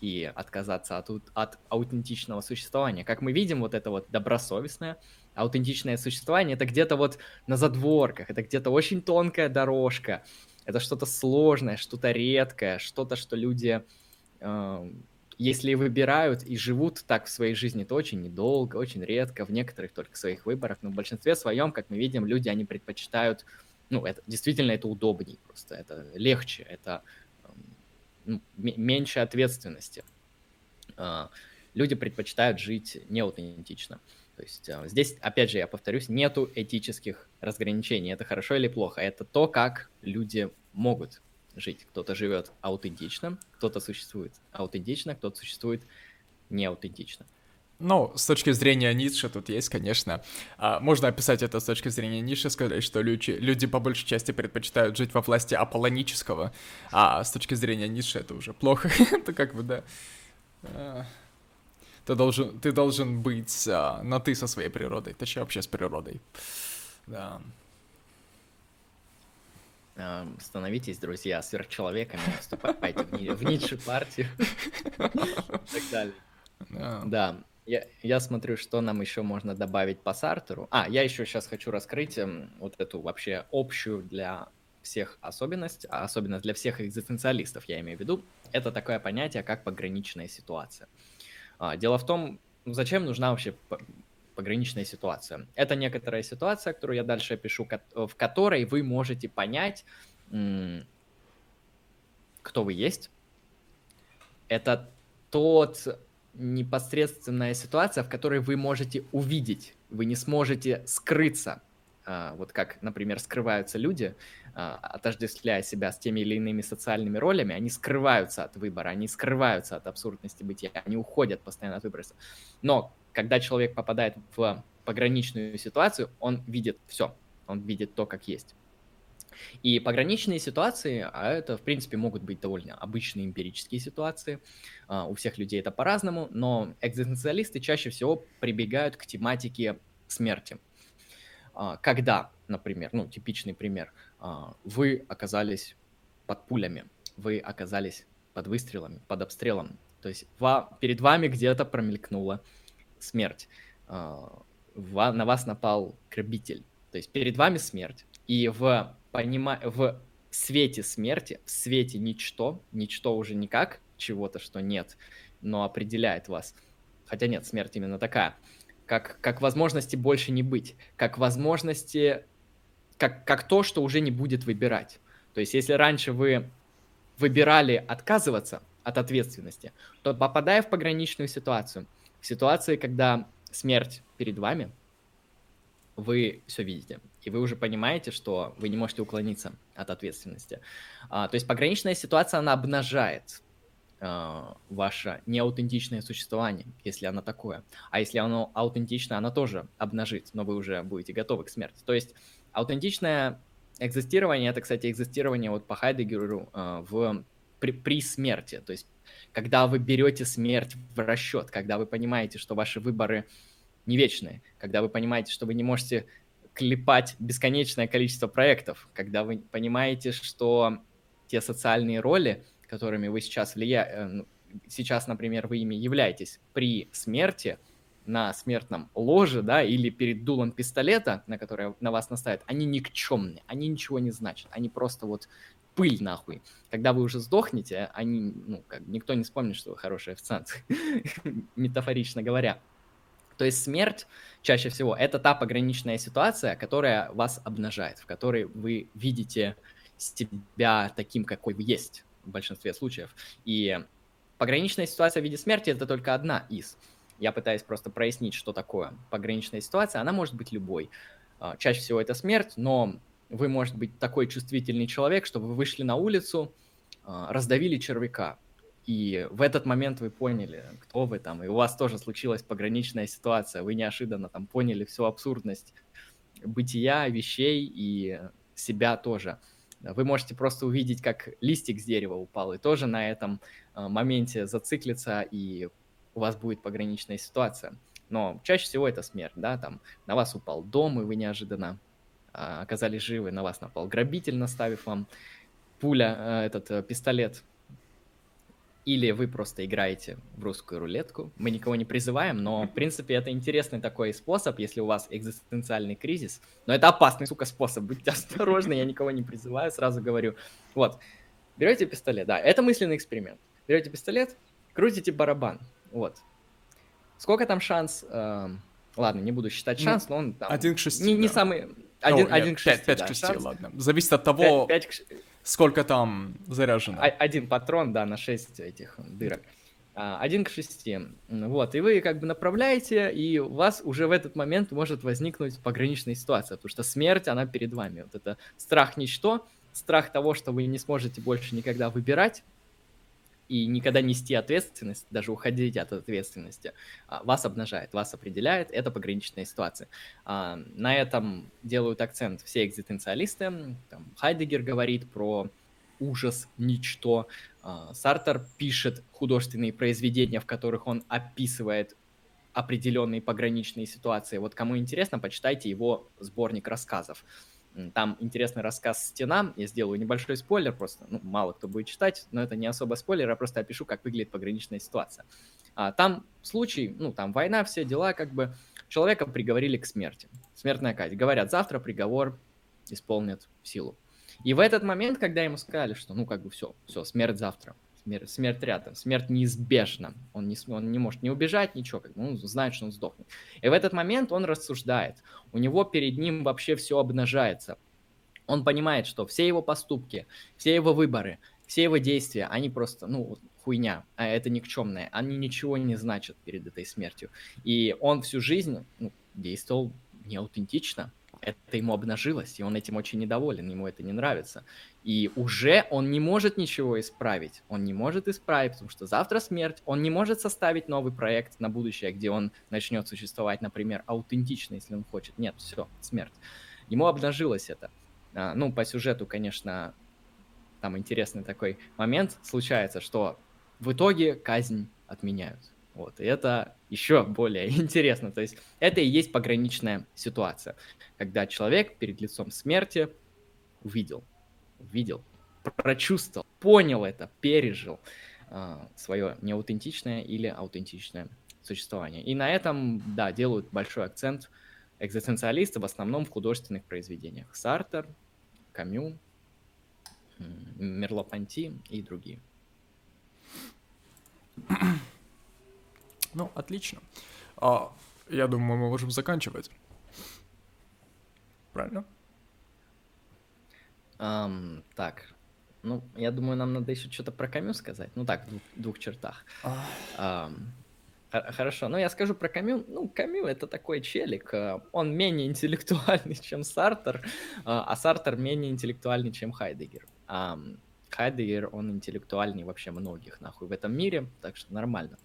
и отказаться от, от аутентичного существования. Как мы видим, вот это вот добросовестное, аутентичное существование, это где-то вот на задворках, это где-то очень тонкая дорожка, это что-то сложное, что-то редкое, что-то, что люди, э, если выбирают и живут так в своей жизни, то очень недолго, очень редко, в некоторых только своих выборах, но в большинстве своем, как мы видим, люди, они предпочитают, ну, это действительно это удобнее просто, это легче, это ну, меньше ответственности. А, люди предпочитают жить неаутентично. То есть а, здесь, опять же, я повторюсь, нету этических разграничений. Это хорошо или плохо. Это то, как люди могут жить. Кто-то живет аутентично, кто-то существует аутентично, кто-то существует неаутентично. Ну, с точки зрения Ницше тут есть, конечно. А, можно описать это с точки зрения Ницше, сказать, что люди, люди по большей части предпочитают жить во власти аполлонического, а с точки зрения Ницше это уже плохо. это как бы, да. А, ты должен, ты должен быть а, на ты со своей природой, точнее вообще с природой. Да. Становитесь, друзья, сверхчеловеками, вступайте в Ницше партию и так далее. Да. Я, я смотрю, что нам еще можно добавить по Сартеру. А, я еще сейчас хочу раскрыть эм, вот эту вообще общую для всех особенность, а особенно для всех экзистенциалистов, я имею в виду, это такое понятие, как пограничная ситуация. А, дело в том, зачем нужна вообще пограничная ситуация. Это некоторая ситуация, которую я дальше опишу, в которой вы можете понять, кто вы есть. Это тот непосредственная ситуация, в которой вы можете увидеть, вы не сможете скрыться. А, вот как, например, скрываются люди, а, отождествляя себя с теми или иными социальными ролями, они скрываются от выбора, они скрываются от абсурдности бытия, они уходят постоянно от выбора. Но когда человек попадает в пограничную ситуацию, он видит все, он видит то, как есть. И пограничные ситуации, а это, в принципе, могут быть довольно обычные эмпирические ситуации, а, у всех людей это по-разному, но экзистенциалисты чаще всего прибегают к тематике смерти. А, когда, например, ну, типичный пример, а, вы оказались под пулями, вы оказались под выстрелами, под обстрелом, то есть перед вами где-то промелькнула смерть, на вас напал грабитель, то есть перед вами смерть, и в понима... в свете смерти, в свете ничто, ничто уже никак чего-то, что нет, но определяет вас. Хотя нет, смерть именно такая. Как, как возможности больше не быть, как возможности, как, как то, что уже не будет выбирать. То есть, если раньше вы выбирали отказываться от ответственности, то попадая в пограничную ситуацию, в ситуации, когда смерть перед вами, вы все видите и вы уже понимаете, что вы не можете уклониться от ответственности. А, то есть пограничная ситуация, она обнажает а, ваше неаутентичное существование, если оно такое. А если оно аутентично, оно тоже обнажит, но вы уже будете готовы к смерти. То есть аутентичное экзистирование, это, кстати, экзистирование вот по Хайдегеру а, в, при, при смерти. То есть когда вы берете смерть в расчет, когда вы понимаете, что ваши выборы не вечные, когда вы понимаете, что вы не можете клепать бесконечное количество проектов, когда вы понимаете, что те социальные роли, которыми вы сейчас влияете, э, ну, сейчас, например, вы ими являетесь при смерти, на смертном ложе, да, или перед дулом пистолета, на который на вас наставят, они никчемные, они ничего не значат, они просто вот пыль нахуй. Когда вы уже сдохнете, они, ну, как, никто не вспомнит, что вы хороший официант, метафорично говоря. То есть смерть чаще всего это та пограничная ситуация, которая вас обнажает, в которой вы видите себя таким, какой вы есть в большинстве случаев. И пограничная ситуация в виде смерти это только одна из. Я пытаюсь просто прояснить, что такое пограничная ситуация. Она может быть любой. А, чаще всего это смерть, но вы, может быть, такой чувствительный человек, что вы вышли на улицу, а, раздавили червяка, и в этот момент вы поняли, кто вы там, и у вас тоже случилась пограничная ситуация, вы неожиданно там поняли всю абсурдность бытия, вещей и себя тоже. Вы можете просто увидеть, как листик с дерева упал, и тоже на этом а, моменте зациклиться, и у вас будет пограничная ситуация. Но чаще всего это смерть, да, там на вас упал дом, и вы неожиданно а, оказались живы, на вас напал грабитель, наставив вам пуля, а, этот пистолет или вы просто играете в русскую рулетку. Мы никого не призываем, но, в принципе, это интересный такой способ, если у вас экзистенциальный кризис. Но это опасный, сука, способ. Будьте осторожны, я никого не призываю, сразу говорю. Вот, берете пистолет, да, это мысленный эксперимент. Берете пистолет, крутите барабан, вот. Сколько там шанс? Э, ладно, не буду считать ну, шанс, но он там... Один к шести, Не, не самый... Один, один к шести, 5, 5 да, к шести, шанс. ладно. Зависит от того... 5, 5 к сколько там заряжено. Один патрон, да, на 6 этих дырок. А, один к шести. Вот, и вы как бы направляете, и у вас уже в этот момент может возникнуть пограничная ситуация, потому что смерть, она перед вами. Вот это страх ничто, страх того, что вы не сможете больше никогда выбирать, и никогда нести ответственность, даже уходить от ответственности, а, вас обнажает, вас определяет, это пограничная ситуация. А, на этом делают акцент все экзистенциалисты. Там, Хайдегер говорит про ужас, ничто. А, Сартер пишет художественные произведения, в которых он описывает определенные пограничные ситуации. Вот кому интересно, почитайте его сборник рассказов. Там интересный рассказ «Стена». Я сделаю небольшой спойлер, просто ну, мало кто будет читать, но это не особо спойлер, я просто опишу, как выглядит пограничная ситуация. А, там случай, ну, там война, все дела, как бы человека приговорили к смерти. Смертная казнь. Говорят, завтра приговор исполнят в силу. И в этот момент, когда ему сказали, что, ну, как бы все, все, смерть завтра, смерть, смерть рядом, смерть неизбежна. Он не, он не может не убежать, ничего, как бы, он знает, что он сдохнет. И в этот момент он рассуждает. У него перед ним вообще все обнажается. Он понимает, что все его поступки, все его выборы, все его действия, они просто, ну, хуйня, а это никчемное. Они ничего не значат перед этой смертью. И он всю жизнь ну, действовал неаутентично, это ему обнажилось, и он этим очень недоволен, ему это не нравится. И уже он не может ничего исправить. Он не может исправить, потому что завтра смерть. Он не может составить новый проект на будущее, где он начнет существовать, например, аутентично, если он хочет. Нет, все, смерть. Ему обнажилось это. А, ну, по сюжету, конечно, там интересный такой момент случается, что в итоге казнь отменяют. Вот, и это еще более интересно. То есть это и есть пограничная ситуация, когда человек перед лицом смерти увидел, увидел, прочувствовал, понял это, пережил э, свое неаутентичное или аутентичное существование. И на этом, да, делают большой акцент экзистенциалисты в основном в художественных произведениях. Сартер, Камю, Мерло-Понти и другие. Ну, отлично. А, я думаю, мы можем заканчивать. Правильно? Um, так, ну, я думаю, нам надо еще что-то про Камю сказать. Ну так, в двух, двух чертах. Um, хорошо, ну я скажу про Камю. Ну, Камю это такой челик. Э, он менее интеллектуальный, чем Сартер, э, а Сартер менее интеллектуальный, чем Хайдегер. Um, Хайдегер, он интеллектуальнее вообще многих, нахуй, в этом мире, так что нормально.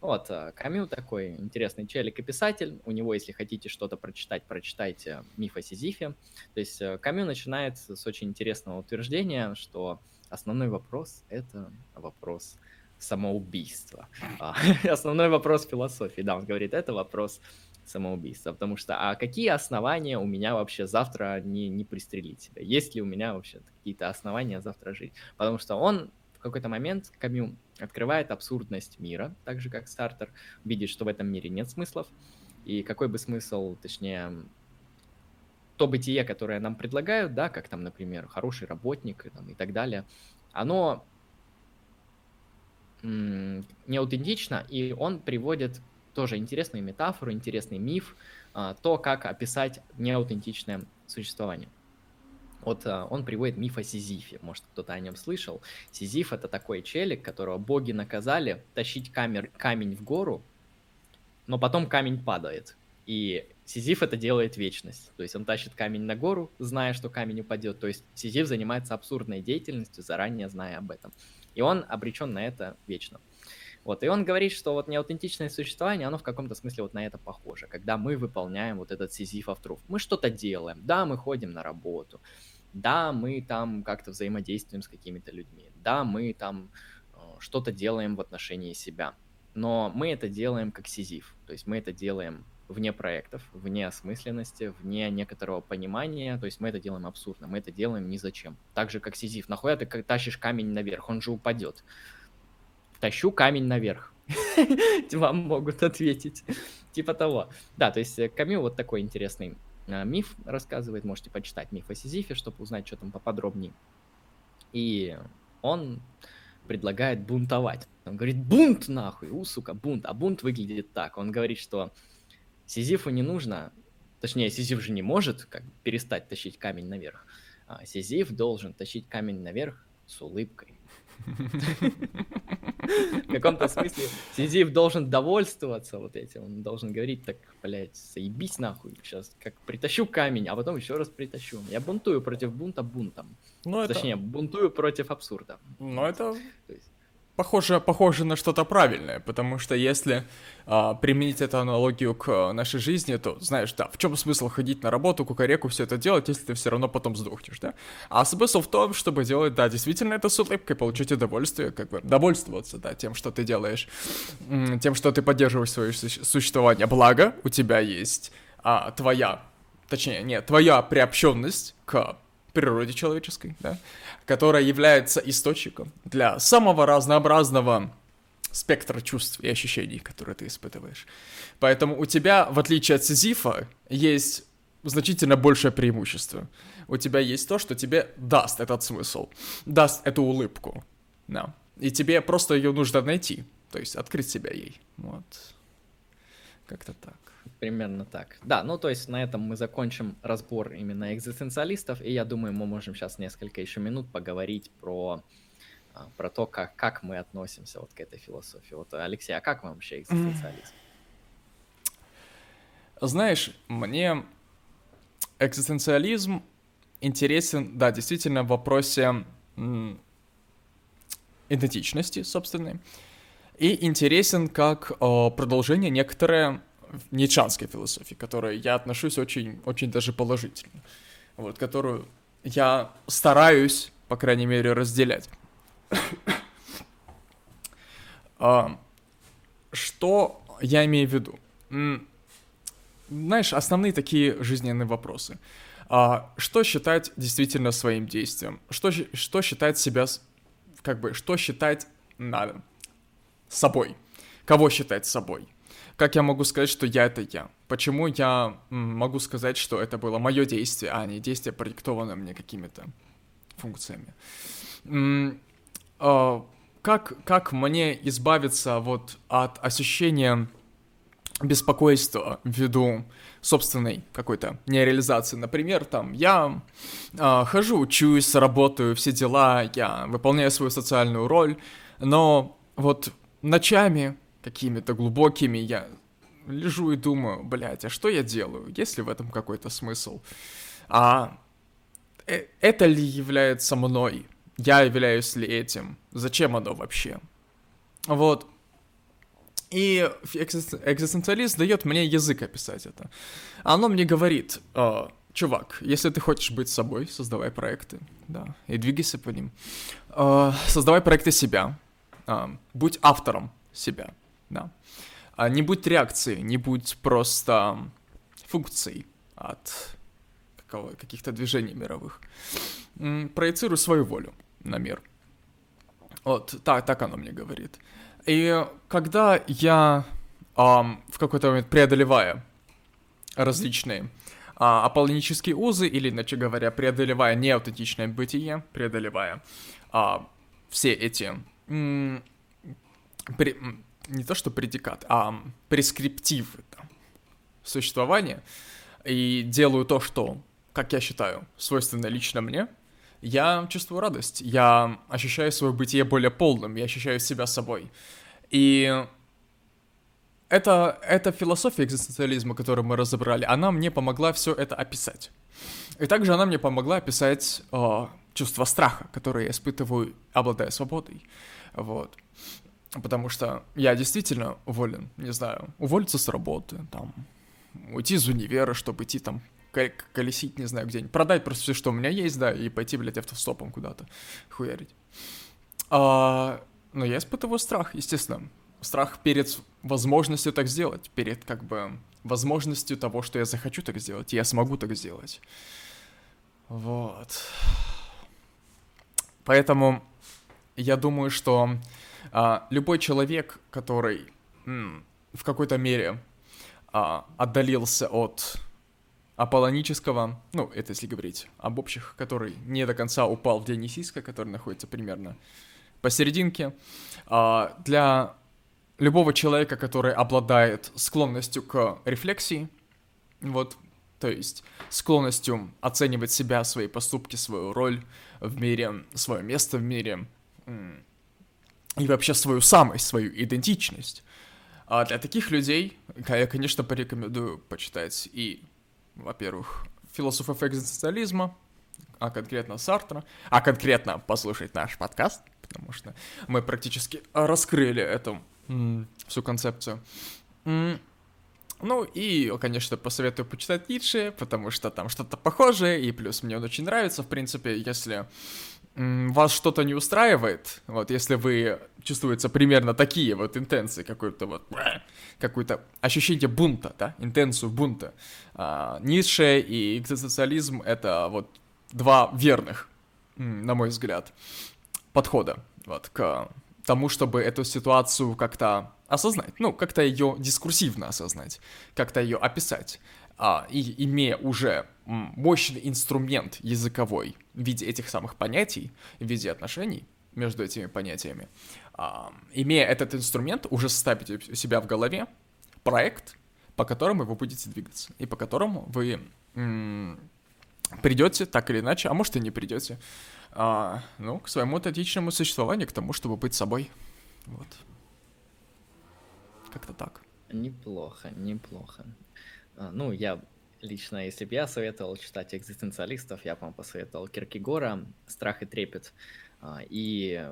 Вот, э, Камю такой интересный челик и писатель. У него, если хотите что-то прочитать, прочитайте «Миф о Сизифе». То есть э, Камю начинает с очень интересного утверждения, что основной вопрос — это вопрос самоубийства. А, основной вопрос философии, да, он говорит, это вопрос самоубийства, потому что а какие основания у меня вообще завтра не, не пристрелить себя? Есть ли у меня вообще какие-то основания завтра жить? Потому что он в какой-то момент Камю открывает абсурдность мира, так же как Стартер, видит, что в этом мире нет смыслов, и какой бы смысл, точнее, то бытие, которое нам предлагают, да, как там, например, хороший работник и, там, и так далее, оно не аутентично, и он приводит тоже интересную метафору, интересный миф, а, то, как описать неаутентичное существование. Вот а, он приводит миф о Сизифе, может кто-то о нем слышал. Сизиф это такой челик, которого боги наказали тащить камер, камень в гору, но потом камень падает. И Сизиф это делает вечность. То есть он тащит камень на гору, зная, что камень упадет. То есть Сизиф занимается абсурдной деятельностью, заранее зная об этом. И он обречен на это вечно. Вот, и он говорит, что вот неаутентичное существование, оно в каком-то смысле вот на это похоже, когда мы выполняем вот этот сизифов труд. Мы что-то делаем, да, мы ходим на работу, да, мы там как-то взаимодействуем с какими-то людьми, да, мы там э, что-то делаем в отношении себя, но мы это делаем как сизиф, то есть мы это делаем вне проектов, вне осмысленности, вне некоторого понимания, то есть мы это делаем абсурдно, мы это делаем ни зачем. Так же, как Сизиф, нахуя ты тащишь камень наверх, он же упадет. тащу камень наверх. Вам могут ответить. Типа того. Да, то есть э, Камил вот такой интересный миф рассказывает. Можете почитать миф о Сизифе, чтобы узнать, что там поподробнее. И он предлагает бунтовать. Он говорит, бунт нахуй, у, сука, бунт. А бунт выглядит так. Он говорит, что Сизифу не нужно, точнее, Сизиф же не может как перестать тащить камень наверх. А Сизиф должен тащить камень наверх с улыбкой. В каком-то смысле Сизиф должен довольствоваться вот этим. Он должен говорить так, блядь, заебись нахуй. Сейчас как притащу камень, а потом еще раз притащу. Я бунтую против бунта бунтом. Ну, Точнее, это... бунтую против абсурда. Ну, это... Есть похоже, похоже на что-то правильное, потому что если а, применить эту аналогию к нашей жизни, то, знаешь, да, в чем смысл ходить на работу, кукареку, все это делать, если ты все равно потом сдохнешь, да? А смысл в том, чтобы делать, да, действительно это с улыбкой, получить удовольствие, как бы, довольствоваться, да, тем, что ты делаешь, тем, что ты поддерживаешь свое существование. Благо, у тебя есть а, твоя, точнее, нет, твоя приобщенность к природе человеческой, да, которая является источником для самого разнообразного спектра чувств и ощущений, которые ты испытываешь. Поэтому у тебя, в отличие от Сизифа, есть значительно большее преимущество. У тебя есть то, что тебе даст этот смысл, даст эту улыбку, да. И тебе просто ее нужно найти, то есть открыть себя ей. Вот. Как-то так. Примерно так. Да, ну то есть на этом мы закончим разбор именно экзистенциалистов, и я думаю, мы можем сейчас несколько еще минут поговорить про, а, про то, как, как мы относимся вот к этой философии. Вот, Алексей, а как вам вообще экзистенциализм? Знаешь, мне экзистенциализм интересен, да, действительно, в вопросе идентичности собственной, и интересен как о, продолжение некоторое ницшанской философии, к которой я отношусь очень, очень даже положительно, вот, которую я стараюсь, по крайней мере, разделять. А, что я имею в виду? Знаешь, основные такие жизненные вопросы. А, что считать действительно своим действием? Что, что считать себя, как бы, что считать надо собой? Кого считать собой? Как я могу сказать, что я это я? Почему я могу сказать, что это было мое действие, а не действие, продиктованное мне какими-то функциями? А, как, как мне избавиться вот от ощущения беспокойства ввиду собственной какой-то нереализации. Например, там, я э, хожу, учусь, работаю, все дела, я выполняю свою социальную роль, но вот ночами какими-то глубокими, я лежу и думаю, блядь, а что я делаю? Есть ли в этом какой-то смысл? А э, это ли является мной? Я являюсь ли этим? Зачем оно вообще? Вот. И экзистенциалист дает мне язык описать это. Оно мне говорит, э, чувак, если ты хочешь быть собой, создавай проекты, да, и двигайся по ним. Э, создавай проекты себя, э, будь автором себя, да. А не будь реакцией, не будь просто функцией от каких-то движений мировых. Проецируй свою волю на мир. Вот, так, так оно мне говорит. И когда я эм, в какой-то момент преодолевая различные а, аполлонические узы, или, иначе говоря, преодолевая неаутентичное бытие, преодолевая а, все эти м- при, не то что предикат, а прескриптив существования, и делаю то, что, как я считаю, свойственно лично мне, я чувствую радость, я ощущаю свое бытие более полным, я ощущаю себя собой. И это, эта философия экзистенциализма, которую мы разобрали, она мне помогла все это описать. И также она мне помогла описать э, чувство страха, которое я испытываю, обладая свободой. Вот. Потому что я действительно уволен, не знаю, уволиться с работы, там, уйти из универа, чтобы идти там колесить, не знаю, где-нибудь, продать просто все, что у меня есть, да, и пойти, блядь, автостопом куда-то хуярить. А, но я испытываю страх, естественно. Страх перед возможностью так сделать, перед, как бы, возможностью того, что я захочу так сделать, и я смогу так сделать. Вот. Поэтому я думаю, что А, любой человек, который м, в какой-то мере а, отдалился от аполлонического, ну, это если говорить об общих, который не до конца упал в Дионисийское, который находится примерно посерединке, а, для любого человека, который обладает склонностью к рефлексии, вот, то есть склонностью оценивать себя, свои поступки, свою роль в мире, свое место в мире, и вообще свою самость, свою идентичность. А для таких людей я, конечно, порекомендую почитать и, во-первых, философов экзистенциализма, а конкретно Сартра, а конкретно послушать наш подкаст, потому что мы практически раскрыли эту всю концепцию. Ну и, конечно, посоветую почитать Ницше, потому что там что-то похожее, и плюс мне он очень нравится, в принципе, если вас что-то не устраивает, вот если вы чувствуете примерно такие вот интенции, какой-то вот какое-то ощущение бунта, да, интенцию бунта. А, Ницше и экзистенциализм — это вот два верных, на мой взгляд, подхода вот к тому, чтобы эту ситуацию как-то осознать, ну, как-то ее дискурсивно осознать, как-то ее описать, а, и имея уже мощный инструмент языковой в виде этих самых понятий, в виде отношений между этими понятиями, а, имея этот инструмент, уже составить у себя в голове проект, по которому вы будете двигаться, и по которому вы придете так или иначе, а может и не придете, а, ну, к своему аутентичному существованию, к тому, чтобы быть собой. Вот. Как-то так. Неплохо, неплохо. А, ну, я лично, если бы я советовал читать экзистенциалистов, я бы вам посоветовал Киркегора «Страх и трепет» а, и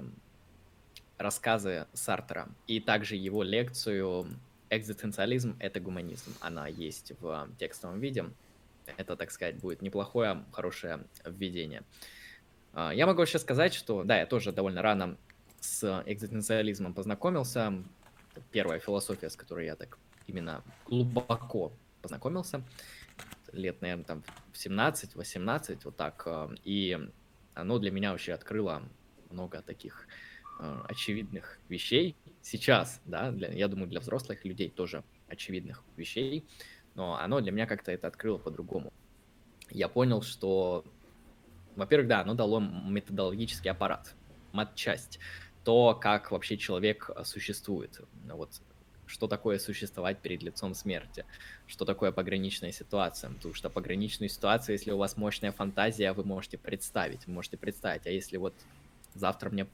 рассказы Сартера, и также его лекцию «Экзистенциализм — это гуманизм». Она есть в текстовом виде. Это, так сказать, будет неплохое, хорошее введение. А, я могу сейчас сказать, что, да, я тоже довольно рано с экзистенциализмом познакомился. Первая философия, с которой я так именно глубоко познакомился, лет, наверное, там в 17-18, вот так. А, и оно для меня вообще открыло много таких а, очевидных вещей. Сейчас, да, для, я думаю, для взрослых людей тоже очевидных вещей, но оно для меня как-то это открыло по-другому. Я понял, что во-первых, да, оно дало методологический аппарат, матчасть, то, как вообще человек э, существует. Вот что такое существовать перед лицом смерти, что такое пограничная ситуация. Потому что пограничную ситуацию, если у вас мощная фантазия, вы можете представить, вы можете представить. А если вот завтра мне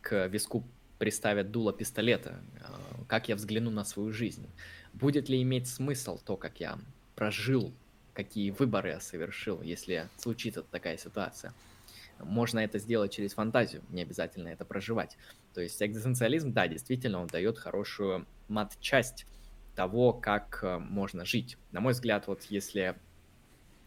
к виску приставят дуло пистолета, э, как я взгляну на свою жизнь? Будет ли иметь смысл то, как я прожил какие выборы я совершил, если случится такая ситуация. Можно это сделать через фантазию, не обязательно это проживать. То есть экзистенциализм, да, действительно, он дает хорошую мат-часть того, как э, можно жить. На мой взгляд, вот если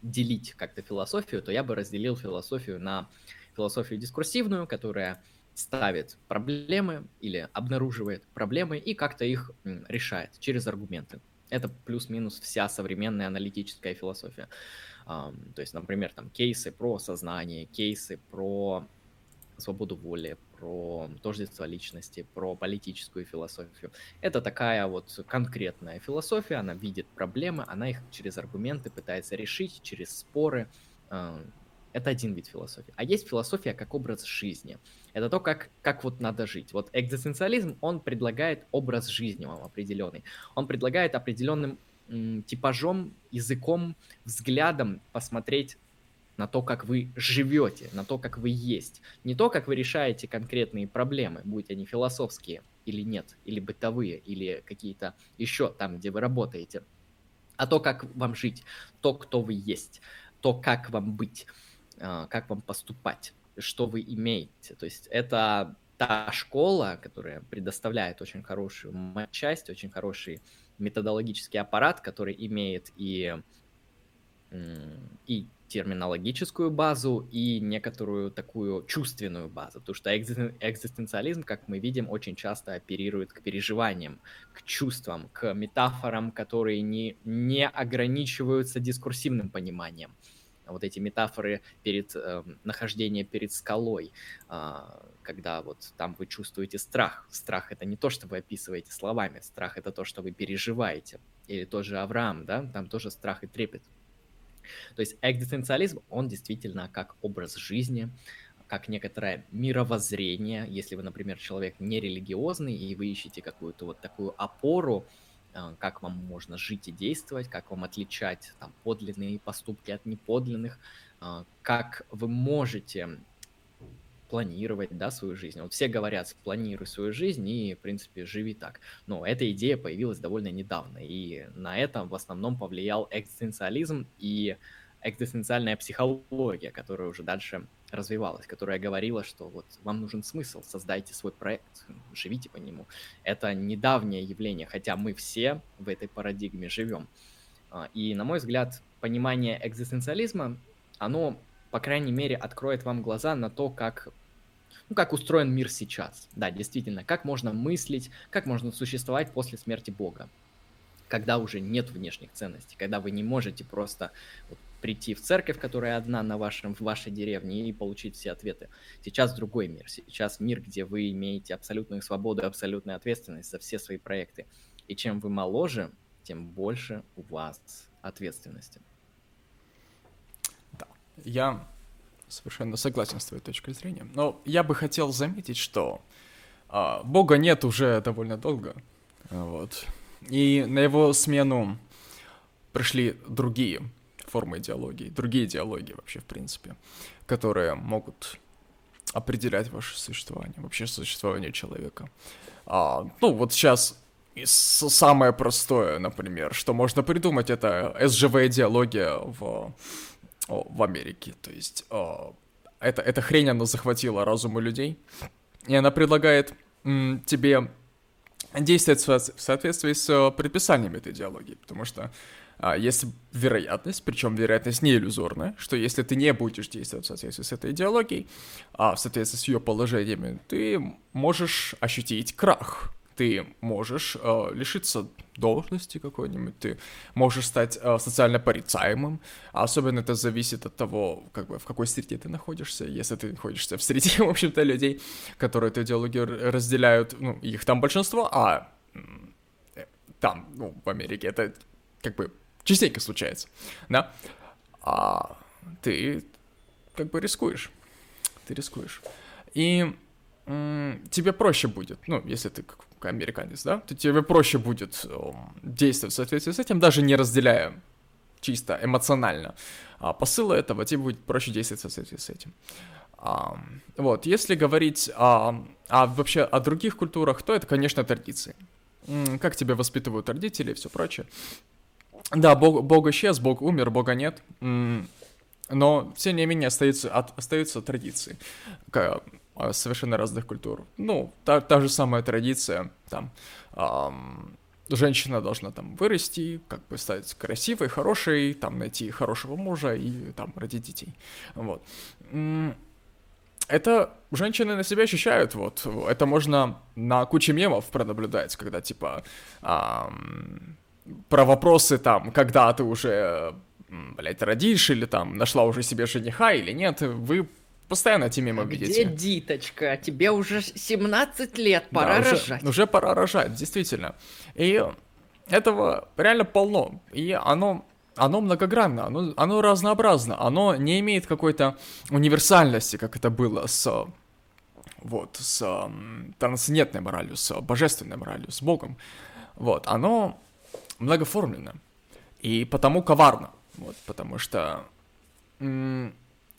делить как-то философию, то я бы разделил философию на философию дискурсивную, которая ставит проблемы или обнаруживает проблемы и как-то их решает через аргументы. Это плюс-минус вся современная аналитическая философия. То есть, например, там кейсы про сознание, кейсы про свободу воли, про тождество личности, про политическую философию. Это такая вот конкретная философия, она видит проблемы, она их через аргументы пытается решить, через споры. Это один вид философии. А есть философия как образ жизни. Это то, как, как вот надо жить. Вот экзистенциализм, он предлагает образ жизни вам определенный. Он предлагает определенным типажом, языком, взглядом посмотреть на то, как вы живете, на то, как вы есть. Не то, как вы решаете конкретные проблемы, будь они философские или нет, или бытовые, или какие-то еще там, где вы работаете, а то, как вам жить, то, кто вы есть, то, как вам быть. А, как вам поступать, что вы имеете. То есть это та школа, которая предоставляет очень хорошую часть, очень хороший методологический аппарат, который имеет и, и терминологическую базу, и некоторую такую чувственную базу. Потому что экзистенциализм, как мы видим, очень часто оперирует к переживаниям, к чувствам, к метафорам, которые не, не ограничиваются дискурсивным пониманием вот эти метафоры перед э, нахождением перед скалой, э, когда вот там вы чувствуете страх. Страх это не то, что вы описываете словами, страх это то, что вы переживаете. Или тоже Авраам, да, там тоже страх и трепет. То есть экзистенциализм, он действительно как образ жизни, как некоторое мировоззрение. Если вы, например, человек нерелигиозный, и вы ищете какую-то вот такую опору, э, как вам можно жить и действовать, как вам отличать там, подлинные поступки от неподлинных, э, как вы можете планировать, да, свою жизнь. Вот все говорят, планируй свою жизнь и, в принципе, живи так. Но эта идея появилась довольно недавно, и на этом в основном повлиял экзистенциализм и экзистенциальная психология, которая уже дальше развивалась, которая говорила, что вот вам нужен смысл, создайте свой проект, живите по нему. Это недавнее явление, хотя мы все в этой парадигме живем. А, и, на мой взгляд, понимание экзистенциализма, оно, по крайней мере, откроет вам глаза на то, как ну, как устроен мир сейчас. Да, действительно, как можно мыслить, как можно существовать после смерти Бога, когда уже нет внешних ценностей, когда вы не можете просто вот, прийти в церковь, которая одна на вашем, в вашей деревне, и получить все ответы. Сейчас другой мир. Сейчас мир, где вы имеете абсолютную свободу и абсолютную ответственность за все свои проекты. И чем вы моложе, тем больше у вас ответственности. Да, я совершенно согласен с твоей точкой зрения. Но я бы хотел заметить, что а, Бога нет уже довольно долго. Вот. И на его смену пришли другие формы идеологии, другие идеологии вообще, в принципе, которые могут определять ваше существование, вообще существование человека. А, ну, вот сейчас самое простое, например, что можно придумать, это СЖВ-идеология в в Америке. То есть о, это, эта хрень, она захватила разумы людей, и она предлагает м, тебе действовать в соответствии с э, предписаниями этой идеологии, потому что а, есть вероятность, причем вероятность не иллюзорная, что если ты не будешь действовать в соответствии с этой идеологией, а в соответствии с ее положениями, ты можешь ощутить крах ты можешь э, лишиться должности какой-нибудь, ты можешь стать э, социально порицаемым, а особенно это зависит от того, как бы в какой среде ты находишься. Если ты находишься в среде, в общем-то, людей, которые эту идеологию разделяют, ну, их там большинство, а э, там, ну, в Америке это как бы частенько случается, да, а ты как бы рискуешь, ты рискуешь. И тебе проще будет, ну, если ты американец, да, то тебе проще будет действовать в соответствии с этим, даже не разделяя чисто эмоционально а посылы этого, тебе будет проще действовать в соответствии с этим. Вот, если говорить о, о вообще о других культурах, то это, конечно, традиции. Как тебя воспитывают родители и все прочее. Да, Бог, Бог исчез, Бог умер, Бога нет. Но, тем не менее, остаются, от, остаются традиции совершенно разных культур. Ну, та, та же самая традиция, там, эм, женщина должна там вырасти, как бы стать красивой, хорошей, там, найти хорошего мужа и там родить детей. Вот. Это женщины на себя ощущают, вот. Это можно на куче мемов пронаблюдать, когда, типа, эм, про вопросы там, когда ты уже, блядь, родишь, или там нашла уже себе жениха или нет, вы Постоянно эти мемы видите. Где Диточка? Тебе уже 17 лет, пора да, рожать. Уже, уже пора рожать, действительно. И этого реально полно. И оно оно многогранно, оно, оно разнообразно, оно не имеет какой-то универсальности, как это было с вот, с трансцендентной моралью, с божественной моралью, с Богом. Вот, оно многоформленно и потому коварно, вот, потому что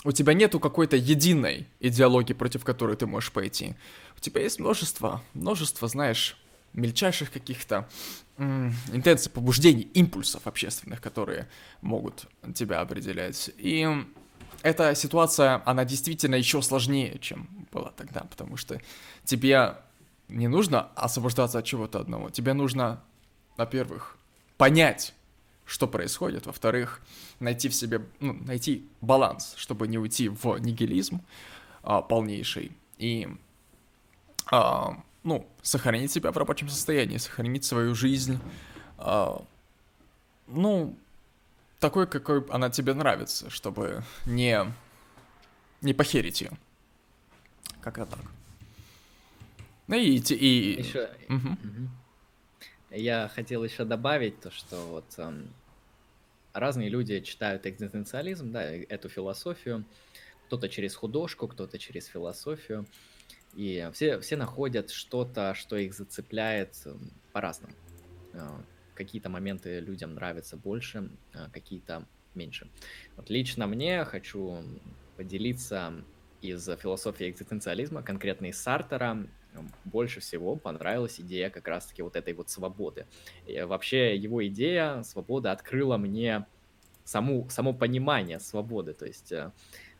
у тебя нету какой-то единой идеологии, против которой ты можешь пойти. У тебя есть множество, множество, знаешь, мельчайших каких-то интенций, побуждений, импульсов общественных, которые могут тебя определять. И эта ситуация, она действительно еще сложнее, чем была тогда, потому что тебе не нужно освобождаться от чего-то одного. Тебе нужно, во-первых, понять, что происходит. Во-вторых, найти в себе, ну, найти баланс, чтобы не уйти в нигилизм а, полнейший. И, а, ну, сохранить себя в рабочем состоянии, сохранить свою жизнь. А, ну, такой, какой она тебе нравится, чтобы не, не похерить ее. Как-то так. Ну и... и... Еще... Угу. Угу. Я хотел еще добавить то, что вот эм, разные люди читают экзистенциализм, да, эту философию, кто-то через художку, кто-то через философию, и все, все находят что-то, что их зацепляет эм, по-разному. Э, какие-то моменты людям нравятся больше, э, какие-то меньше. Вот лично мне хочу поделиться из философии экзистенциализма, конкретно из Сартера, больше всего понравилась идея как раз-таки вот этой вот свободы. И вообще его идея свободы открыла мне саму, само понимание свободы. То есть э,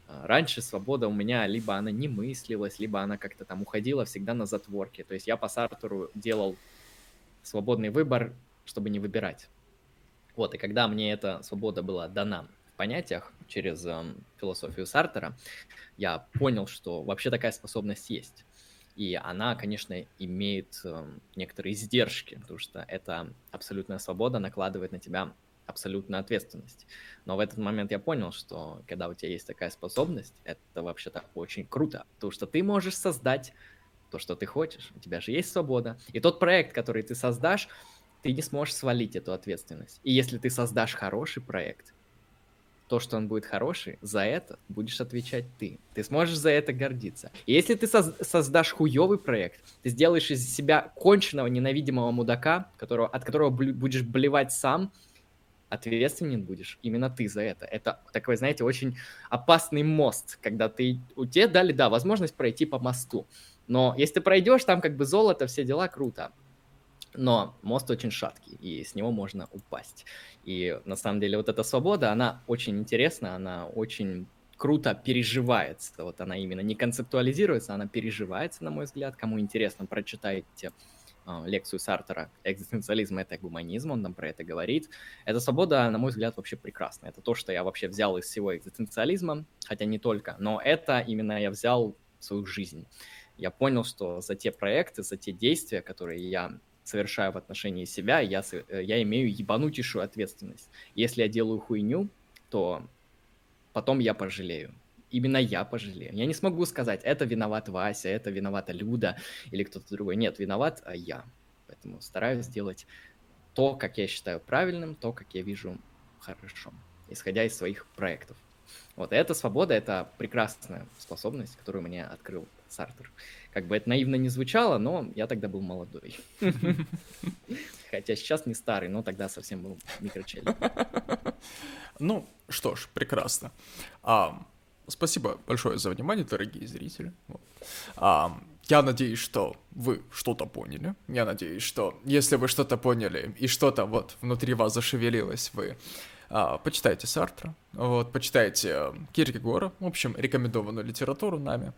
раньше свобода у меня либо она не мыслилась, либо она как-то там уходила всегда на затворке. То есть я по Сартеру делал свободный выбор, чтобы не выбирать. Вот, и когда мне эта свобода была дана в понятиях через э, философию Сартера, я понял, что вообще такая способность есть. И она, конечно, имеет э, некоторые издержки, потому что эта абсолютная свобода накладывает на тебя абсолютную ответственность. Но в этот момент я понял, что когда у тебя есть такая способность, это вообще-то очень круто, потому что ты можешь создать то, что ты хочешь, у тебя же есть свобода. И тот проект, который ты создашь, ты не сможешь свалить эту ответственность. И если ты создашь хороший проект, то, что он будет хороший, за это будешь отвечать ты. Ты сможешь за это гордиться. И если ты соз- создашь хуёвый проект, ты сделаешь из себя конченного, ненавидимого мудака, которого, от которого бл- будешь блевать сам, ответственен будешь именно ты за это. Это такой, знаете, очень опасный мост, когда ты... У тебя дали, да, возможность пройти по мосту. Но если ты пройдешь, там как бы золото, все дела, круто. Но мост очень шаткий, и с него можно упасть. И на самом деле вот эта свобода, она очень интересна, она очень круто переживается. Вот она именно не концептуализируется, она переживается, на мой взгляд. Кому интересно, прочитайте э, лекцию Сартера «Экзистенциализм — это гуманизм», он нам про это говорит. Эта свобода, на мой взгляд, вообще прекрасна. Это то, что я вообще взял из всего экзистенциализма, хотя не только, но это именно я взял свою жизнь. Я понял, что за те проекты, за те действия, которые я совершаю в отношении себя, я, э, я имею ебанутейшую ответственность. Если я делаю хуйню, то потом я пожалею. Именно я пожалею. Я не смогу сказать, это виноват Вася, это виновата Люда или кто-то другой. Нет, виноват а я. Поэтому стараюсь сделать то, как я считаю правильным, то, как я вижу хорошо, исходя из своих проектов. Вот, и эта свобода — это прекрасная способность, которую мне открыл Сартер. Как бы это наивно не звучало, но я тогда был молодой. Хотя сейчас не старый, но тогда совсем был микрочелли. Ну, что ж, прекрасно. А, спасибо большое за внимание, дорогие зрители. А, я надеюсь, что вы что-то поняли. Я надеюсь, что если вы что-то поняли и что-то вот внутри вас зашевелилось, вы а, почитайте Сартра, вот, почитайте Киркегора, в общем, рекомендованную литературу нами.